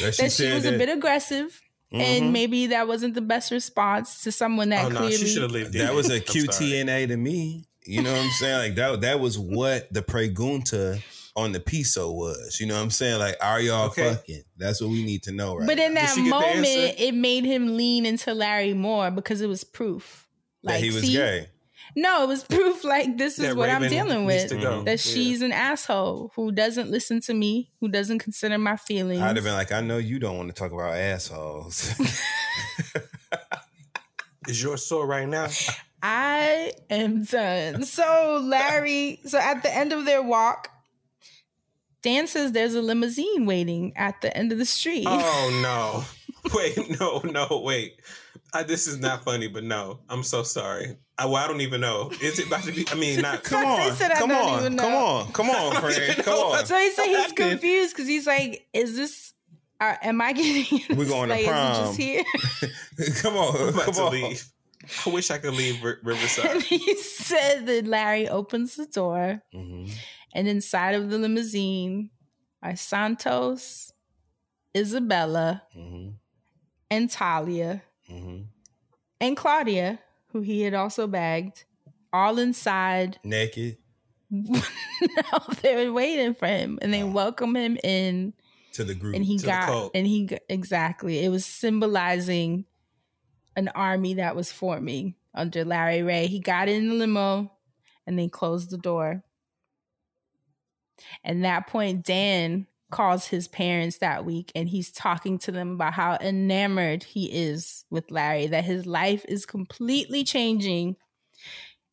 That that she she said was a bit aggressive. Mhm. And maybe that wasn't the best response to someone that Oh no, clearly she should have lived. That was a it. I'm sorry. QTNA to me. You know what I'm saying? Like that that was what the pregunta on the piso was. You know what I'm saying? Like, are y'all Okay. fucking? That's what we need to know right But in now. that she get the moment, it made him lean into Larry more because it was proof. that he was see? gay. No, it was proof like this is That what I'm dealing with. Mm-hmm. That Yeah. she's an asshole who doesn't listen to me, who doesn't consider my feelings. I'd have been like, I know you don't want to talk about assholes. Is yours sore right now? I am done. So Larry, so at the end of their walk, Dan says there's a limousine waiting at the end of the street. Oh no! Wait, no, no, wait. I, this is not funny, but no, I'm so sorry. I, well, I don't even know. Is it about to be? I mean, not. come on, said I come don't on, even come know. on, come on, friend, come on. So he said he's confused because he's like, "Is this? Uh, am I getting? We're this going to play? Is it prom. just here?" come on, I'm about come to on. leave. I wish I could leave R- and he said that Larry opens the door, Mhm. And inside of the limousine are Santos, Isabella, Mhm. and Talia, Mhm. and Claudia, who he had also bagged, all inside. Naked no, they were waiting for him, and they welcome him in. to the group. and he got and he exactly it was symbolizing an army that was forming under Larry Ray. He got in the limo and they closed the door. And that point, Dan calls his parents that week and he's talking to them about how enamored he is with Larry, that his life is completely changing.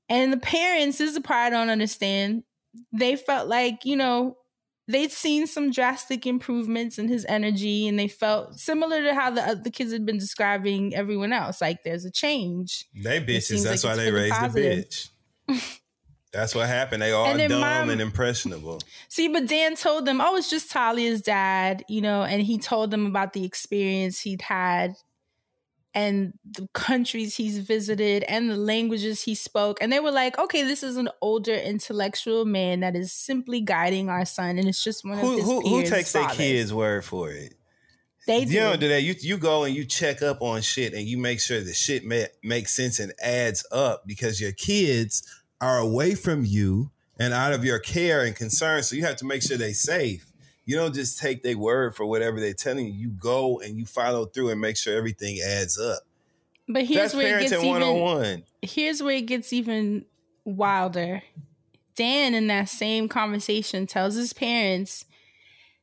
And the parents, this is the part I don't understand. They felt like, you know, they'd seen some drastic improvements in his energy and they felt similar to how the uh, other kids had been describing everyone else. Like there's a change. They bitches. That's like why they the raised the bitch. That's what happened. They all dumb mom- and impressionable. See, but Dan told them, oh, it's just Talia's dad, you know, and he told them about the experience he'd had and the countries he's visited and the languages he spoke. And they were like, okay, this is an older intellectual man that is simply guiding our son. And it's just one of Who his who, who takes their kids' word for it? They You don't do. do that. You you go and you check up on shit and you make sure the shit ma- makes sense and adds up because your kids are away from you and out of your care and concern. So you have to make sure they're safe. You don't just take their word for whatever they're telling you. You go and you follow through and make sure everything adds up. But here's That's where it gets even here's where it gets even wilder. Dan in that same conversation tells his parents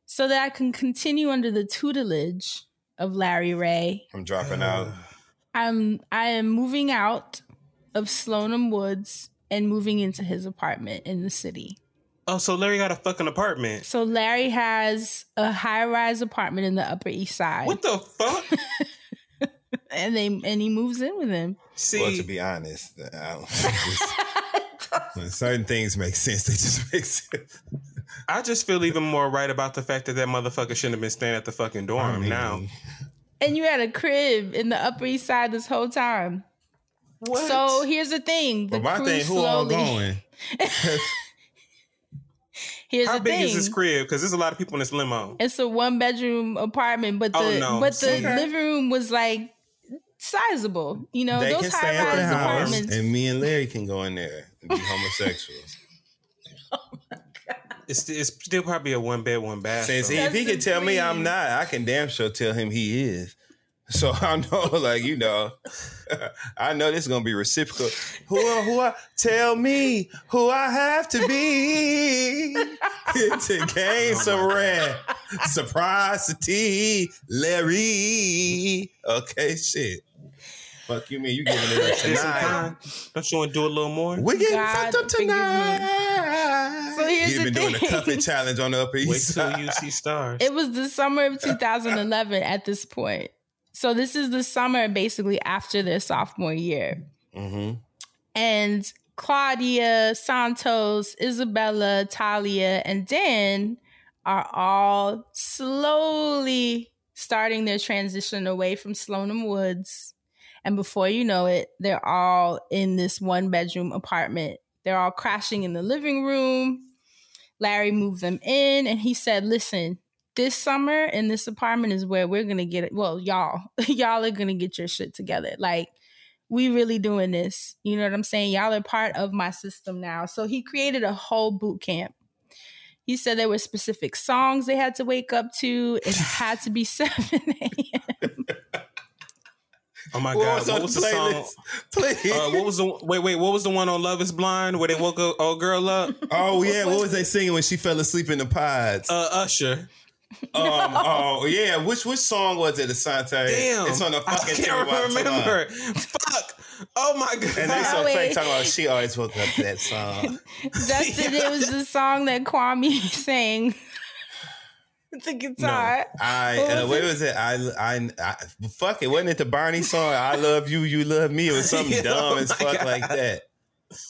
so that I can continue under the tutelage of Larry Ray. I'm dropping out. I'm I am moving out of Slonim Woods and moving into his apartment in the city. Oh, so Larry got a fucking apartment. So Larry has a high-rise apartment in the Upper East Side. What the fuck? and they and he moves in with him. See, well, to be honest, I don't, when certain things make sense, they just make sense. I just feel even more right about the fact that that motherfucker shouldn't have been staying at the fucking dorm I mean, now. And you had a crib in the Upper East Side this whole time. What? So here's the thing. The But my thing, who all slowly- going? Here's How the big thing. is this crib? Because there's a lot of people in this limo. It's a one bedroom apartment, but oh, the Oh, no. but the Okay. living room was like sizable. You know, they those high rise apartments. and me and Larry can go in there and be homosexuals. Oh my God. It's, it's still probably a one bed, one bath. Since he, if he can tell me I'm not, I can damn sure tell him he is. So I know, like you know, I know this is gonna be reciprocal. Who, who I tell me who I have to be oh to gain some rent. Surprise, Larry. Okay, shit. Fuck you, mean you giving it up tonight? Don't you want to do a little more? We're getting God, fucked up tonight. So here's You've the been doing the thing. cuffing challenge on the Upper East Wait till you see stars. It was the summer of 2011 at this point. So this is the summer basically after their sophomore year. Mm-hmm. And Claudia, Santos, Isabella, Talia, and Dan are all slowly starting their transition away from Slonim Woods. And before you know it, they're all in this one bedroom apartment. They're all crashing in the living room. Larry moved them in and he said, Listen, this summer in this apartment is where we're gonna get it. Well, y'all, y'all are gonna get your shit together. Like, we really doing this. You know what I'm saying? Y'all are part of my system now. So he created a whole boot camp. He said there were specific songs they had to wake up to. It had to be 7 a.m. Oh my What god! was What was the the song? Please. Uh, what was the wait? Wait, what was the one on Love Is Blind where they woke a old girl up? Oh yeah, what was they singing when she fell asleep in the pods? Uh, Usher. Um, oh yeah, which which song was it? Asante. Damn, it's on the fucking. I can't tip of our tongue. remember. Fuck. Oh my god! And they so Wait. fake talking about she always woke up to that song. Dustin, it was the song that Kwame sang. the guitar. I What uh, was what was it? I, I I fuck it. Wasn't it the Barney song? I love you, you love me. It was something Yeah, dumb oh as fuck God. like that.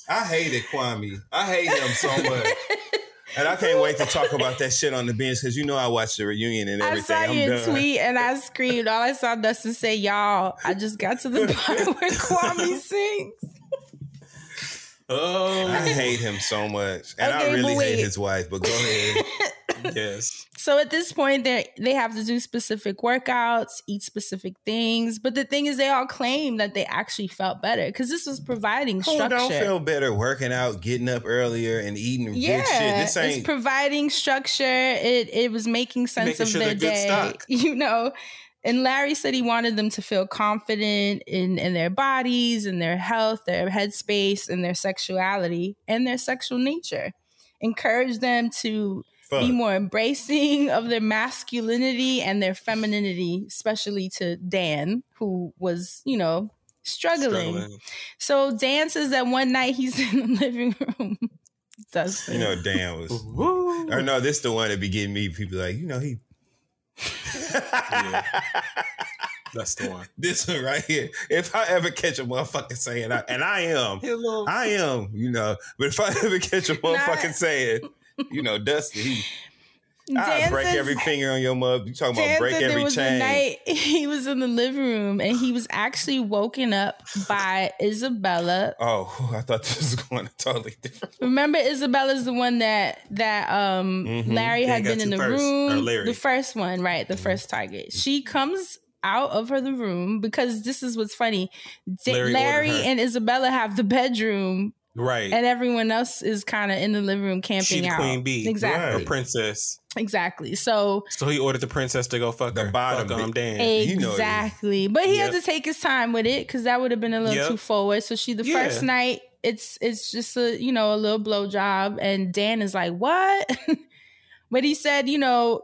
I hated Kwame. I hate him so much. And I can't wait to talk about that shit on the bench because you know I watched the reunion and I everything. saw I'm your done. tweet and I screamed. All I saw Dustin say, "Y'all, I just got to the part where Kwame sings." Oh, I hate him so much, and Okay, I really hate his wife. But go ahead. yes. So at this point, they they have to do specific workouts, eat specific things. But the thing is, they all claim that they actually felt better because this was providing Who structure. don't feel better working out, getting up earlier, and eating yeah, good shit? This it's ain't. providing structure. It it was making sense Making of sure their good day. stock. You know. And Larry said he wanted them to feel confident in, in their bodies, in their health, their headspace, and their sexuality and their sexual nature. Encourage them to Fuck. be more embracing of their masculinity and their femininity, especially to Dan, who was, you know, struggling. Struggling. So Dan says that one night he's in the living room. Dustin. You know, Dan was. Or no, this the one that be getting me. People like, you know, he. That's the one. This one right here. If I ever catch a motherfucker saying, I, and I am, I am, you know, but if I ever catch a motherfucker saying, you know, Dusty, he, I break every finger on your mother. You talking about break there every was chain? a night he was in the living room and he was actually woken up by Isabella. Oh, I thought this was going to totally different. Remember, Isabella's the one that that um Mhm. Larry had been in the first, or room. Larry. The first one, right? Mm-hmm. The first target. She comes out of her the room because this is what's funny. Larry Larry, and Isabella have the bedroom, Right. and everyone else is kind of in the living room camping the out. queen bee. Exactly. Or princess. Exactly. So So he ordered the princess to go fuck the her. bottom fuck um, Dan. Exactly. But he had to take his time with it because that would have been a little Yep. too forward. So she the Yeah. first night, it's it's just a you know, a little blow job. And Dan is like, What? but he said, you know,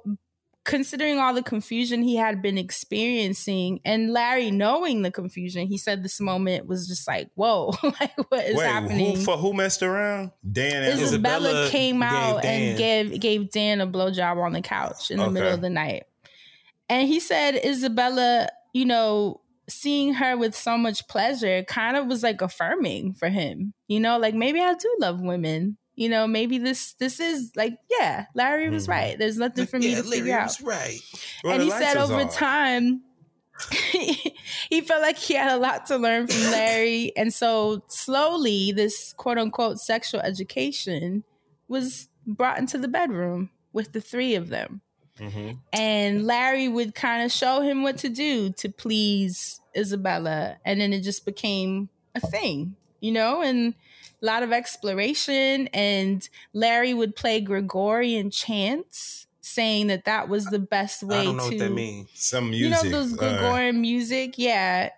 considering all the confusion he had been experiencing and Larry knowing the confusion, he said this moment was just like, Whoa, like what is Wait, happening? who, for, who messed around? Dan and Isabella, Isabella came out and gave gave Dan a blowjob on the couch in the middle of the night. And he said Isabella, you know, seeing her with so much pleasure kind of was like affirming for him. You know, like maybe I do love women. You know, maybe this this is like, yeah, Larry was Mhm. right. There's nothing for me yeah, to Larry figure out was right. Well, and he said over time he felt like he had a lot to learn from larry and so slowly this quote unquote sexual education was brought into the bedroom with the three of them Mhm. and larry would kind of show him what to do to please isabella and then it just became a thing you know, and a lot of exploration. And Larry would play Gregorian chants, saying that that was the best way I don't know to what that means. Some music, you know those uh, Gregorian music, yeah.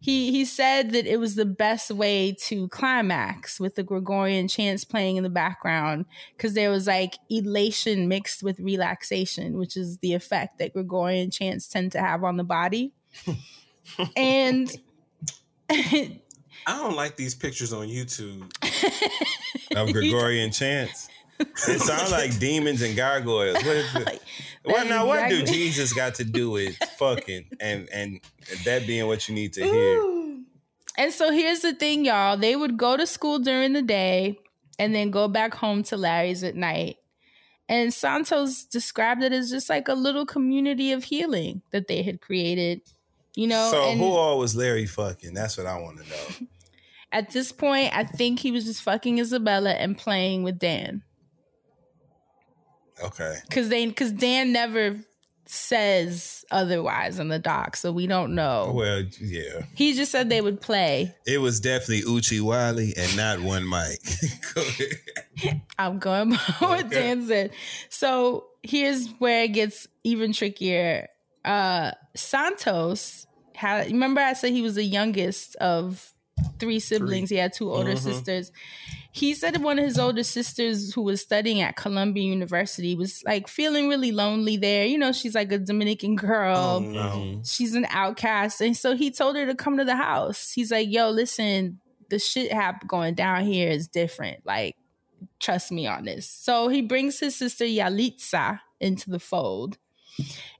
He he said that it was the best way to climax with the Gregorian chants playing in the background because there was like elation mixed with relaxation, which is the effect that Gregorian chants tend to have on the body. and I don't like these pictures on YouTube. of Gregorian chants. It sounds like demons and gargoyles. What is it? Well, now what do Jesus got to do with fucking and and that being what you need to hear? And so here's the thing, y'all. They would go to school during the day and then go back home to Larry's at night. And Santos described it as just like a little community of healing that they had created. You know, so who all was Larry fucking? That's what I want to know. at this point, I think he was just fucking Isabella and playing with Dan. Okay. Cause they cause Dan never says otherwise in the doc, so we don't know. Well, yeah. He just said they would play. It was definitely Uchi Wally and not one Mike. Go. I'm going by what Dan said. So here's where it gets even trickier. Uh Santos had remember I said he was the youngest of three siblings. He had two older Mhm. sisters. He said one of his older sisters who was studying at Columbia University was like feeling really lonely there. You know, she's like a Dominican girl. Mm-hmm. She's an outcast. And so he told her to come to the house. He's like, yo, listen, the shit hap going down here is different. Like, trust me on this. So he brings his sister Yalitza into the fold.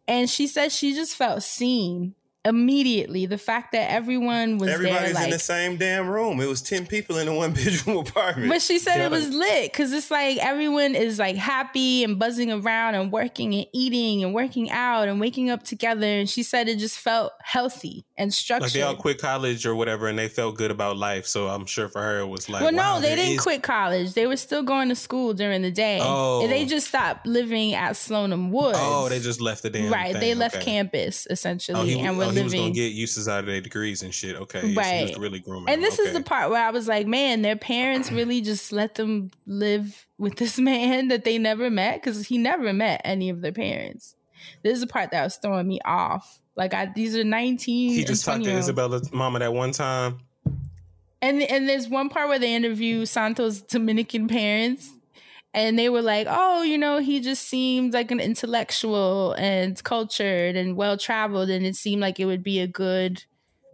And she said she just felt seen immediately. The fact that everyone was Everybody's there, like, in the same damn room. It was 10 people in a one bedroom apartment. but she said it was lit because it's like everyone is like happy and buzzing around and working and eating and working out and waking up together. And she said it just felt healthy and structured. Like they all quit college or whatever, and they felt good about life. So I'm sure for her it was like, well, wow, no, they didn't is- quit college. They were still going to school during the day. Oh. They just stopped living at Slonim Woods. Oh, they just left the damn right. thing. They left Okay. campus essentially, Oh, he, and oh, he was gonna get uses out of their degrees and shit. Okay, Right. really grooming. And this is the part where I was like, man, their parents really just let them live with this man that they never met because he never met any of their parents. This is the part that was throwing me off. Like, I these are nineteen. he just talked to. Isabella's mama that one time. And and there's one part where they interview Santos' Dominican parents, and they were like, "Oh, you know, he just seemed like an intellectual and cultured and well traveled, and it seemed like it would be a good,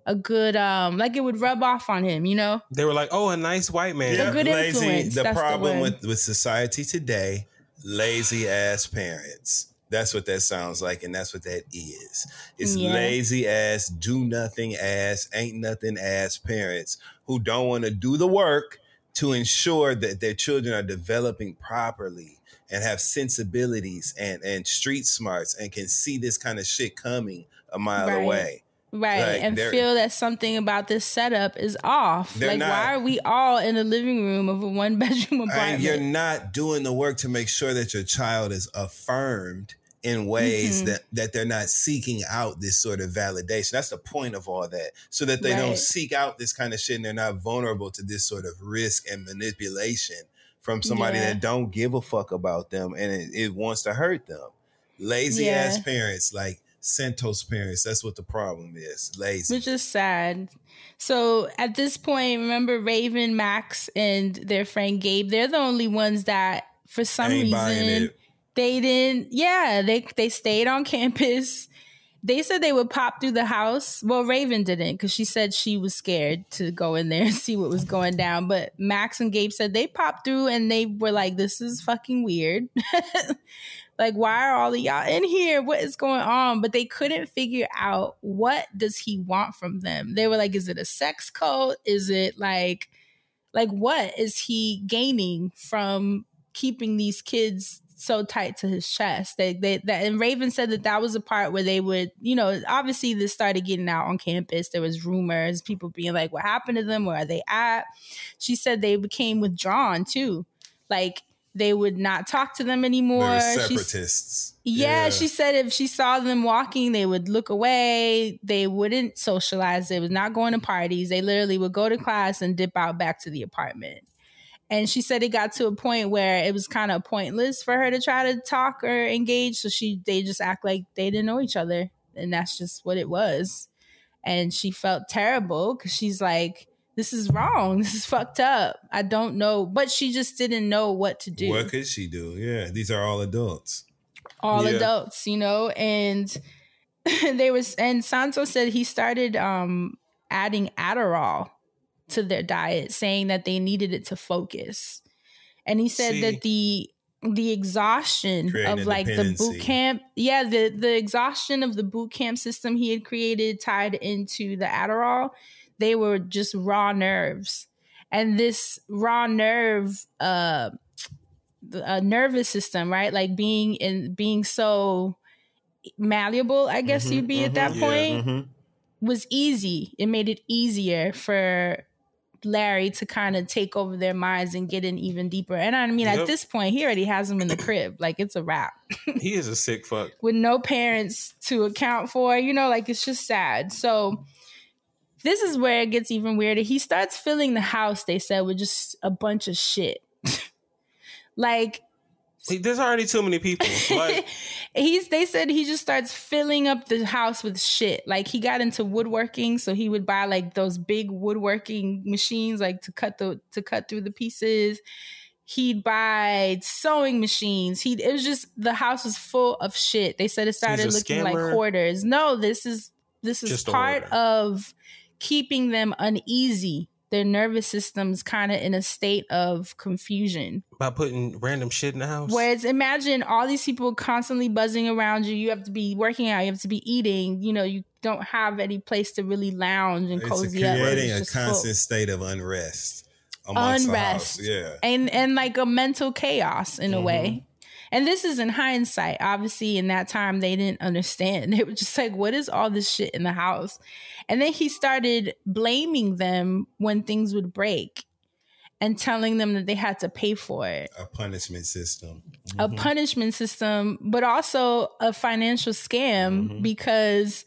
a good, um, like it would rub off on him, you know." They were like, "Oh, a nice white man." A good influence, The that's problem word. with, with society today, lazy ass parents. That's what that sounds like, and that's what that is. It's Yeah. lazy ass, do nothing ass, ain't nothing ass parents who don't want to do the work to ensure that their children are developing properly and have sensibilities and, and street smarts and can see this kind of shit coming a mile Right. away. Right. Like, and feel that something about this setup is off. Like, not- why are we all in the living room of a one bedroom apartment? And you're not doing the work to make sure that your child is affirmed in ways Mhm. that that they're not seeking out this sort of validation. That's the point of all that. So that they don't seek out this kind of shit and they're not vulnerable to this sort of risk and manipulation from somebody Yeah. that don't give a fuck about them and it, it wants to hurt them. Lazy Yeah. ass parents, like Santos parents, that's what the problem is. Lazy. Which is sad. So at this point, remember Raven, Max, and their friend Gabe, they're the only ones that for some Ain't reason. They didn't yeah, they they stayed on campus. They said they would pop through the house. Well, Raven didn't because she said she was scared to go in there and see what was going down. But Max and Gabe said they popped through and they were like, "This is fucking weird." like, why are all of y'all in here? What is going on? But they couldn't figure out what does he want from them. They were like, "Is it a sex cult? Is it like, like what is he gaining from keeping these kids?" So tight to his chest. They, they that and Raven said that that was a part where they would, you know, obviously this started getting out on campus. There was rumors, people being like, "What happened to them? Where are they at?" She said they became withdrawn too, like they would not talk to them anymore. They're She's- separatists. yeah, she said if she saw them walking, they would look away. They wouldn't socialize. They was not going to parties. They literally would go to class and dip out back to the apartment. And she said it got to a point where it was kind of pointless for her to try to talk or engage. So she they just act like they didn't know each other. And that's just what it was. And she felt terrible because she's like, this is wrong. This is fucked up. I don't know. But she just didn't know what to do What could she do? Yeah, these are all adults. all Yeah. adults, you know, and they was and Santo said he started um adding Adderall to their diet, saying that they needed it to focus. And he said See? that the the exhaustion of like the boot camp, yeah, the the exhaustion of the boot camp system he had created tied into the Adderall, they were just raw nerves. And this raw nerve uh a nervous system, right? Like being in being so malleable, I guess Mhm, you'd be at that. Yeah, point, mhm. was easy. It made it easier for Larry to kind of take over their minds and get in even deeper. And I mean, Yep. at this point, he already has them in the crib. Like it's a wrap he is a sick fuck. with no parents to account for. You know, like it's just sad. So this is where it gets even weirder. He starts filling the house, they said, with just a bunch of shit. like See, There's already too many people. Like, he's they said he just starts filling up the house with shit. Like he got into woodworking, so he would buy like those big woodworking machines like to cut the to cut through the pieces. He'd buy sewing machines. He it was just the house was full of shit. They said it started looking like hoarders. No, this is this is Just part of keeping them uneasy. Their nervous system's kind of in a state of confusion. by putting random shit in the house. Whereas imagine all these people constantly buzzing around you. You have to be working out. You have to be eating. You know, you don't have any place to really lounge and It's cozy up. creating It's a just full. constant state of unrest unrest. Yeah. and and like a mental chaos in a Mhm. way. And this is in hindsight. Obviously, in that time, they didn't understand. They were just like, "What is all this shit in the house?" And then he started blaming them when things would break, and telling them that they had to pay for it. A punishment system. a Mhm. punishment system, but also a financial scam because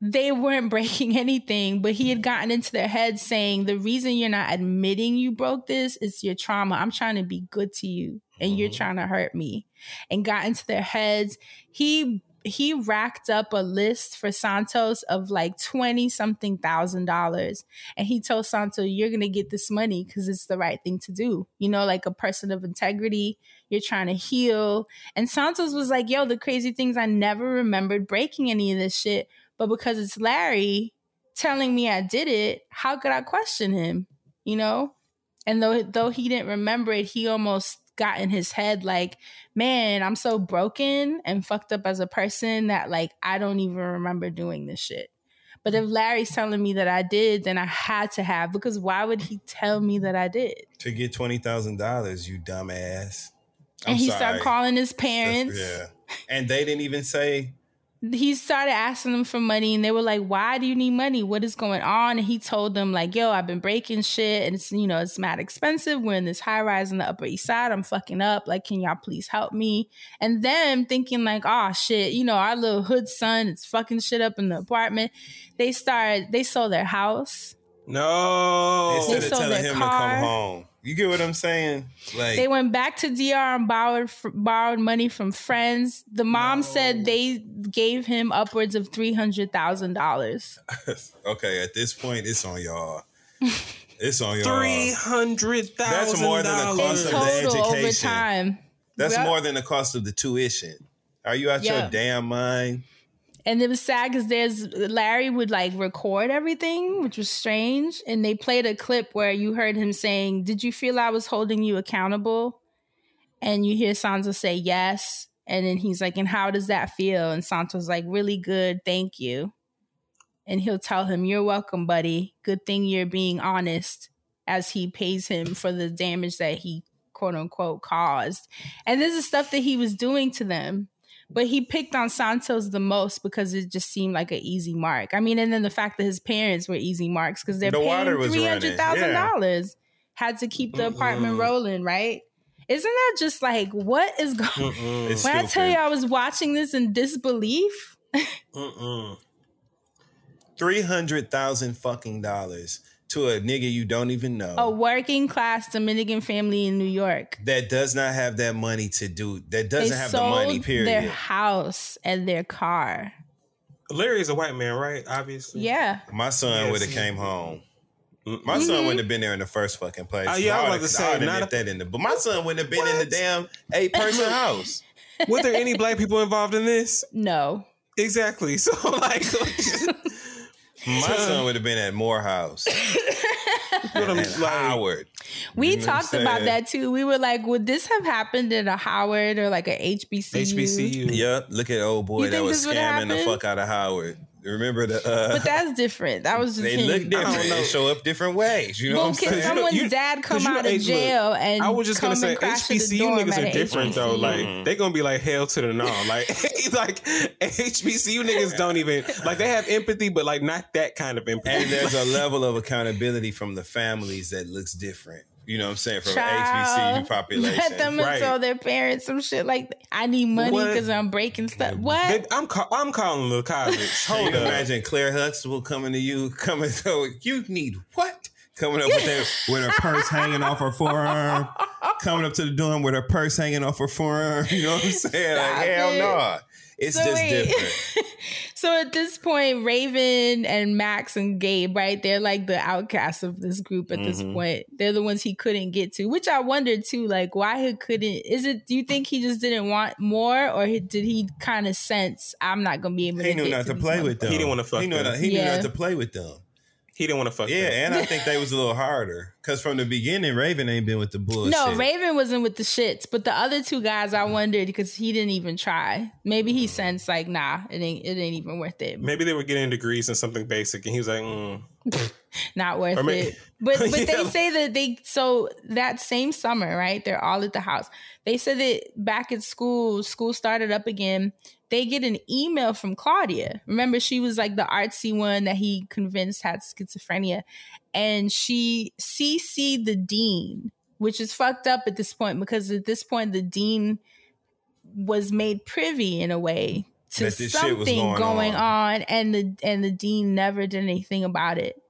they weren't breaking anything, but he had gotten into their head saying the reason you're not admitting you broke this is your trauma. I'm trying to be good to you and you're mm-hmm. trying to hurt me. And got into their heads. He he racked up a list for Santos of like 20 something thousand dollars. And he told Santos, You're gonna get this money because it's the right thing to do. You know, like a person of integrity, you're trying to heal. And Santos was like, Yo, the crazy things I never remembered breaking any of this shit. But because it's Larry telling me I did it, how could I question him? You know? And though though he didn't remember it, he almost got in his head like, man, I'm so broken and fucked up as a person that like I don't even remember doing this shit. But if Larry's telling me that I did, then I had to have because why would he tell me that I did? To get twenty thousand dollars, you dumbass. I'm and he sorry. started calling his parents. Yeah. And they didn't even say he started asking them for money and they were like why do you need money? What is going on? And he told them like yo i've been breaking shit and it's you know it's mad expensive. We're in this high rise in the upper east side. I'm fucking up. Like can y'all please help me? And them thinking like oh shit you know our little hood son is fucking shit up in the apartment. They started they sold their house. No. instead of sold telling their him car. To come home. You get what I'm saying? Like they went back to DR and borrowed f- borrowed money from friends. The mom said they gave him upwards of three hundred thousand dollars. okay, at this point, it's on y'all. It's on y'all. Three hundred thousand. That's more than the cost of the total over education. time. That's Yep. more than the cost of the tuition. Are you out Yeah. your damn mind? And it was sad because there's Larry would like record everything, which was strange. And they played a clip where you heard him saying, "Did you feel I was holding you accountable?" And you hear Santo say yes, and then he's like, "And how does that feel?" And Santo's like, "Really good, thank you." And he'll tell him, "You're welcome, buddy. Good thing you're being honest." As he pays him for the damage that he quote unquote caused, and this is stuff that he was doing to them. But he picked on Santos the most because it just seemed like an easy mark. I mean, and then the fact that his parents were easy marks because they're The paying three hundred thousand dollars had to keep the apartment rolling, right? Isn't that just like what is going? Mm-mm. When I tell you, I was watching this in disbelief. Three hundred thousand fucking dollars to a nigga you don't even know A working class Dominican family in New York. that does not have that money to do. That doesn't have the money. Period. their house and their car. Larry is a white man, right? Obviously. Yeah. My son Yes. would have came home. My Mhm. son wouldn't have been there in the first fucking place. Uh, yeah, I was about would've- to say, I not a- that in the. But my son wouldn't have been in the damn eight person house. Were there any black people involved in this? No. Exactly. So like, My son would have been at Morehouse. I'm and like- Howard. We You know talked about that too. We were like, would this have happened at a Howard or like a HBCU? HBCU. Yep. Look at old boy You that was scamming the fuck out of Howard. Remember the? Uh, But that's different. That was just they him. look different. They show up different ways. You know well, what I'm can saying? someone's You- dad come out of hey, look, jail and I was just gonna say and crash HBCU niggas are a different though. HBCU? Like they gonna be like hell to the no. Like like HBCU niggas don't even like they have empathy, but like not that kind of empathy. and there's a level of accountability from the families that looks different. You know what I'm saying? From Child, HBCU population. Let them right. tell their parents some shit like I need money because I'm breaking stuff. What? Babe, I'm ca- I'm calling Lil College. Can Hold you up. imagine Claire Huxtable coming to you, coming to you need what? Coming up with that with her purse hanging off her forearm, coming up to the dorm with her purse hanging off her forearm. You know what I'm saying? Stop like hell it. no, it's So just wait. different. so at this point, Raven and Max and Gabe, right? They're like the outcasts of this group at this Mhm. point. They're the ones he couldn't get to, which I wondered too, like why he couldn't. Is it? Do you think he just didn't want more, or he- did he kind of sense I'm not gonna be able He to? knew get not to these play with them. He didn't wanna fuck He knew them. not, he knew Yeah. not to play with them. He didn't want to fuck. Yeah, them. and I think they was a little harder because from the beginning, Raven ain't been with the bullshit. No, Raven wasn't with the shits, but the other two guys, I wondered because he didn't even try. Maybe he sensed like, nah, it ain't, it ain't even worth it. Maybe they were getting degrees in something basic, and he was like, mm. not worth Or may- it. But but they say that they so that same summer, right? They're all at the house. They said that back at school, school started up again. They get an email from Claudia. Remember, she was like the artsy one that he convinced had schizophrenia, and she CC'd the dean, which is fucked up at this point because at this point the dean was made privy in a way to That this shit was something going going on. on, and the and the dean never did anything about it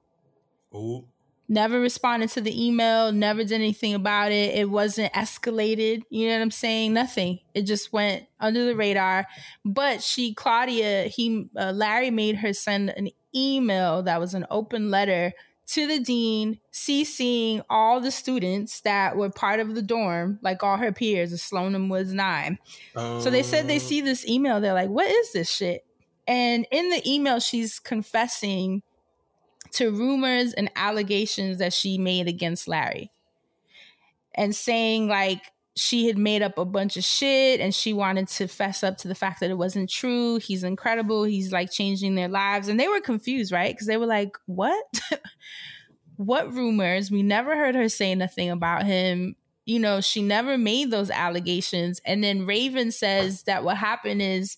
Ooh. never responded to the email, never did anything about it. It wasn't escalated. You know what I'm saying? Nothing. It just went under the radar. But she, Claudia, he, uh, Larry made her send an email that was an open letter to the dean, CCing all the students that were part of the dorm, like all her peers. The Slonim was nine. So they said they oh. see this email. They're like, what is this shit? And in the email, she's confessing to rumors and allegations that she made against Larry and saying like she had made up a bunch of shit and she wanted to fess up to the fact that it wasn't true. He's incredible. He's like changing their lives. And they were confused, right? Because they were like, what? what rumors? We never heard her say nothing about him. You know, she never made those allegations. And then Raven says that what happened is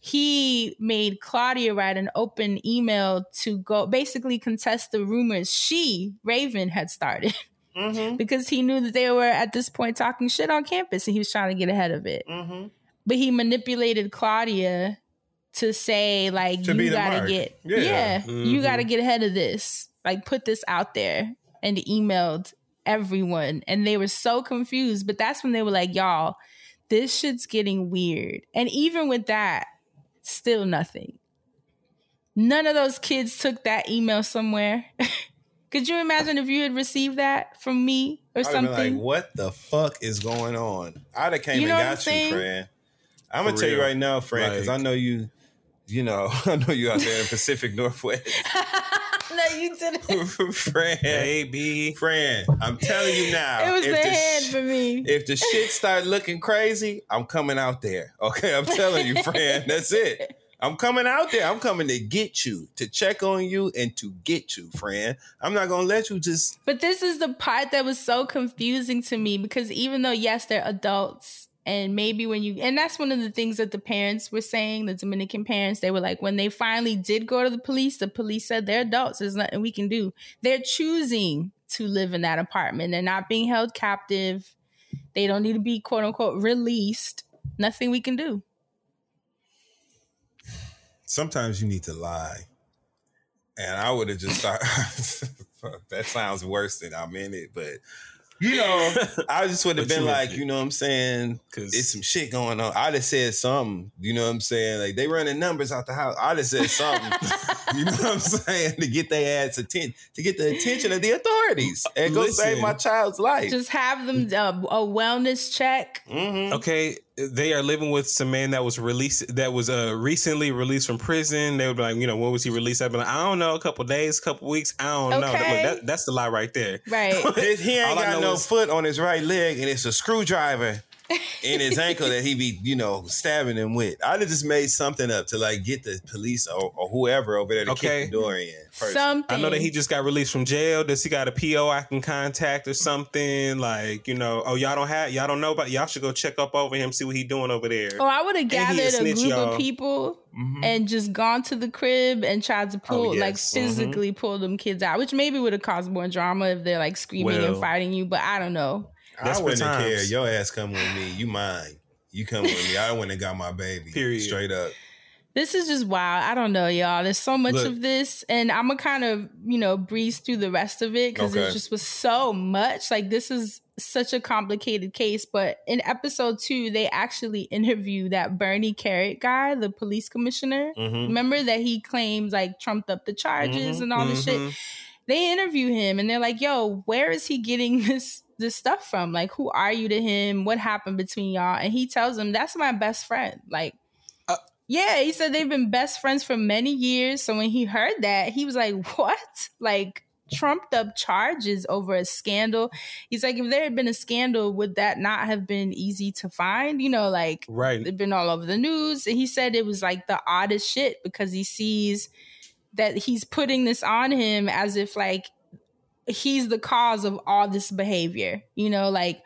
he made Claudia write an open email to go basically contest the rumors she, Raven, had started. because he knew that they were at this point talking shit on campus and he was trying to get ahead of it. But he manipulated Claudia to say, like, To you gotta mark. get, Yeah. yeah, you Mhm. gotta get ahead of this. Like, put this out there. And emailed everyone. And they were so confused. But that's when they were like, y'all, this shit's getting weird. And even with that, still nothing. None of those kids took that email somewhere. Could you imagine if you had received that from me or I'd have been something? like, what the fuck is going on? I'd have came You know and got you, friend. I'm gonna For tell you right now, friend, because I know you. You know, I know you out there in the Pacific Northwest, no, you didn't. friend. Baby. Friend, I'm telling you now. it was if the the hand sh- for me. If the shit start looking crazy, I'm coming out there. Okay, I'm telling you, friend. That's it. I'm coming out there. I'm coming to get you, to check on you, and to get you, friend. I'm not gonna let you just. But this is the part that was so confusing to me because even though yes, they're adults, and maybe when you and that's one of the things that the parents were saying, the Dominican parents, they were like, when they finally did go to the police, the police said they're adults, there's nothing we can do. They're choosing to live in that apartment. They're not being held captive. they don't need to be quote unquote released. Nothing we can do. Sometimes you need to lie. And I would have just thought that sounds worse than I'm in it, but you know, I just would have been you like, would- you know what I'm saying? Cause it's some shit going on. I'd have said something, you know what I'm saying? Like they running numbers out the house. I'd have said something, you know what I'm saying, to get their ass attention, to get the attention of the authorities and go Listen. save my child's life. Just have them uh, a wellness check. Mm-hmm. Okay, they are living with some man that was released that was uh recently released from prison. They would be like, you know, when was he released? I'd be like, I don't know, a couple days, couple weeks, I don't know. Okay. Look, that, that's the lie right there. Right. He ain't All got no is- foot on his right leg, and it's a screwdriver in his ankle that he be, you know, stabbing him with. I'd have just made something up to like get the police or, or whoever over there to Okay. kick the door in. First. Something. I know that he just got released from jail. Does he got a PO I can contact or something? Like, you know, oh y'all don't have y'all don't know about y'all should go check up over him, see what he doing over there. Or I would have And he a gathered a group y'all. of people Mm-hmm. and just gone to the crib and tried to pull, like yes. physically pull them kids out, which maybe would have caused more drama if they're like screaming and fighting you. But I don't know. I Desperate wouldn't have times. cared. Your ass come with me. You mine. You come with me. I wouldn't have got my baby. Period. Straight up. This is just wild. I don't know, y'all. There's so much Look. of this, and I'm gonna kind of, you know, breeze through the rest of it because Okay. it just was so much. Like this is such a complicated case. But in episode two, they actually interview that Bernie Kerik guy, the police commissioner. Mhm. Remember that he claims like trumped up the charges Mhm, and all this shit. mhm. They interview him and they're like, "Yo, where is he getting this this stuff from? Like, who are you to him? What happened between y'all?" And he tells him, "That's my best friend." Like, Uh, yeah, he said they've been best friends for many years. So when he heard that, he was like, "What?" Like trumped up charges over a scandal. He's like, if there had been a scandal, would that not have been easy to find? You know, like Right. They've been all over the news. And he said it was like the oddest shit because he sees that he's putting this on him as if like he's the cause of all this behavior, you know, like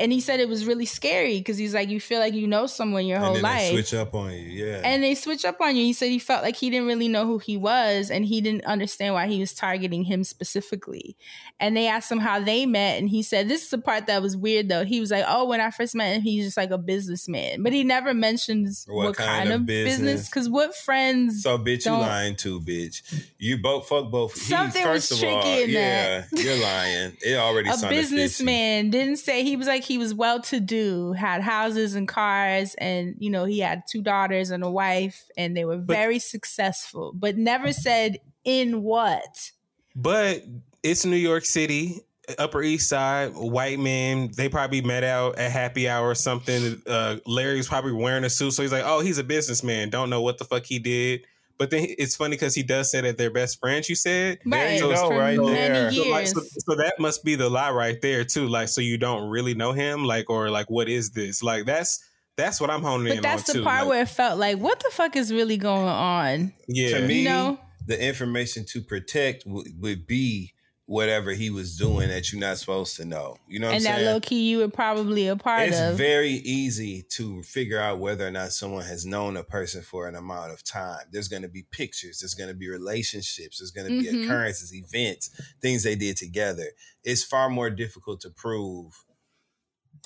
and he said it was really scary because he's like, you feel like you know someone your And whole life. they switch up on you. Yeah. And they switch up on you. He said he felt like he didn't really know who he was and he didn't understand why he was targeting him specifically. And they asked him how they met. And he said, This is the part that was weird though. He was like, Oh, when I first met him, he's just like a businessman. But he never mentions what, kind, of business. Because what friends. So bitch, you lying too, bitch. You both fuck both. He- Something was first of all, tricky in yeah, that. you're lying. It already a businessman didn't say he was like he was well to do had houses and cars and you know he had two daughters and a wife and they were very successful but never said in what But it's New York City, Upper East Side, white men. They probably met out at happy hour or something. Uh, Larry's probably wearing a suit, so he's like, "Oh, he's a businessman. Don't know what the fuck he did." But then it's funny because he does say that they're best friends. You said, Right, you go, for right many there. So, like, so, so that must be the lie right there too. Like, so you don't really know him, like, or like, what is this? Like, that's that's what I'm honing but in that's the too. part Like, where it felt like what the fuck is really going on yeah, To me, You know? the information to protect would, would be whatever he was doing that you're not supposed to know. You know what and I'm that saying? low key you were probably a part it's of It's very easy to figure out whether or not someone has known a person for an amount of time. There's going to be pictures, there's going to be relationships, there's going to be Mhm. occurrences, events, things they did together. It's far more difficult to prove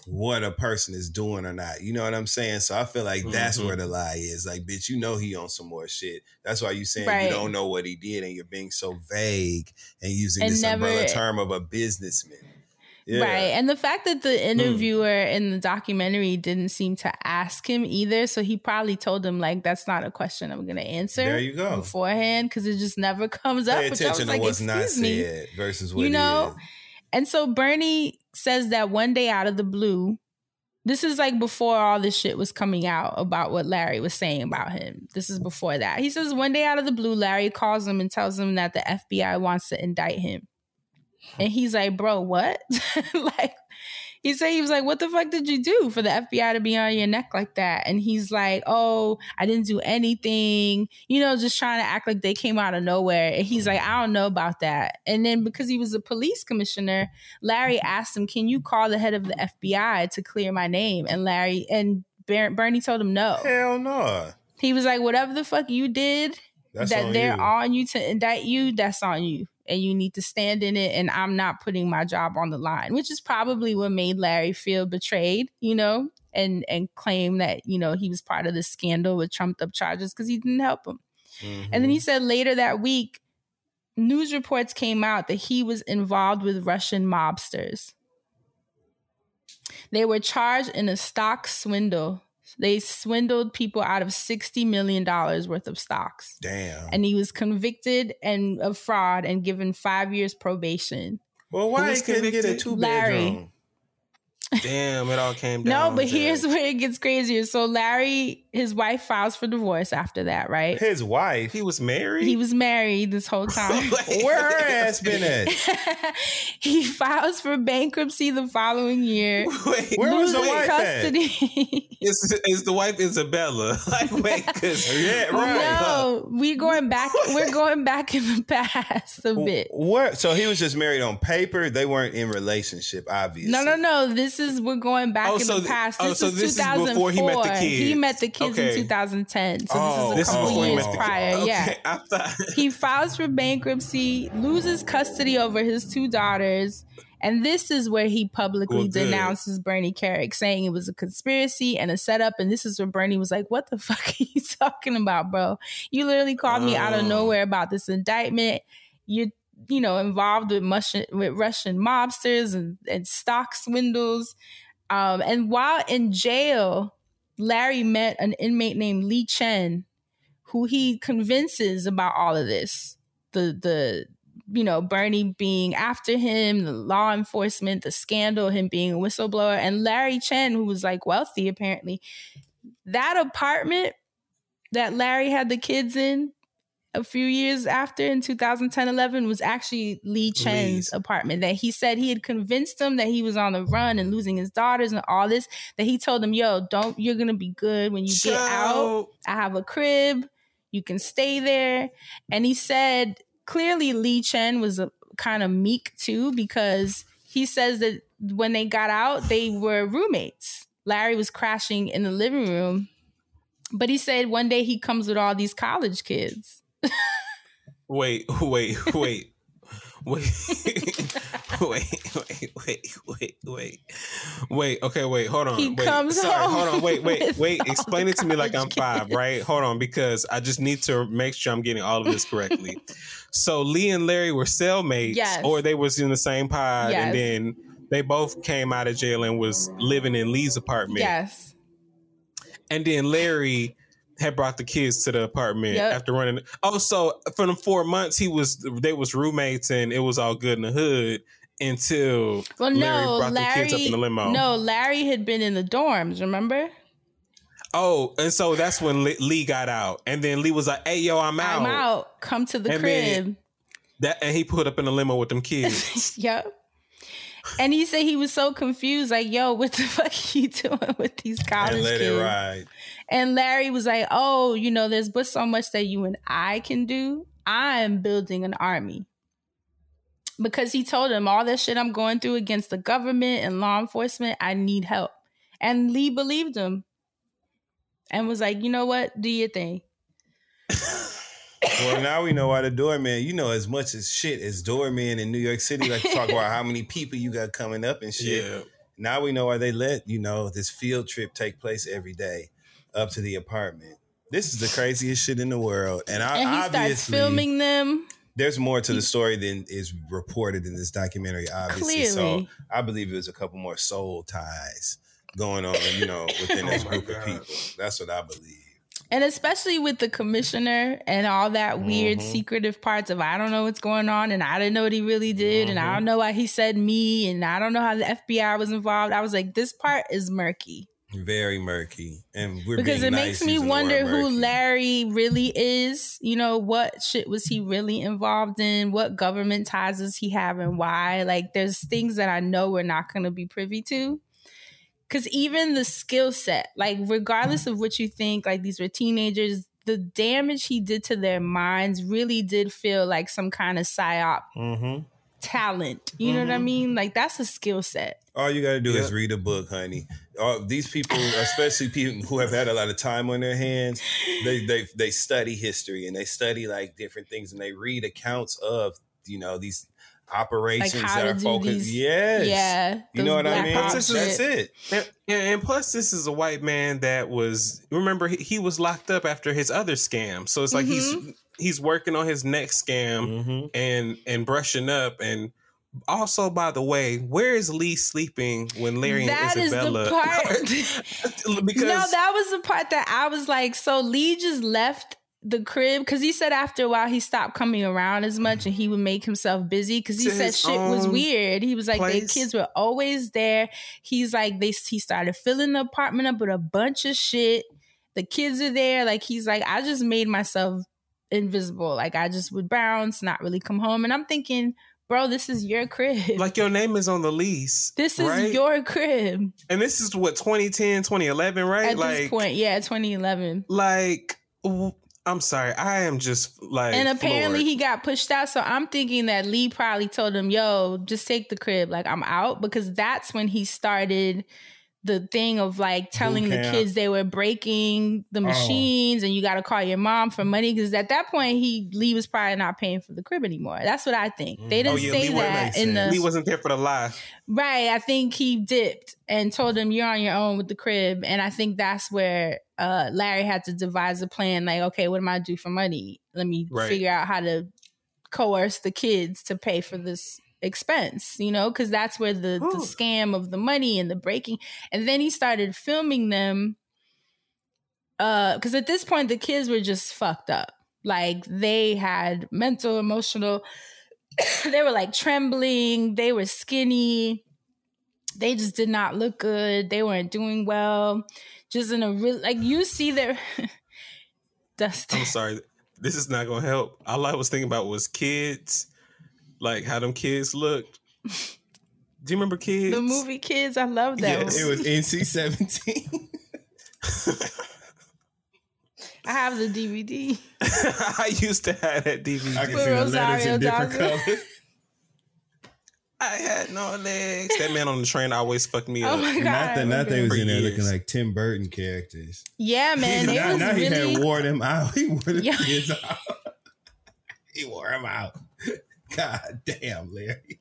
what a person is doing or not. You know what I'm saying? So I feel like that's Mhm. where the lie is. Like, bitch, you know he on some more shit. That's why you saying Right. you don't know what he did and you're being so vague and using And this never- umbrella term of a businessman. Yeah. Right. And the fact that Hmm. the interviewer in the documentary didn't seem to ask him either. So he probably told him, like, that's not a question I'm going to answer. There you go. Beforehand, because it just never comes up. Pay which I was attention to like, what's not "Excuse me." said versus what you know? is. And so Bernie says that one day out of the blue, this is like before all this shit was coming out about what Larry was saying about him. This is before that. He says one day out of the blue, Larry calls him and tells him that the FBI wants to indict him. And he's like, bro, what? like, he said, he was like, what the fuck did you do for the FBI to be on your neck like that? And he's like, oh, I didn't do anything, you know, just trying to act like they came out of nowhere. And he's like, I don't know about that. And then because he was a police commissioner, Larry asked him, can you call the head of the FBI to clear my name? And Larry, and Ber- Bernie told him no. Hell no. He was like, whatever the fuck you did, That's that they're you. on you to indict you, that's on you. And you need to stand in it and I'm not putting my job on the line, which is probably what made Larry feel betrayed, you know, and and claim that, you know, he was part of the scandal with trumped up charges because he didn't help him. Mm-hmm. And then he said later that week, news reports came out that he was involved with Russian mobsters. They were charged in a stock swindle. They swindled people out of $60 million worth of stocks. Damn. And he was convicted and of fraud and given five years probation. Well, why was he couldn't get a convicted? two Larry. bedroom? Damn, it all came down. No, but to- here's where it gets crazier. So Larry, his wife files for divorce after that, right? His wife. he was married. He was married this whole time. Where her ass been at? he files for bankruptcy the following year. Wait, Where was the loses wife at? custody. is, is the wife Isabella? Like, wait, because Yeah, right. no, we're going back. We're going back in the past a bit. What? So he was just married on paper. They weren't in relationship, obviously. No, no, no. This is we're going back Oh, in so the th- past. oh, This so is this is 2004. before he met the kids. He met the kids Okay. in 2010. So Oh, this is oh, a this is couple years prior. okay, Yeah. Thought He files for bankruptcy, loses custody over his two daughters, and this is where he publicly Well, denounces Bernie Kerik, saying it was a conspiracy and a setup. And this is where Bernie was like, "What the fuck are you talking about, bro? You literally called me out of Oh. nowhere about this indictment. You're, you know, involved with Russian with Russian mobsters and, and stock swindles." Um, and while in jail, Larry met an inmate named Lee Chen, who he convinces about all of this. The the you know Bernie being after him, the law enforcement, the scandal, him being a whistleblower, and Larry Chen, who was like wealthy apparently. That apartment that Larry had the kids in a few years after in 2010 11 was actually Lee Chen's apartment that he said he had convinced him that he was on the run and losing his daughters and all this that he told him yo don't you're gonna be good when you get out. I have a crib. You can stay there. And he said clearly Lee Chen was kind of meek too because he says that when they got out they were roommates. Larry was crashing in the living room. But he said one day he comes with all these college kids Wait, wait, wait. Wait, wait, wait, wait, wait, wait, wait. Okay, wait. Hold on. He wait. comes Sorry, hold on. Wait, wait, wait. Explain it to me like I'm five, kids. right? Hold on, because I just need to make sure I'm getting all of this correctly. so Lee and Larry were cellmates, Yes. or they was in the same pod, Yes. and then they both came out of jail and was living in Lee's apartment. yes And then Larry had brought the kids to the apartment Yep. after running. Oh, so for the four months he was they was roommates and it was all good in the hood until well Larry no brought Larry the kids up in the limo. no Larry had been in the dorms remember Oh, and so that's when Lee- got out, and then Lee was like, "Hey, yo, I'm out." I'm out come to the And crib That and he put up in the limo with them kids. yep and he said he was so confused like yo what the fuck are you doing with these college and let kids it ride. And Larry was like, "Oh, you know, there's but so much that you and I can do. I'm building an army." Because he told him all this shit I'm going through against the government and law enforcement, I need help. And Lee believed him and was like, "You know what? Do your thing." Well, now we know why the doorman. You know as much as shit as doorman in New York City. Like to talk about how many people you got coming up and shit. yeah, Now we know why they let you know this field trip take place every day up to the apartment. This is the craziest shit in the world, and, I, And he starts filming them. there's more to the story than is reported in this documentary. Obviously, so I believe there's a couple more soul ties going on, you know, within this Oh my group of people. That's what I believe. And especially with the commissioner and all that weird Mhm. secretive parts of I don't know what's going on and I didn't know what he really did and I Mhm. don't know why he said me and I don't know how the FBI was involved. I was like, this part is murky. Very murky, and we're because being it nice makes me using the word wonder who. Larry really is. You know, what shit was he really involved in? What government ties does he have and why? Like, there's things that I know we're not going to be privy to. Because even the skill set, like, regardless of what you think, like, these were teenagers, the damage he did to their minds really did feel like some kind of psyop Mm-hmm. talent. You know what I Mhm. mean? Like, that's a skill set. All you got to do is read a book, honey. Uh, these people, especially people who have had a lot of time on their hands, they they they study history and they study like different things and they read accounts of you know these operations how that are focused. these- yes, yeah, you know what I black mean. ops That's, it. And, and plus, this is a white man that was. Remember, he, he was locked up after his other scam, so it's like he's he's working on his next scam Mm-hmm. and and brushing up. And also, by the way, where is Lee sleeping when Larry That and is Isabella? the part. because no, that was the part that I was like, so Lee just left the crib because he said after a while he stopped coming around as much and he would make himself busy because he said shit was weird. He was like, the kids were always there. He's like, they he started filling the apartment up with a bunch of shit. The kids are there. Like he's like, I just made myself invisible. Like I just would bounce, not really come home. And I'm thinking, bro, this is your crib. like your name is on the lease. this is right? your crib. and this is what 2010, 2011, right? At like, this point, yeah, 2011. like I'm sorry, I am just like. and apparently floored. he got pushed out. So I'm thinking that Lee probably told him, "Yo, just take the crib. Like I'm out," because that's when he started the thing of like telling the kids they were breaking the Oh. machines and you got to call your mom for money because at that point he Lee was probably not paying for the crib anymore. That's what I think. They didn't Oh, yeah, say Lee wa- that makes in the Lee wasn't there for the lie. Right. I think he dipped and told him you're on your own with the crib. And I think that's where uh Larry had to devise a plan, like, okay, what am I do for money? Let me Right. figure out how to coerce the kids to pay for this expense, you know, because that's where the, the scam of the money and the breaking. And then he started filming them. Uh, because at this point the kids were just fucked up. Like they had mental, emotional, they were like trembling, they were skinny they just did not look good. They weren't doing well. Just in a real like you see their Dustin. I'm sorry, this is not gonna help. All I was thinking about was kids, like how them kids looked. Do you remember kids? The movie Kids, I love that. Yes. It was NC seventeen. I have the DVD. I used to have that DVD. I can With see the letters in different colors. I had no legs. That man on the train always fucked me Oh up. my god. Not that, not they was in there years. looking like Tim Burton characters. Yeah, man. They now was now he had wore them out. He wore the Yeah. kids out. he wore them out. God damn, Larry.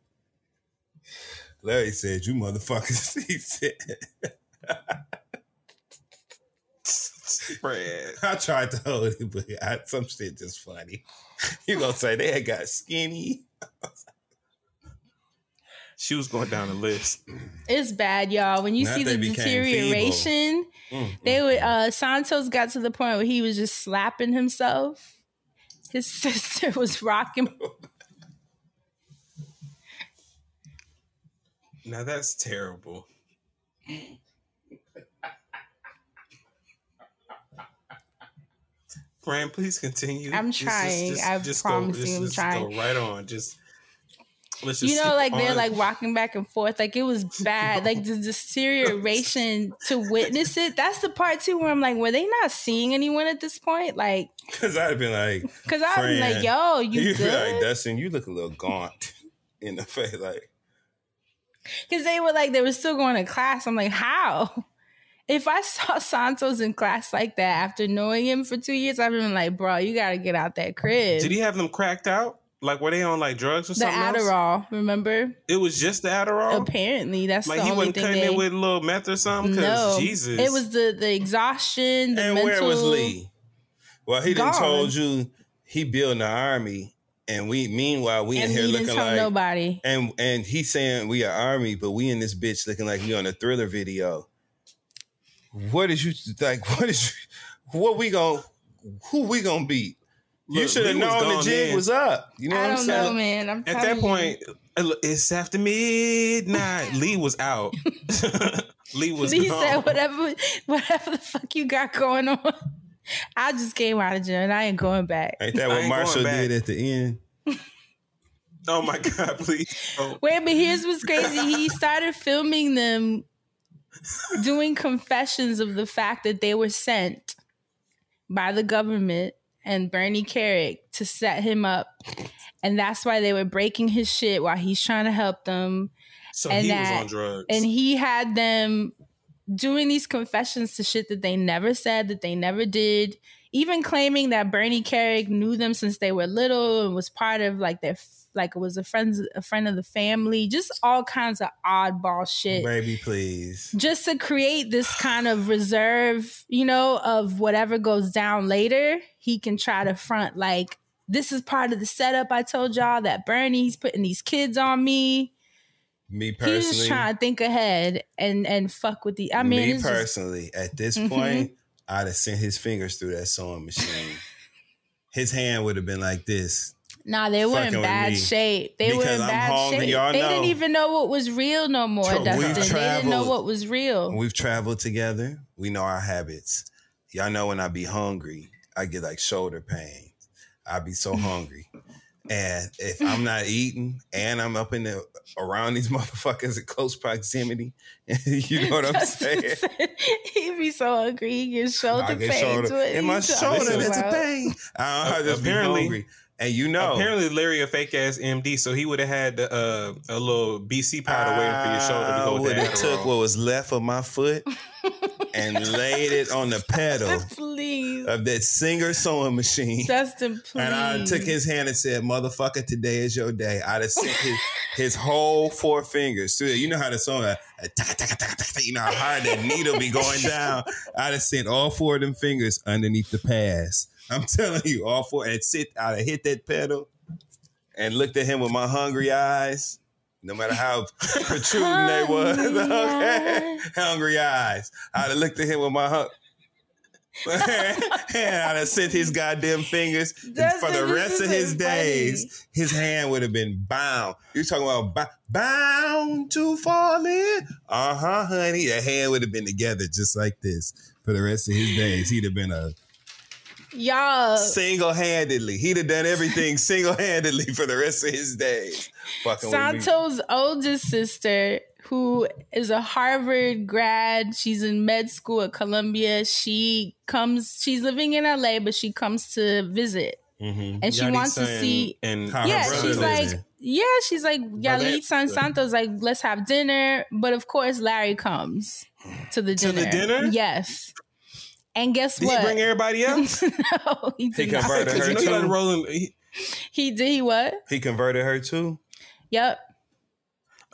Larry said, "You motherfuckers." He said, Fred. "I tried to hold it, but I, some shit just funny." You gonna say they had got skinny? She was going down the list. it's bad, y'all. When you Not see the deterioration, Mm, they would uh Santos got to the point where he was just slapping himself. His sister was rocking Now that's terrible. Fran, please continue. I'm Just- trying. I promise you, I'm just trying. Go right on. Just let's just you know, like they're like rocking back and forth. Like it was bad. Like the deterioration to witness it. That's the part too where I'm like, were they not seeing anyone at this point? Like, Because I'd have been like, because I've been like, yo, you you'd like, good? Dustin, you look a little gaunt in the face. Like, Because they were like, they were still going to class. I'm like, how? If I saw Santos in class like that after knowing him for two years, I've been like, bro, you got to get out that crib. Did he have them cracked out? Like were they on like drugs or the something? else? Adderall, remember? It was just the Adderall. Apparently, that's like the he only wasn't thing cutting they. it with a little meth or something. no, Because Jesus, it was the the exhaustion, the and mental. where was Lee? Well, he done told you he building an army, and we meanwhile we in here he looking like nobody. and and he's saying we are army, but we in this bitch looking like we on a thriller video. What is you like? What is what we gonna who we gonna beat? you should have known the jig in. was up. You know I what I'm don't saying? know, man. I'm At that you. point, uh, it's after midnight. Lee was out. Lee was Lee gone. said, "Whatever, whatever the fuck you got going on, I just came out of jail and I ain't going back." Ain't that what ain't Marshall did at the end? Oh my God, please. Oh, Wait, but here's what's crazy. He started filming them doing confessions of the fact that they were sent by the government and Bernie Kerik to set him up. And that's why they were breaking his shit while he's trying to help them. so and he that- was on drugs. And he had them doing these confessions to shit that they never said, that they never did, even claiming that Bernie Kerik knew them since they were little and was part of like their like it was a friend a friend of the family, just all kinds of oddball shit. Baby, please. Just to create this kind of reserve, you know, of whatever goes down later, he can try to front like this is part of the setup I told y'all that Bernie's putting these kids on me. Me He's personally. just trying to think ahead and and fuck with the I mean me it's just- personally, at this Mhm. point, I'd have sent his fingers through that sewing machine. his hand would have been like this. Nah, they were in bad shape. They were in I'm bad shape. they know. didn't even know what was real no more, We've Dustin. They didn't know what was real. We've traveled together. We know our habits. Y'all know when I be hungry, I get like shoulder pain. I be so hungry. And if I'm not eating and I'm up in the around these motherfuckers in close proximity, you know what I'm Dustin saying? said He'd be so hungry. He gets shoulder I get pain. shoulder What in my you talking shoulder. There's a about? pain. I, I just Apparently- be. And you know, Apparently, Larry a fake ass MD, so he would have had uh, a little BC powder waiting for your shoulder to I go with would have took what was left of my foot and laid it on the pedal Please. of that singer sewing machine. Dustin, please. And I took his hand and said, "Motherfucker, today is your day." I'd have sent his, his whole four fingers through it. You know how the song, uh, taka, you know how hard that needle be going down. I'd have sent all four of them fingers underneath the pass. I'm telling you, all four. And sit, I'd have hit that pedal and looked at him with my hungry eyes. No matter how protruding they was, okay, hungry eyes. I'd have looked at him with my hung. and I'd have sent his goddamn fingers and for the rest of his days. His hand would have been bound. You're talking about bo- bound to fall in. Uh huh, honey. The hand would have been together just like this for the rest of his days. He'd have been a Y'all, single handedly. He'd have done everything single handedly for the rest of his days. Fucking with me. Santo's oldest sister, who is a Harvard grad, she's in med school at Columbia. She comes, she's living in LA, but she comes to visit. Mhm. And she Yalitza wants to see- and yeah, she's like, living. yeah, she's like, Yalitza and Santos, like, let's have dinner. But of course, Larry comes to the dinner. To the dinner? Yes. And guess Did what? he bring everybody else? no, he did He not. converted Because her you know you too. let rolling he- He did. He what? He converted her too. Yep.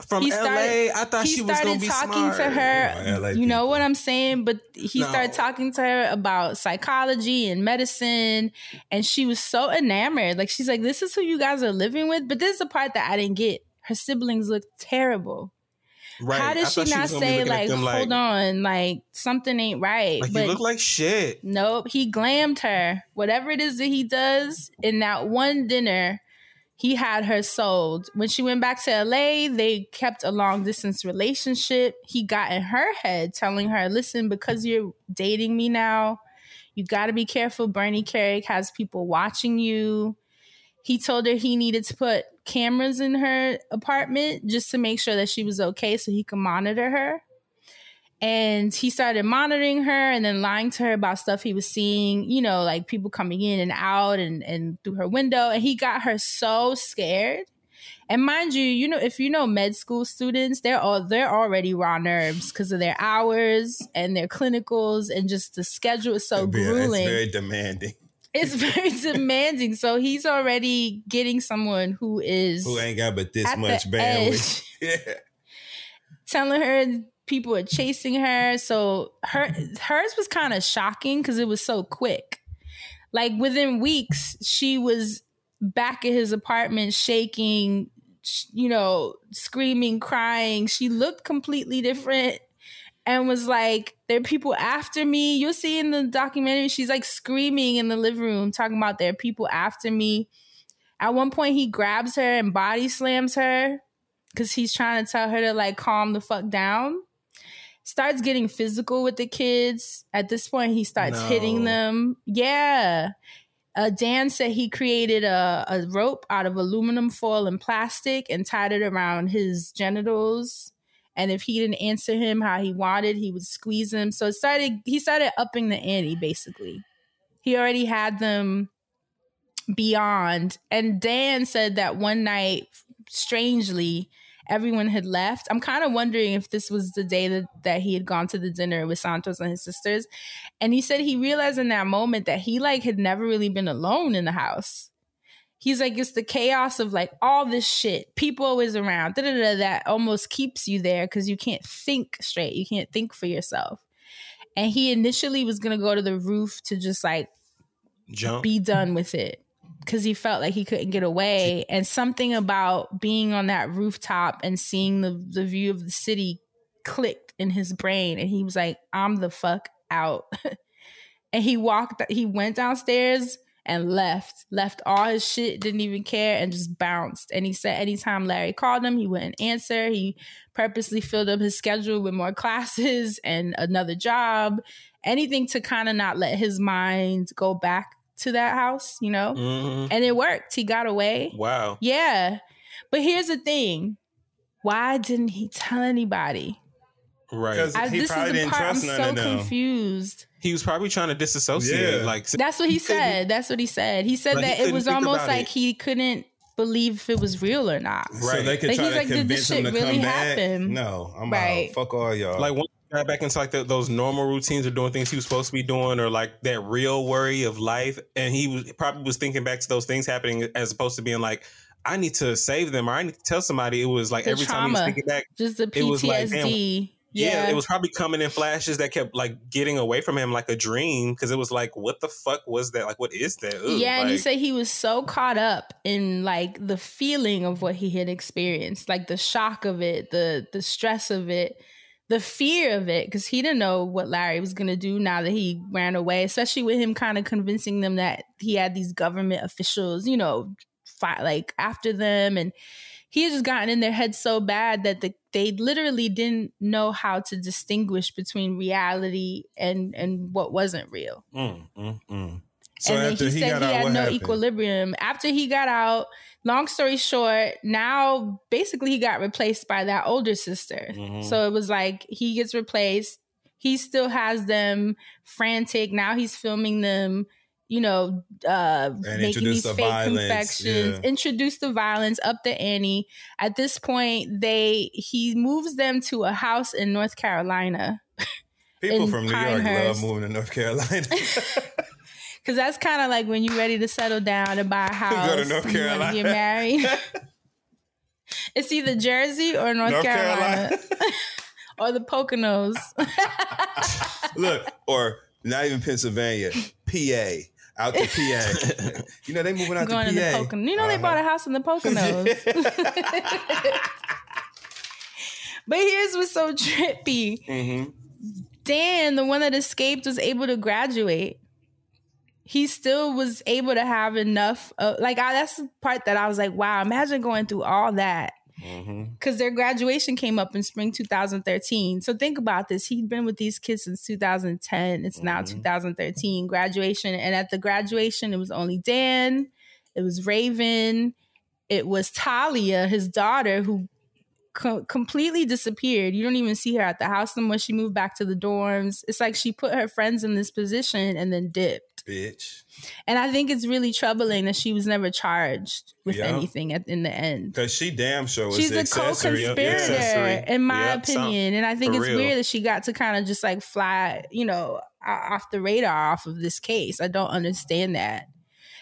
from He LA. started- I thought he she was gonna be talking smart. to her. Oh, you know what I'm saying? But he No. started talking to her about psychology and medicine, and she was so enamored. Like she's like, "This is who you guys are living with." But this is the part that I didn't get. Her siblings look terrible. Right. How did she not was say like, "Hold on, like something ain't right"? Like but you look like shit. Nope, he glammed her. Whatever it is that he does in that one dinner, he had her sold. When she went back to LA, they kept a long distance relationship. He got in her head telling her, listen, because you're dating me now, you got to be careful. Bernie Kerik has people watching you. He told her he needed to put cameras in her apartment just to make sure that she was okay so he could monitor her. And he started monitoring her and then lying to her about stuff he was seeing you know like people coming in and out and and through her window. And he got her so scared. And mind you you know if you know med school students they're all they're already raw nerves because of their hours and their clinicals and just the schedule is so grueling It's very demanding. It's very demanding so he's already getting someone who is Who ain't got but this much bandwidth? Yeah. telling her people are chasing her. So her hers was kind of shocking because it was so quick. Like within weeks, she was back at his apartment, shaking, you know, screaming, crying. She looked completely different and was like, There are people after me. You'll see in the documentary, she's like screaming in the living room, talking about there are people after me. At one point, he grabs her and body slams her because he's trying to tell her to like calm the fuck down. Starts getting physical with the kids. At this point, he starts No. hitting them. Yeah. Uh, Dan said he created a, a rope out of aluminum foil and plastic and tied it around his genitals. And if he didn't answer him how he wanted, he would squeeze him. So it started. He started upping the ante. Basically, he already had them beyond. And Dan said that one night, strangely, everyone had left. I'm kind of wondering if this was the day that, that he had gone to the dinner with Santos and his sisters. And he said he realized in that moment that he like had never really been alone in the house. He's like, it's the chaos of like all this shit, people always around, da da da, that almost keeps you there because you can't think straight. You can't think for yourself. And he initially was gonna go to the roof to just like Jump. be done with it because he felt like he couldn't get away. And something about being on that rooftop and seeing the, the view of the city clicked in his brain. And he was like, I'm the fuck out. and he walked, he went downstairs and left, left all his shit, didn't even care, and just bounced. And he said anytime Larry called him, he wouldn't answer. He purposely filled up his schedule with more classes and another job, anything to kind of not let his mind go back to that house, you know? Mhm. And it worked. He got away. Wow. Yeah. But here's the thing why didn't he tell anybody? Right. I, this is the part I'm so confused. He was probably trying to disassociate. Yeah. Like That's what he said. That's what he said. He said Like, he that it was almost like it. he couldn't believe if it was real or not. Right. So they could Like, try he's to like, did convince this him to really come back. happen? No, I'm Right. out. Fuck all y'all. Like once he got back into like the, those normal routines of doing things he was supposed to be doing, or like that real worry of life, and he was probably was thinking back to those things happening as opposed to being like, I need to save them or I need to tell somebody. It was like The every time he was thinking back, Just the it was like, PTSD. damn, yeah, Yeah. it was probably coming in flashes that kept like getting away from him like a dream because it was like, what the fuck was that? Like, what is that? Ooh, yeah, and he like- said he was so caught up in like the feeling of what he had experienced, like the shock of it, the the stress of it, the fear of it, because he didn't know what Larry was gonna do now that he ran away. Especially with him kind of convincing them that he had these government officials, you know, fight like after them, and he had just gotten in their head so bad that the, they literally didn't know how to distinguish between reality and and what wasn't real Mm, mm, mm. So and then he, he, said he out, had no happened? equilibrium. After he got out, long story short, now basically he got replaced by that older sister. Mhm. So it was like he gets replaced. He still has them frantic. Now he's filming them, you know, uh making these the fake violence, confections, yeah. introduce the violence up the ante. At this point, they he moves them to a house in North Carolina. People from New York love moving to North Carolina. Cause that's kind of like when you're ready to settle down and buy a house. Go to North and you get married. it's either Jersey or North, North Carolina, or the Poconos. Look, or not even Pennsylvania, PA. Out to PA. you know, they moving out Going to to the PA. Poconos. You know they bought a house in the Poconos. but here's what's so trippy. Mm-hmm. Dan, the one that escaped, was able to graduate. He still was able to have enough. Of, like I, that's the part that I was like, wow. Imagine going through all that Mm-hmm. because their graduation came up in spring 2013. So think about this. He'd been with these kids since 2010. It's now 2013 graduation. And at the graduation, it was only Dan, it was Raven, it was Talia, his daughter, who co- completely disappeared. You don't even see her at the house anymore. She moved back to the dorms. It's like she put her friends in this position and then dipped. Bitch. And I think it's really troubling that she was never charged with Yeah. anything at, in the end. Because she damn sure was She's the a accessory. co-conspirator, Accessory. in my Yep, some- opinion, and I think it's real. weird that she got to kind of just like fly, you know, off the radar off of this case. I don't understand that.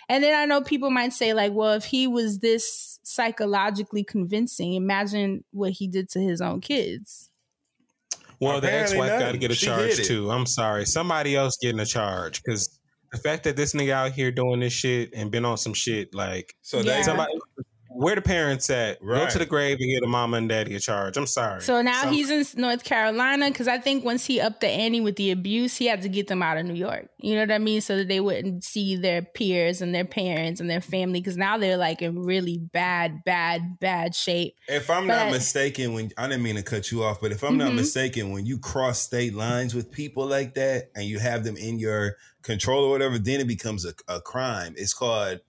And then I know people might say like, well, if he was this psychologically convincing, imagine what he did to his own kids. Well, the ex-wife got to get a She charge too. I'm sorry, somebody else getting a charge because the fact that this nigga out here doing this shit and been on some shit like So they- somebody. Where the parents at? Go to the grave and get a mama and daddy a charge. I'm sorry. So now Some- he's in North Carolina because I think once he upped the ante with the abuse, he had to get them out of New York. You know what I mean? So that they wouldn't see their peers and their parents and their family because now they're like in really bad, bad, bad shape. If I'm But- not mistaken, when I didn't mean to cut you off, but if I'm not Mhm. mistaken, when you cross state lines with people like that and you have them in your control or whatever, then it becomes a, a crime. It's called.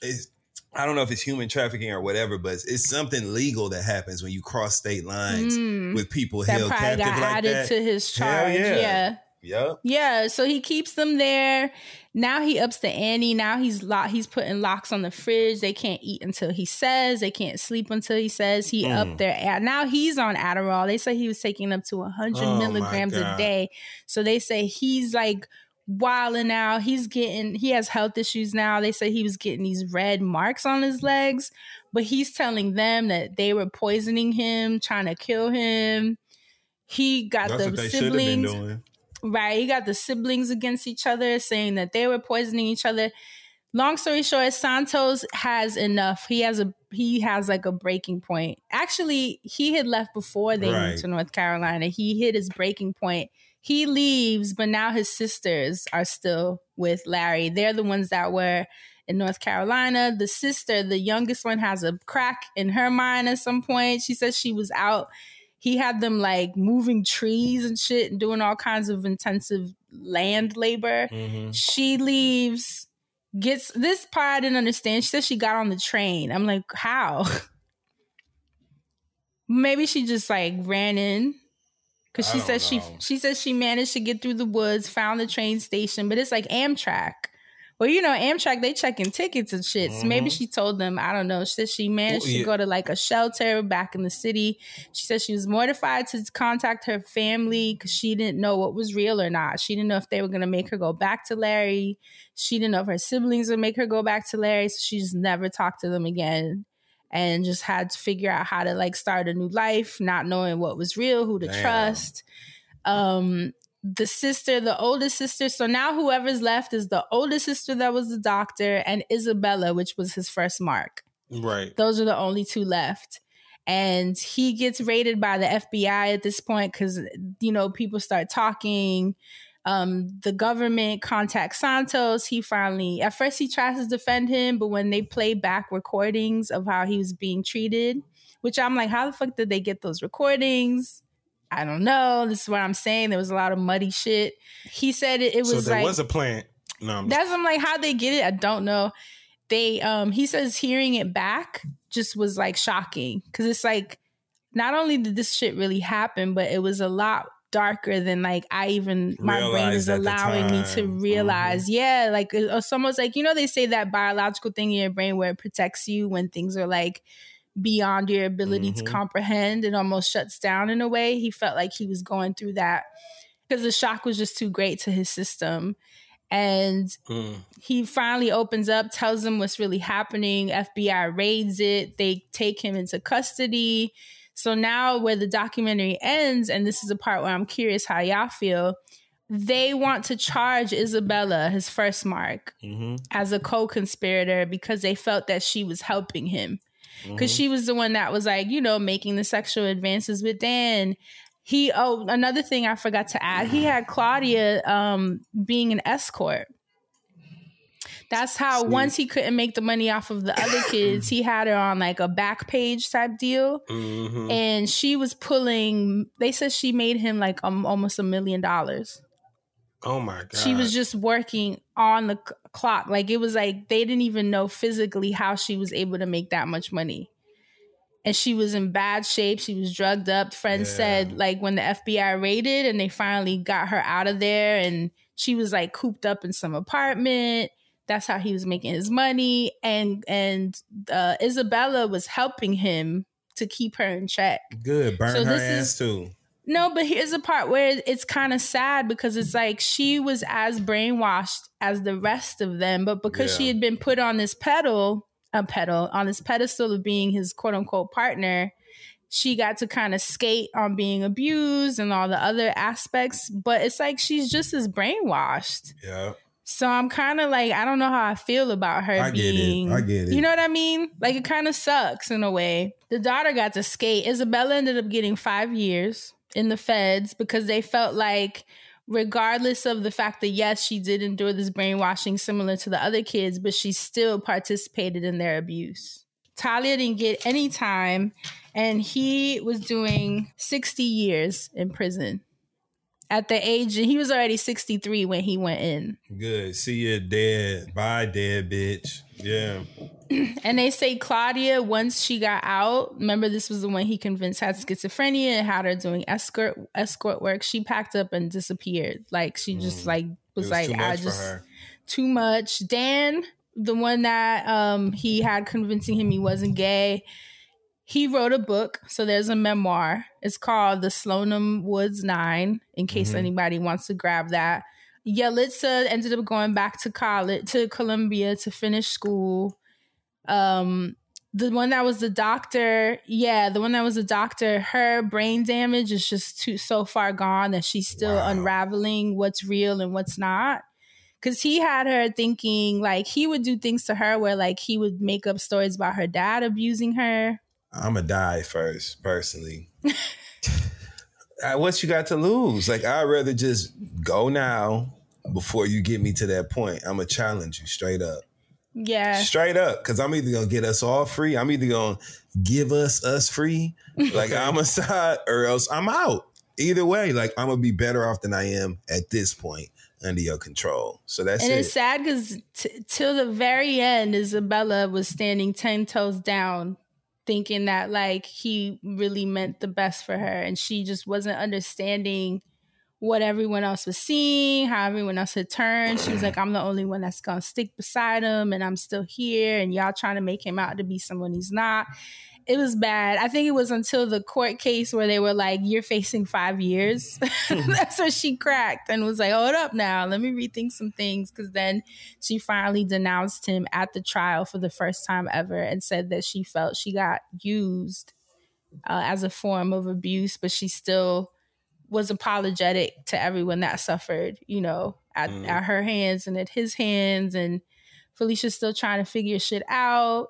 It's, I don't know if it's human trafficking or whatever, but it's, it's something legal that happens when you cross state lines Mm. with people held captive got like added that. to his Hell charge. yeah. yeah. Yep. Yeah, so he keeps them there. Now he ups the ante. Now he's lock. He's putting locks on the fridge. They can't eat until he says. They can't sleep until he says. He Mm. upped their. ad- Now he's on Adderall. They say he was taking up to hundred Oh, my milligrams a day. So they say he's like wilding out. He's getting he has health issues now. They say he was getting these red marks on his legs, but he's telling them that they were poisoning him, trying to kill him. He got That's the what they should been siblings. Right. He got the siblings against each other, saying that they were poisoning each other. Long story short, Santos has enough. He has a he has like a breaking point. Actually, he had left before they Right. moved to North Carolina. He hit his breaking point. He leaves, but now his sisters are still with Larry. They're the ones that were in North Carolina. The sister, the youngest one, has a crack in her mind at some point. She says she was out he had them like moving trees and shit and doing all kinds of intensive land labor. Mm-hmm. She leaves, gets this part I didn't understand. She says she got on the train. I'm like, how? Maybe she just like ran in. Cause she don't said she she said she managed to get through the woods, found the train station, but it's like Amtrak. Well, you know, Amtrak, they checking tickets and shit. So maybe Mhm. she told them, I don't know. She said she managed Well, to go to like a shelter back in the city. She said she was mortified to contact her family because she didn't know what was real or not. She didn't know if they were going to make her go back to Larry. She didn't know if her siblings would make her go back to Larry. So she just never talked to them again and just had to figure out how to like start a new life, not knowing what was real, who to Damn. trust. Um, the sister, the oldest sister. So now whoever's left is the oldest sister that was the doctor and Isabella, which was his first mark. Right. Those are the only two left. And he gets raided by the FBI at this point because, you know, people start talking. Um, the government contacts Santos. He finally, at first, he tries to defend him, but when they play back recordings of how he was being treated, which I'm like, how the fuck did they get those recordings? I don't know. This is what I'm saying. There was a lot of muddy shit. He said it, it was so there like was a plant. No, I'm that's I'm like, how they get it? I don't know. They um he says hearing it back just was like shocking. Cause it's like not only did this shit really happen, but it was a lot darker than like I even my brain is allowing me to realize. Yeah, like it's almost like you know they say that biological thing in your brain where it protects you when things are like beyond your ability to Mhm. comprehend. and almost shuts down in a way. He felt like he was going through that because the shock was just too great to his system. And Mm. he finally opens up, tells them what's really happening. FBI raids it. They take him into custody. So now, where the documentary ends, and this is the part where I'm curious how y'all feel, they want to charge Isabella, his first mark, Mm-hmm. as a co conspirator because they felt that she was helping him. Because Mhm. she was the one that was like, you know, making the sexual advances with Dan. He, oh, another thing I forgot to add, he had Claudia um, being an escort. That's how See. once he couldn't make the money off of the other kids, he had her on like a back page type deal. Mhm. And she was pulling, they said she made him like um, almost a million dollars. Oh my god. She was just working on the c- clock. Like it was like they didn't even know physically how she was able to make that much money. And she was in bad shape. She was drugged up. Friends Yeah. said like when the FBI raided and they finally got her out of there and she was like cooped up in some apartment. That's how he was making his money. And and uh, Isabella was helping him to keep her in check. Good. Burn So her this ass is- too. No, but here's the part where it's kind of sad because it's like she was as brainwashed as the rest of them, but because she had been put on this pedal, a pedal, on this pedestal of being his quote unquote partner, she got to kind of skate on being abused and all the other aspects. But it's like she's just as brainwashed. Yeah. So I'm kind of like, I don't know how I feel about her I get it. being. I get it. You know what I mean? Like it kind of sucks in a way. The daughter got to skate. Isabella ended up getting five years in the feds because they felt like, regardless of the fact that yes, she did endure this brainwashing similar to the other kids, but she still participated in their abuse. Talia didn't get any time, and he was doing 60 years in prison. At the age, he was already 63 when he went in. Good. See you dead. Bye, dead bitch. Yeah. And they say Claudia, once she got out, remember this was the one he convinced had schizophrenia and had her doing escort escort work. She packed up and disappeared. Like she just like was, Mm. was like, I just too much. Dan, the one that um he had convincing him he wasn't gay, he wrote a book. So there's a memoir. It's called The Slonim Woods Nine, in case Mhm. anybody wants to grab that. Yalitza ended up going back to college to Columbia to finish school. Um, the one that was the doctor, yeah, the one that was the doctor, her brain damage is just too so far gone that she's still wow. unraveling what's real and what's not. Cause he had her thinking like he would do things to her where like he would make up stories about her dad abusing her. I'ma die first, personally. what you got to lose? Like I'd rather just go now before you get me to that point. I'ma challenge you straight up. Yeah. Straight up. Cause I'm either gonna get us all free. I'm either gonna give us us free, like I'm a side, or else I'm out. Either way, like I'm gonna be better off than I am at this point under your control. So that's and it. it's sad because t- till the very end, Isabella was standing ten toes down, thinking that like he really meant the best for her, and she just wasn't understanding what everyone else was seeing, how everyone else had turned. She was like, I'm the only one that's gonna stick beside him, and I'm still here, and y'all trying to make him out to be someone he's not it was bad. I think it was until the court case where they were like, "You're facing five years." That's where she cracked and was like, "Hold up, now let me rethink some things." Because then she finally denounced him at the trial for the first time ever and said that she felt she got used uh, as a form of abuse, but she still was apologetic to everyone that suffered, you know, at, mm. at her hands and at his hands, and Felicia's still trying to figure shit out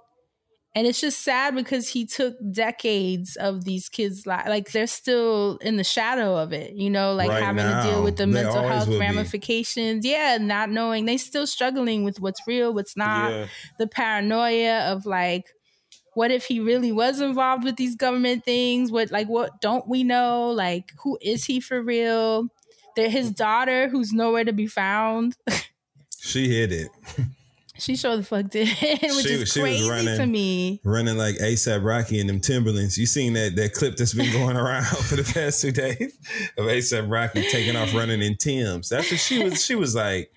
and it's just sad because he took decades of these kids life like they're still in the shadow of it you know like right having now, to deal with the mental health ramifications be. yeah not knowing they still struggling with what's real what's not. Yeah. the paranoia of like what if he really was involved with these government things? What like what don't we know? Like who is he for real? There his daughter who's nowhere to be found. She hid it She sure the fuck did, which she, is she crazy running, to me. Running like ASAP Rocky and them Timberlands. You seen that that clip that's been going around for the past two days of ASAP Rocky taking off running in Tim's. That's what she was. She was like.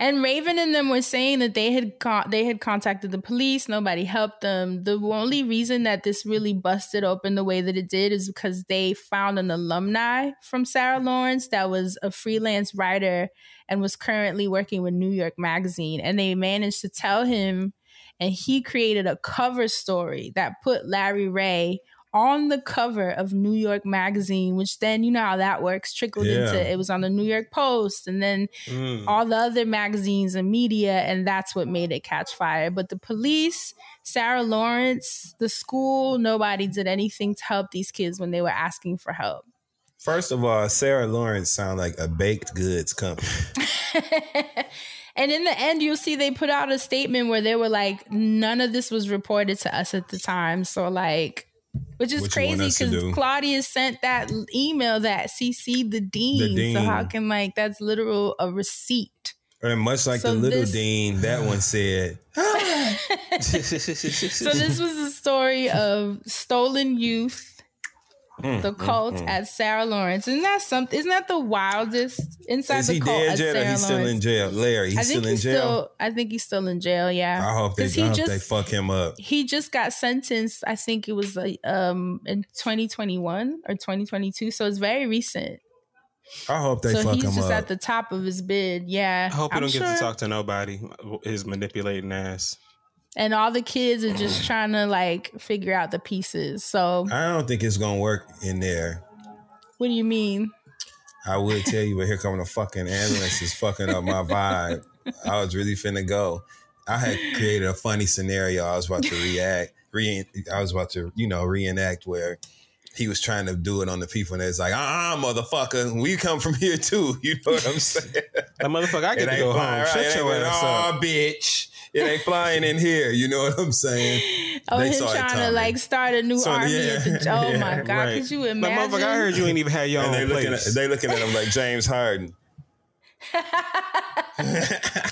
And Raven and them were saying that they had con- they had contacted the police. Nobody helped them. The only reason that this really busted open the way that it did is because they found an alumni from Sarah Lawrence that was a freelance writer and was currently working with New York Magazine. And they managed to tell him, and he created a cover story that put Larry Ray on the cover of New York Magazine, which then you know how that works, trickled yeah. into it was on the New York Post and then mm. all the other magazines and media, and that's what made it catch fire. But the police, Sarah Lawrence, the school, nobody did anything to help these kids when they were asking for help. First of all, Sarah Lawrence sound like a baked goods company. and in the end, you'll see they put out a statement where they were like, none of this was reported to us at the time. So like, which is what crazy because Claudia sent that email that CC the dean. the dean. So how can like that's literal a receipt? And much like so the little this, dean, that one said. Ah. so this was a story of stolen youth Mm, the mm, cult mm, at Sarah Lawrence. Isn't that something? Isn't that the wildest inside Is the cult at Sarah Lawrence? He's still in jail. Larry, he's still in he's jail. Still, I think he's still in jail. Yeah. I hope they. I hope just, they fuck him up. He just got sentenced. I think it was like um in 2021 or 2022. So it's very recent. I hope they so fuck him up. he's just at the top of his bid. Yeah. I hope he I'm don't sure. get to talk to nobody. His manipulating ass and all the kids are just trying to like figure out the pieces. So I don't think it's gonna work in there. What do you mean? I would tell you, but here coming a fucking ambulance is fucking up my vibe. I was really finna go. I had created a funny scenario. I was about to react. Re- I was about to, you know, reenact where he was trying to do it on the people, and it's like, ah, motherfucker, we come from here too. You know what I'm saying? that motherfucker, I get to go home. Right? Shut your ass up, oh, bitch it ain't flying in here. You know what I'm saying? Oh, they him trying to like start a new so, army. Yeah, the, oh yeah, my god, right. could you imagine? But motherfucker, I heard you ain't even had your and own they place. Looking at, they looking at him like James Harden.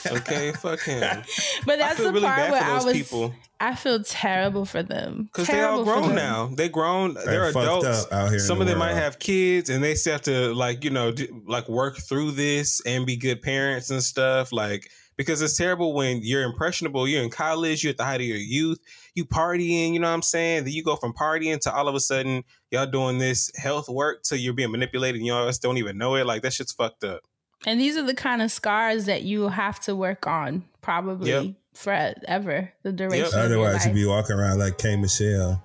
okay, fuck him. But that's the really part where I was. People. I feel terrible for them because they all grown now. They grown. They're, they're adults. Some the of them world. might have kids, and they still have to like you know do, like work through this and be good parents and stuff. Like because it's terrible when you're impressionable, you're in college, you're at the height of your youth, you partying, you know what I'm saying? Then you go from partying to all of a sudden y'all doing this health work till you're being manipulated and y'all just don't even know it. Like that shit's fucked up. And these are the kind of scars that you will have to work on probably Yep. forever. The duration. of Otherwise, you'd be walking around like K Michelle.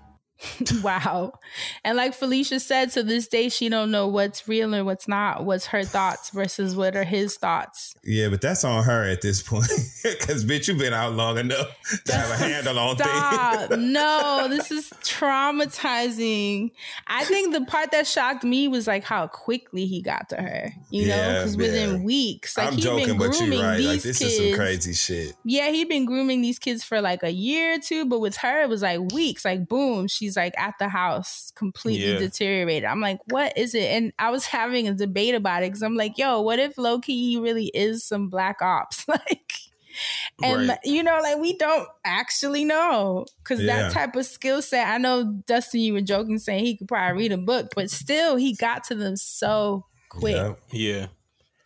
wow. And like Felicia said, to this day, she don't know what's real and what's not. What's her thoughts versus what are his thoughts. Yeah, but that's on her at this point. Because, bitch, you've been out long enough to have a handle on things. no, this is traumatizing. I think the part that shocked me was like how quickly he got to her. You know, Yeah, because yeah. within weeks, like I'm joking, been but you're right. Like, this kids. is some crazy shit. Yeah, he'd been grooming these kids for like a year or two, but with her, it was like weeks. Like, boom, she's like at the house, completely Yeah. deteriorated. I'm like, what is it? And I was having a debate about it because I'm like, yo, what if low key really is some black ops? like, and Right. you know, like we don't actually know because Yeah. that type of skill set. I know Dustin, you were joking saying he could probably read a book, but still, he got to them so quick Yeah.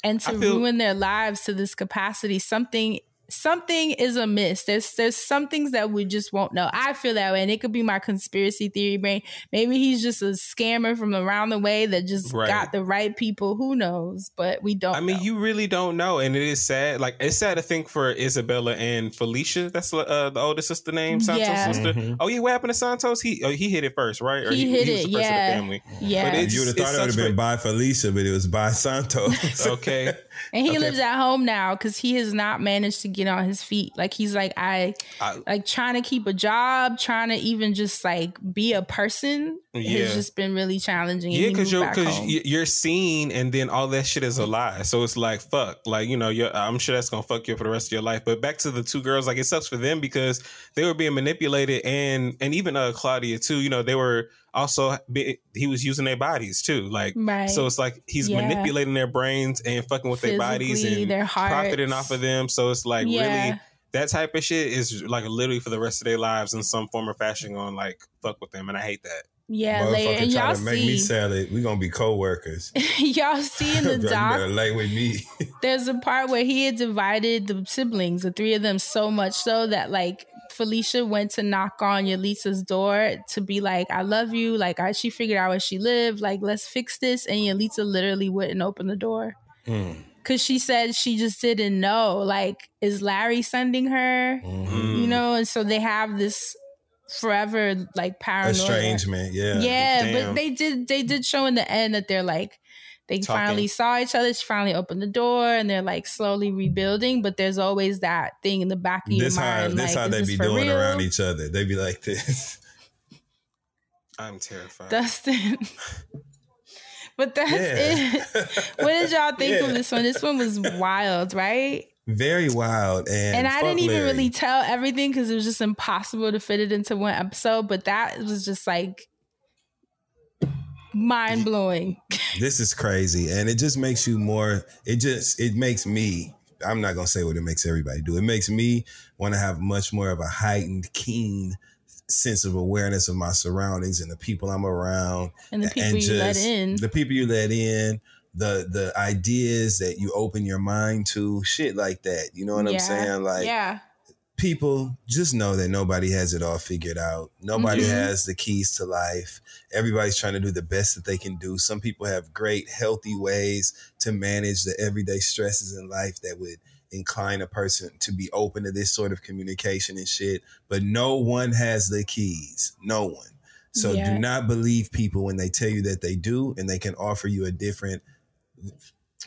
and to feel- ruin their lives to this capacity something something is amiss there's there's some things that we just won't know i feel that way and it could be my conspiracy theory brain maybe he's just a scammer from around the way that just Right. got the right people who knows but we don't I mean, you really don't know, and it is sad. Like it's sad to think for Isabella and Felicia. That's uh, the older sister name, Santos' Yeah. sister. Mhm. Oh yeah, what happened to Santos? He oh, he hit it first, right? Or He hit was it, the first of the yeah. family. Yeah. But it you would have thought it would have been for- by Felicia, but it was by Santos. okay. and he Okay. lives at home now because he has not managed to get on his feet. Like he's like i I- like trying to keep a job trying to even just like be a person Yeah. has just been really challenging Yeah, because you're because you're seen, and then all that shit is a lie. So it's like fuck, like you know, you're, I'm sure that's gonna fuck you up for the rest of your life. But back to the two girls, like it sucks for them because they were being manipulated, and and even uh Claudia too. You know, they were also he was using their bodies too, like Right. so it's like he's Yeah. manipulating their brains and fucking with their bodies Physically, and their profiting off of them. So it's like Yeah. really. That type of shit is like literally for the rest of their lives in some form or fashion on like fuck with them, and I hate that. Yeah, later. And y'all to make me see, sell it. We gonna be co-workers. y'all see in the doc, lay with me. there's a part where he had divided the siblings, the three of them, so much so that like Felicia went to knock on Yalitza's door to be like, "I love you." Like, I, she figured out where she lived. Like, let's fix this. And Yalitza literally wouldn't open the door because she said she just didn't know. Like, is Larry sending her? Mm-hmm. You know, and so they have this forever like paranoia. Estrangement, yeah. Yeah, Damn. but they did they did show in the end that they're like they Talking. finally saw each other. She finally opened the door, and they're like slowly rebuilding. But there's always that thing in the back of This your how mind. this like, how is they this be doing real? around each other. They be like this. I'm terrified. Dustin. but that's Yeah. it. what did y'all think Yeah. of this one? This one was wild, right? Very wild and And, I didn't even Larry. really tell everything because it was just impossible to fit it into one episode. But that was just like mind blowing. this is crazy and it just makes you more it just it makes me i'm not gonna say what it makes everybody do it makes me want to have much more of a heightened keen sense of awareness of my surroundings and the people i'm around And the people you let in. the people you let in the the ideas that you open your mind to shit like that you know what i'm saying like yeah. people just know that nobody has it all figured out. Nobody Mhm. has the keys to life. Everybody's trying to do the best that they can do. Some people have great, healthy ways to manage the everyday stresses in life that would incline a person to be open to this sort of communication and shit. But no one has the keys. No one. So Yeah. do not believe people when they tell you that they do and they can offer you a different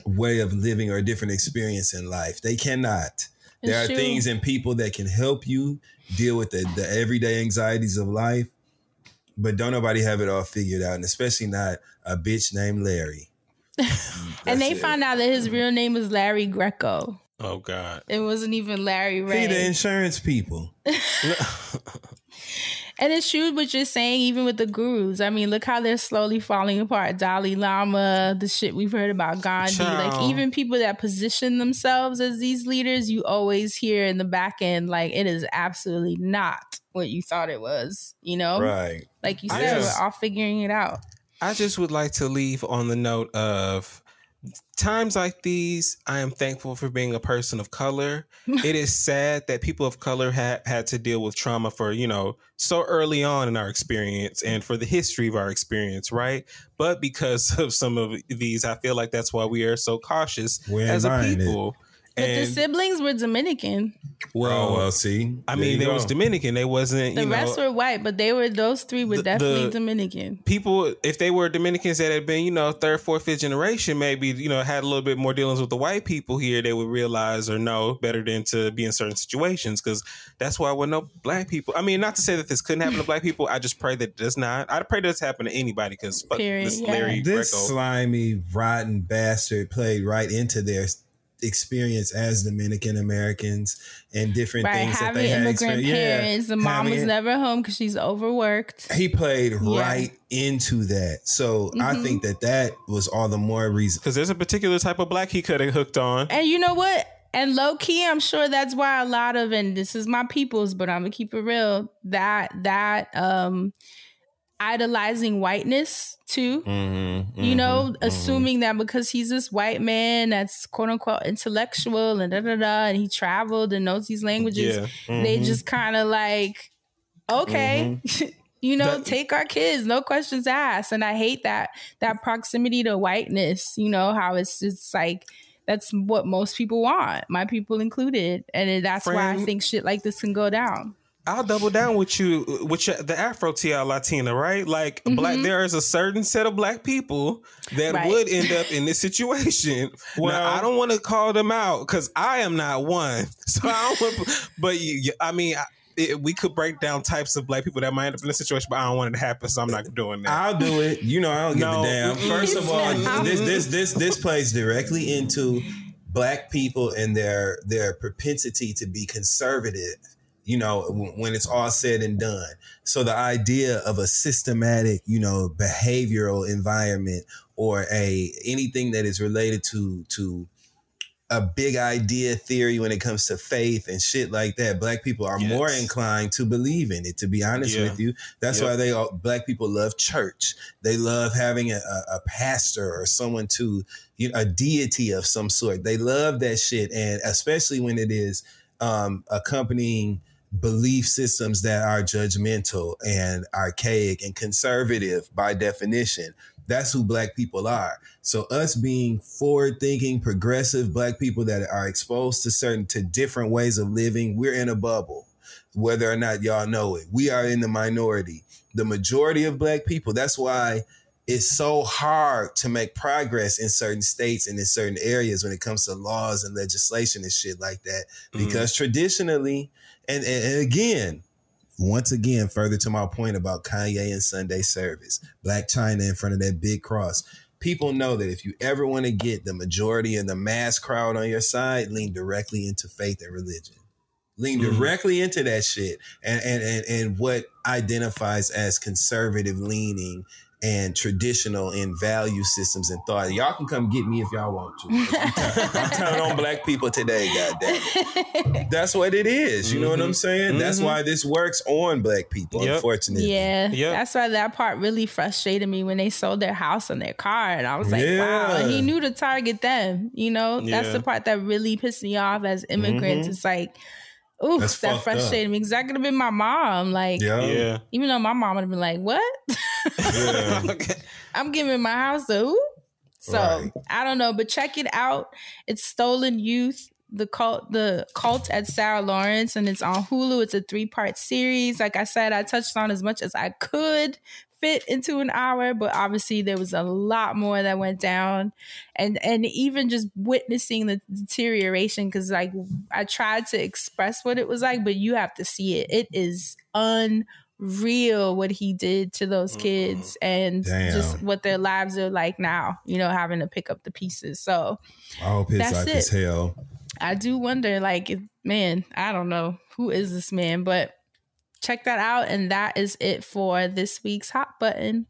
way of living or a different experience in life. They cannot. There are true. things and people that can help you deal with the, the everyday anxieties of life, but don't nobody have it all figured out, and especially not a bitch named Larry. and they it. found out that his mm-hmm. real name was Larry Greco. Oh God. It wasn't even Larry He Ray. the insurance people. And it's true what you're saying, even with the gurus. I mean, look how they're slowly falling apart. Dalai Lama, the shit we've heard about Gandhi. Like even people that position themselves as these leaders, you always hear in the back end, like it is absolutely not what you thought it was. You know? Right. Like you said, just- we're all figuring it out. I just would like to leave on the note of times like these, I am thankful for being a person of color. it is sad that people of color had had to deal with trauma for you know so early on in our experience and for the history of our experience, right? But because of some of these, I feel like that's why we are so cautious We ain't as a people. it. People. But the siblings were Dominican. well, Oh, well, see, I there mean, you they go. was Dominican. They wasn't. The you know, rest were white, but they were those three were The- definitely the- Dominican. people if they were Dominicans that had been, you know, third, fourth, fifth generation, maybe, you know, had a little bit more dealings with the white people here, they would realize or know better than to be in certain situations. Cause that's why I would know black people. I mean, not to say that this couldn't happen to black people. I just pray that it does not. I pray that it's happen to anybody because this yeah. Larry this Greco. slimy, rotten bastard played right into their experience as Dominican Americans and different Right, things that having they had immigrant experienced. parents. The mom having was never home because she's overworked. He played Yeah. right into that. So I Mhm. think that that was all the more reason. Because there's a particular type of black he could have hooked on. And you know what? And low key, I'm sure that's why a lot of and this is my people's, but I'm gonna keep it real. That that um idolizing whiteness too. Mm-hmm, you know, assuming that because he's this white man that's quote unquote intellectual and da da da, and he traveled and knows these languages, Yeah. they Mhm. just kind of like, okay, you know, That- take our kids, no questions asked. And I hate that that proximity to whiteness. You know how it's just like. That's what most people want, my people included, and that's why I think shit like this can go down. I'll double down with you with your, the Afro TL Latina, right? Like black, there is a certain set of black people that Right. would end up in this situation. Well- now, I don't want to call them out because I am not one. So I don't. Want, but you, you- I mean, I, it, we could break down types of black people that might end up in this situation, but I don't want it to happen, so I'm not doing that. I'll do it. You know, I don't give No. a damn. First of all, Mm-hmm. this this this this plays directly into black people and their their propensity to be conservative. You know, when it's all said and done. So the idea of a systematic, you know, behavioral environment or a anything that is related to to a big idea theory when it comes to faith and shit like that. Black people are more inclined to believe in it. To be honest Yeah. with you, that's Yep. why they all, black people love church. They love having a, a, a pastor or someone to you know, a deity of some sort. They love that shit, and especially when it is um, accompanying belief systems that are judgmental and archaic and conservative by definition. That's who black people are. So us being forward thinking, progressive black people that are exposed to certain to different ways of living, we're in a bubble. Whether or not y'all know it, we are in the minority. The majority of black people, that's why it's so hard to make progress in certain states and in certain areas when it comes to laws and legislation and shit like that. Mhm. Because traditionally, and, and, again, once again, further to my point about Kanye and Sunday service, Blac Chyna in front of that big cross. People know that if you ever want to get the majority and the mass crowd on your side, lean directly into faith and religion. Lean Mhm. directly into that shit and, and and and what identifies as conservative leaning and traditional in value systems and thought. Y'all can come get me if y'all want to. I'm, t- I'm telling on black people today, goddamn it. That's what it is. You know what I'm saying? That's Mhm. why this works on black people, Yep. unfortunately. Yeah, Yep. that's why that part really frustrated me when they sold their house and their car, and I was like, wow. And he knew to target them. You know, that's Yeah. the part that really pissed me off as immigrants. Mhm. It's like, ooh, That's that fucked frustrated me. Because that could have been my mom. Like, Yeah. yeah. even though my mom would have been like, what? Yeah. Okay. I'm giving my house to who? So Right. I don't know, but check it out. It's Stolen Youth, the cult, the cult at Sarah Lawrence, and it's on Hulu. It's a three part series. Like I said, I touched on as much as I could fit into an hour, but obviously there was a lot more that went down, and and even just witnessing the deterioration because like I tried to express what it was like, but you have to see it. It is unreal what he did to those kids and Damn. just what their lives are like now. You know, having to pick up the pieces. So I hope his life it. is hell. I do wonder, like, man, I don't know who is this man, but check that out. And that is it for this week's hot button.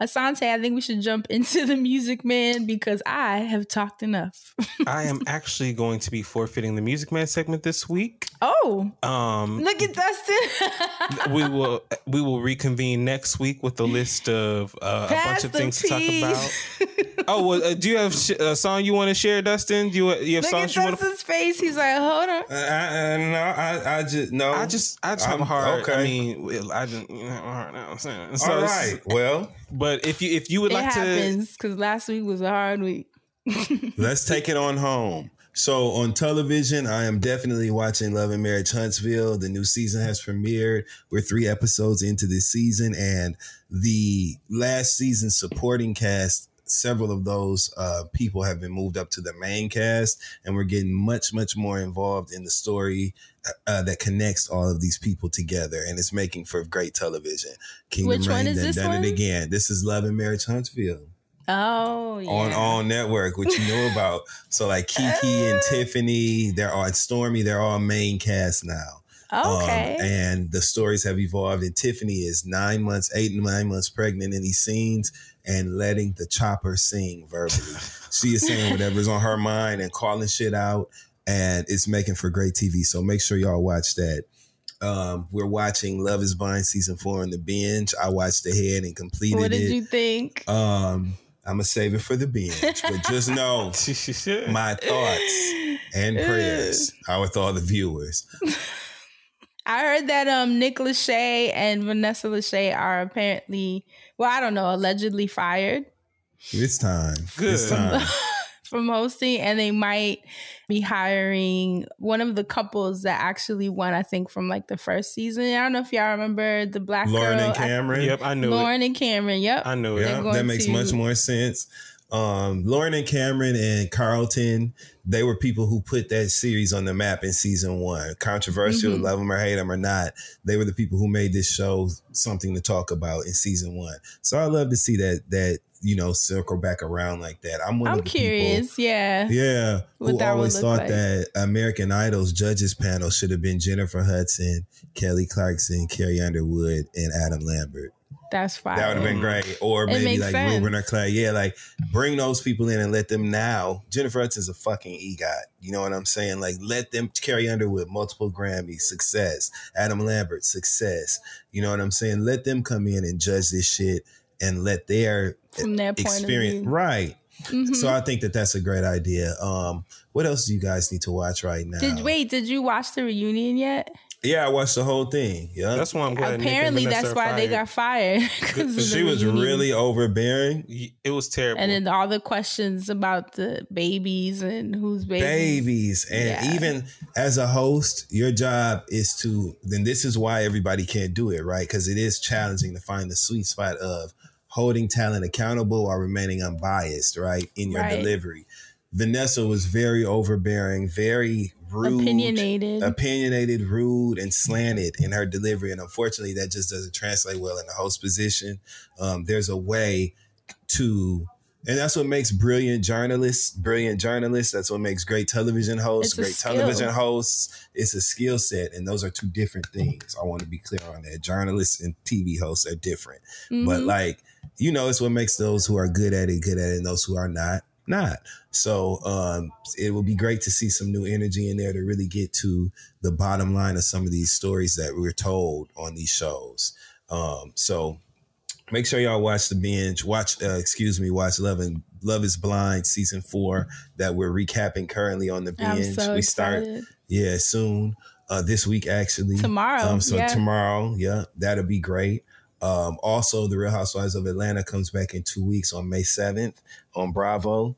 Asante, I think we should jump into the music man because I have talked enough. I am actually going to be forfeiting the Music Man segment this week. oh, Um, look at Dustin. we will we will reconvene next week with a list of uh, a bunch of the things to talk about. Oh, well, uh, do you have sh- a song you want to share, Dustin? Do you, you have Look at songs you want to? Dustin's face. He's like, hold on. I, I, no, I, I just no. I just, I just have a I'm- hard. I okay. mean, well, I didn't. You know, hard now. I'm saying. So All it's- right. Well, but if you if you would it like to, happens because last week was a hard week. Let's take it on home. So on television, I am definitely watching Love and Marriage Huntsville. The new season has premiered. We're three episodes into this season, and the last season supporting cast. Several of those uh, people have been moved up to the main cast, and we're getting much, much more involved in the story uh, that connects all of these people together, and it's making for great television. Kingdom Which one Reign is done this done one? it again. This is Love and Marriage Huntsville Oh, yeah. on OWN network, which you know about. So like Kiki and Tiffany, they're all Stormy, they're all main cast now. Okay. Um, and the stories have evolved. And Tiffany is nine months, eight and nine months pregnant in these scenes and letting the chopper sing verbally. she is saying whatever's on her mind and calling shit out. And it's making for great TV. So make sure y'all watch that. Um, we're watching Love is Blind season four on the binge. I watched ahead and completed what did it. you think? Um, I'm gonna save it for the binge, but just know my thoughts and prayers are with all the viewers. I heard that um Nick Lachey and Vanessa Lachey are apparently, well, I don't know, allegedly fired It's time. It's time. from hosting, and they might be hiring one of the couples that actually won, I think, from like the first season. I don't know if y'all remember the black Lauren girl. and Cameron. Yep, I knew Lauren and Cameron. Yep, I knew They're Yeah, going that makes to- much more sense. Um, Lauren and Cameron and Carlton, they were people who put that series on the map in season one. Controversial, Mhm. love them or hate them or not, they were the people who made this show something to talk about in season one. So I love to see that that you know circle back around like that. I'm one I'm of the people- curious. Yeah. Yeah, What who always thought like. that American Idol's judges panel should have been Jennifer Hudson, Kelly Clarkson, Carrie Underwood, and Adam Lambert. That's fine. That would have been great. Or maybe like sense. Ruben or Clay. Yeah, like bring those people in and let them now. Jennifer Hudson's a fucking EGOT. You know what I'm saying? Like let them Carrie Underwood, multiple Grammys, success. Adam Lambert, success. You know what I'm saying? Let them come in and judge this shit and let their From their point of experience right. Mhm. So I think that that's a great idea. Um, what else do you guys need to watch right now? Did wait? Did you watch the reunion yet? Yeah, I watched the whole thing. Yeah, That's why I'm glad. Nick and Apparently, that's are why they got fired. 'cause of she was reunion. really overbearing. It was terrible. And then all the questions about the babies and who's babies. babies and Yeah. even as a host your job is to then this is why everybody can't do it right because it is challenging to find the sweet spot of holding talent accountable while remaining unbiased right in your Right. delivery vanessa was very overbearing very rude Opinionated. opinionated rude and slanted in her delivery. And unfortunately that just doesn't translate well in the host position. Um, there's a way to and that's what makes brilliant journalists brilliant journalists. That's what makes great television hosts great skill. television hosts. It's a skill set and those are two different things. I want to be clear on that. Journalists and tv hosts are different. But Mhm. like you know it's what makes those who are good at it good at it and those who are not not. So um it will be great to see some new energy in there to really get to the bottom line of some of these stories that we're told on these shows. Um so make sure y'all watch the binge watch uh, excuse me watch love and love is blind season four that we're recapping currently on the binge. so we start excited. yeah soon. Uh this week actually. Tomorrow, um so yeah. tomorrow yeah that'll be great. Um also the real housewives of atlanta comes back in two weeks on may 7th on bravo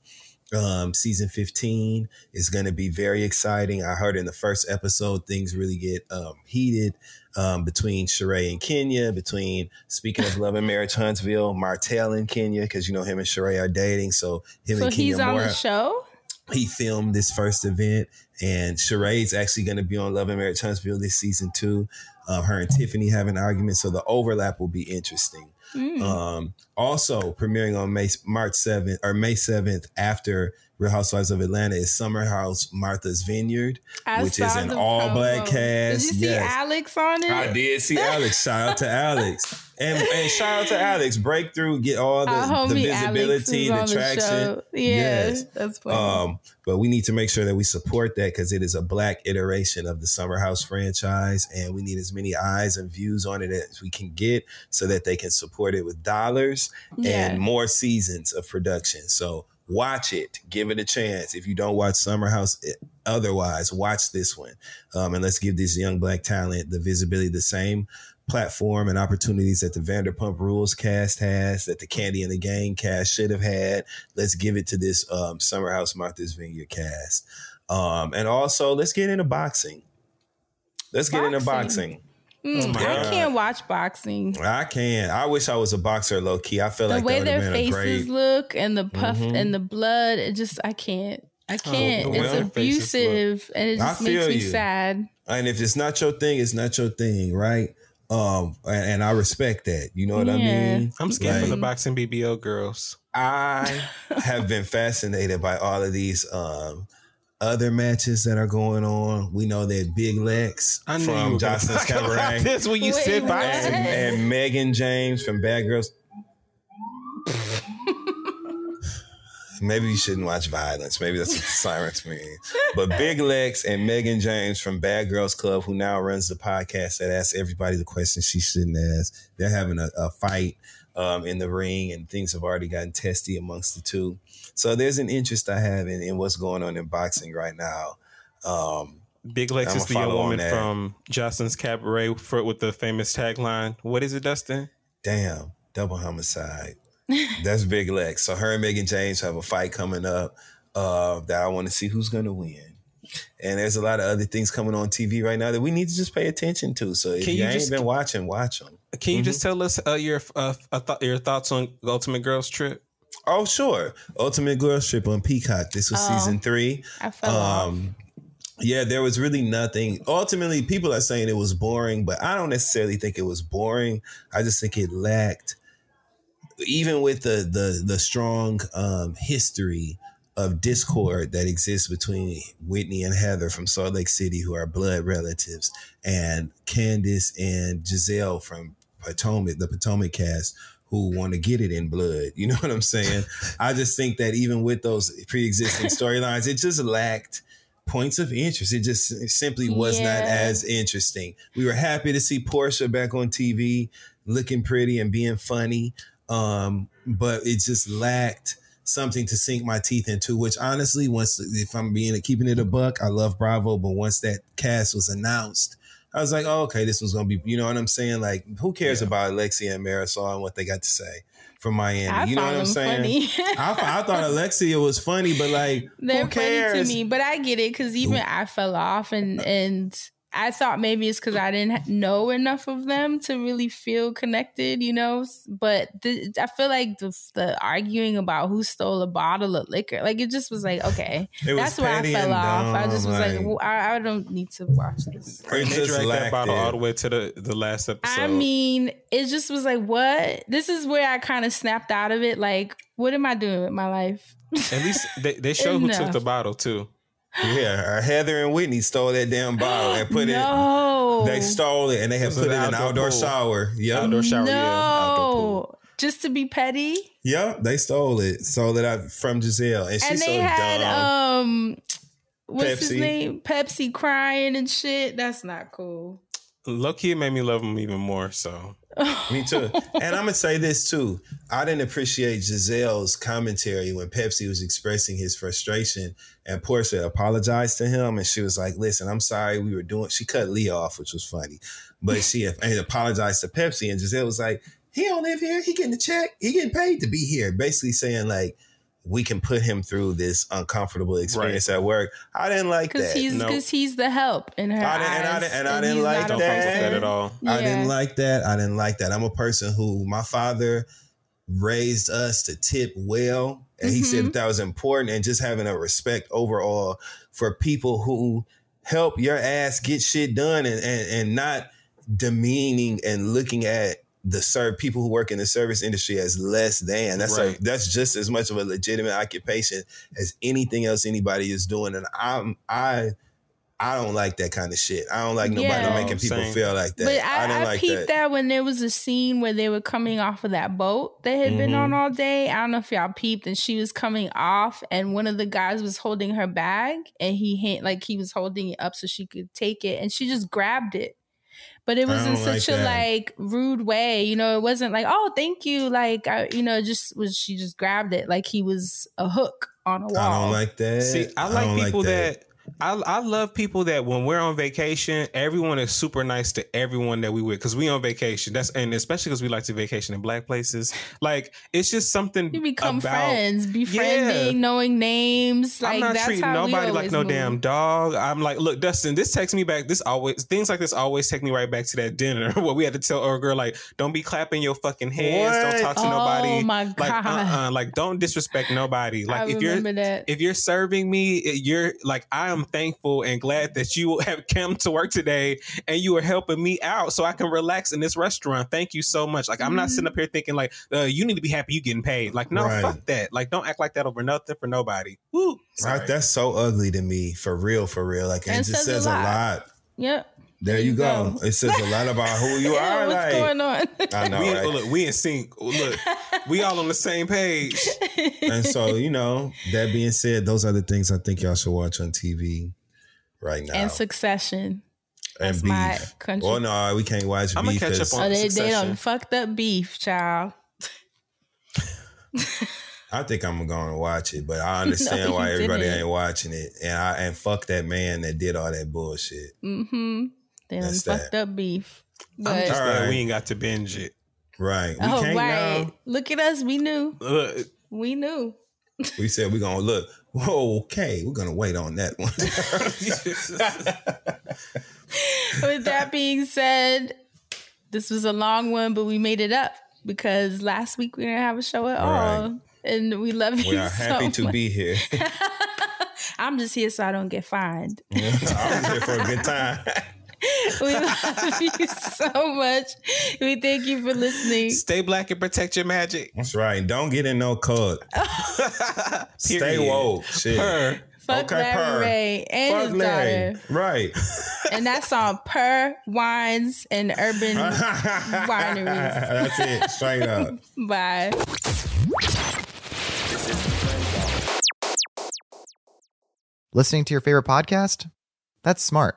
um, season 15 is going to be very exciting. I heard in the first episode, things really get um, heated um, between Sheree and Kenya, between, speaking of Love and Marriage Huntsville, Martell and Kenya, because you know him and Sheree are dating. So him So and Kenya he's on Moore, the show. he filmed this first event, and Sheree is actually going to be on Love and Marriage Huntsville this season too. Um, her and Tiffany have an argument, so the overlap will be interesting. Mm. Um, also premiering on May March 7th or May 7th after Real Housewives of Atlanta is Summer House Martha's Vineyard, I which is an the all black cast. Did you see yes. Alex on it? I did see Alex. Shout out to Alex. And, and shout out to Alex. Breakthrough, get all the, the visibility, is the on the traction. show. Yeah, that's funny. Um, but we need to make sure that we support that because it is a black iteration of the Summer House franchise, and we need as many eyes and views on it as we can get so that they can support it with dollars Yeah. and more seasons of production. So watch it, give it a chance. If you don't watch Summer House, eh, otherwise watch this one, um, and let's give this young black talent the visibility, the same platform and opportunities that the Vanderpump Rules cast has, that the Kandi and the Gang cast should have had. Let's give it to this um, Summer House Martha's Vineyard cast. Um, and also, let's get into boxing. Let's get into Boxing. Boxing. Mm, Oh I can't watch boxing. I can. I wish I was a boxer, low key. I feel the like the way their have been a faces great. look and the puff Mhm. and the blood, it just I can't. I can't. the way it's their faces look. abusive and it just makes me you. sad. And if it's not your thing, it's not your thing, right? Um, and, and I respect that. You know what I mean? I'm scared for the boxing BBO girls. I have been fascinated by all of these um other matches that are going on. We know that Big Lex I knew you from were gonna Jocelyn's talk Cabaret this when you Wait, said what? and, and Megan James from Bad Girls. Maybe you shouldn't watch violence. Maybe that's what the sirens mean. But Big Lex and Megan James from Bad Girls Club, who now runs the podcast that asks everybody the questions she shouldn't ask, they're having a, a fight um, in the ring, and things have already gotten testy amongst the two. So there's an interest I have in, in what's going on in boxing right now. Um, Big Lex is the young woman from Jocelyn's Cabaret for, with the famous tagline. What is it, Dustin? damn, double homicide. That's Big Lex. So her and Megan James have a fight coming up uh, that I want to see who's going to win. And there's a lot of other things coming on TV right now that we need to just pay attention to. So if Can you, you ain't been watching, watch them. Can you Mm-hmm. just tell us uh, your uh, uh, th- your thoughts on Ultimate Girls Trip? Oh, sure. Ultimate Girls Trip on Peacock. This was Oh. season three. I fell off. Um, yeah, there was really nothing. Ultimately, people are saying it was boring, but I don't necessarily think it was boring. I just think it lacked, even with the the the strong um, history of discord that exists between Whitney and Heather from Salt Lake City, who are blood relatives, and Candace and Gizelle from Potomac, the Potomac cast, who want to get it in blood. You know what I'm saying? I just think that even with those pre-existing storylines, it just lacked points of interest. It just simply was not as interesting. We were happy to see Porsha back on TV, looking pretty and being funny, um, but it just lacked something to sink my teeth into. Which honestly, once if I'm being keeping it a buck, I love Bravo, but once that cast was announced. I was like, oh, okay, this was gonna be, you know what I'm saying? Like, who cares about Alexia and Marysol and what they got to say from Miami? I you know what I'm saying? I, I thought Alexia was funny, but like, They're who cares? funny to me, but I get it because even I fell off, and and I thought maybe it's because I didn't know enough of them to really feel connected, you know. But the, I feel like the the arguing about who stole a bottle of liquor, like it just was like okay, It that's where I fell and off. I just was like, like- well, I, I don't need to watch this. It They just dragged that bottle it. all the way to the, the last episode. I mean, it just was like, what? This is where I kind of snapped out of it. Like, what am I doing with my life? At least they, they show who took the bottle too. Yeah, uh, Heather and Whitney stole that damn bottle and put no. it. They stole it and they have put it in an outdoor outdoor pool. shower. Yeah, Outdoor shower, yeah. Outdoor pool. No, just to be petty. Yep, they stole it. Stole it out from Gizelle, and she's and they so had dumb. um, what's his Pepsi. name? Pepsi crying and shit. That's not cool. Low key, it made me love him even more. So Me too. and I'm gonna say this too. I didn't appreciate Gizelle's commentary when Pepsi was expressing his frustration and Porsha apologized to him and she was like, "Listen, I'm sorry. We were doing." She cut Lee off, which was funny, but she apologized to Pepsi and Giselle was like, "He don't live here. He getting a check. He getting paid to be here." Basically saying like. We can put him through this uncomfortable experience at work. I didn't like Because that. he's because he's the help in her I didn't- and I eyes, didn't- and I didn't like not a don't fuck with person. that at all. I didn't like that. I didn't like that. I'm a person who my father raised us to tip well. And he said Mhm. that that was important and just having a respect overall for people who help your ass get shit done and, and, and not demeaning and looking at the serve people who work in the service industry as less than. That's Right. a, that's just as much of a legitimate occupation as anything else anybody is doing. And I'm I I don't like that kind of shit. I don't like nobody Yeah. making people Same. feel like that. But I, I, don't I, like peeped that. that. when there was a scene where they were coming off of that boat they had been Mhm. on all day. I don't know if y'all peeped, and she was coming off, and one of the guys was holding her bag, and he hit like he was holding it up so she could take it, and she just grabbed it. But it was in don't like such a that. like rude way, you know. It wasn't like, "Oh, thank you," like I, you know, just was she just grabbed it like he was a hook on a wall. I don't like that. See, I like don't people that. I, I love people that when we're on vacation, everyone is super nice to everyone that we with because we on vacation. That's and especially because we like to vacation in black places. Like it's just something You become about, friends, befriending, knowing names. Like I'm not treating nobody like no move. damn dog. I'm like, look, Dustin, this takes me back. This always things like this always take me right back to that dinner where we had to tell our girl like, don't be clapping your fucking hands, What? don't talk to Oh nobody. my Like, God. uh-uh, like don't disrespect nobody. Like I if you're that. if you're serving me, you're like I am thankful and glad that you have come to work today and you are helping me out so I can relax in this restaurant. Thank you so much. Like I'm not Mm-hmm. sitting up here thinking like uh, you need to be happy you getting paid. Like no, Right. fuck that. Like don't act like that over nothing for nobody. Woo. Right, that's so ugly to me, for real, for real. Like And it just says a says a lot. lot. Yep. There you go. It says a lot about who you are. what's like, going on? I know, we, right? look, we in sync. Look, we all on the same page. and so you know that being said those are the things i think y'all should watch on tv right now and Succession. and That's my country. oh no we can't watch I'ma beef catch up 'cause on- Oh, they, they Succession. done fucked up beef, child. i think i'm gonna watch it but i understand No, why everybody didn't. ain't watching it and i and fuck that man that did all that bullshit Mm-hmm. They That's fucked up beef. I'm just glad Alright. we ain't got to binge it. right we oh can't right, now look at us. We knew. Look, We knew. we said we're gonna look whoa okay we're gonna wait on that one With that being said, this was a long one, but we made it up because last week we didn't have a show at all. Right. And we love you. we are happy to much. be here I'm just here so I don't get fined. i was here for a good time we love you so much. We thank you for listening. Stay black and protect your magic. that's right don't get in no cult stay woke shit Purr. Fuck Okay, Larry purr. Ray and Fuck his Larry. daughter. Right. And that's on Pur Wines and Urban Wineries. That's it. Straight up. Bye. Listening to your favorite podcast? That's smart.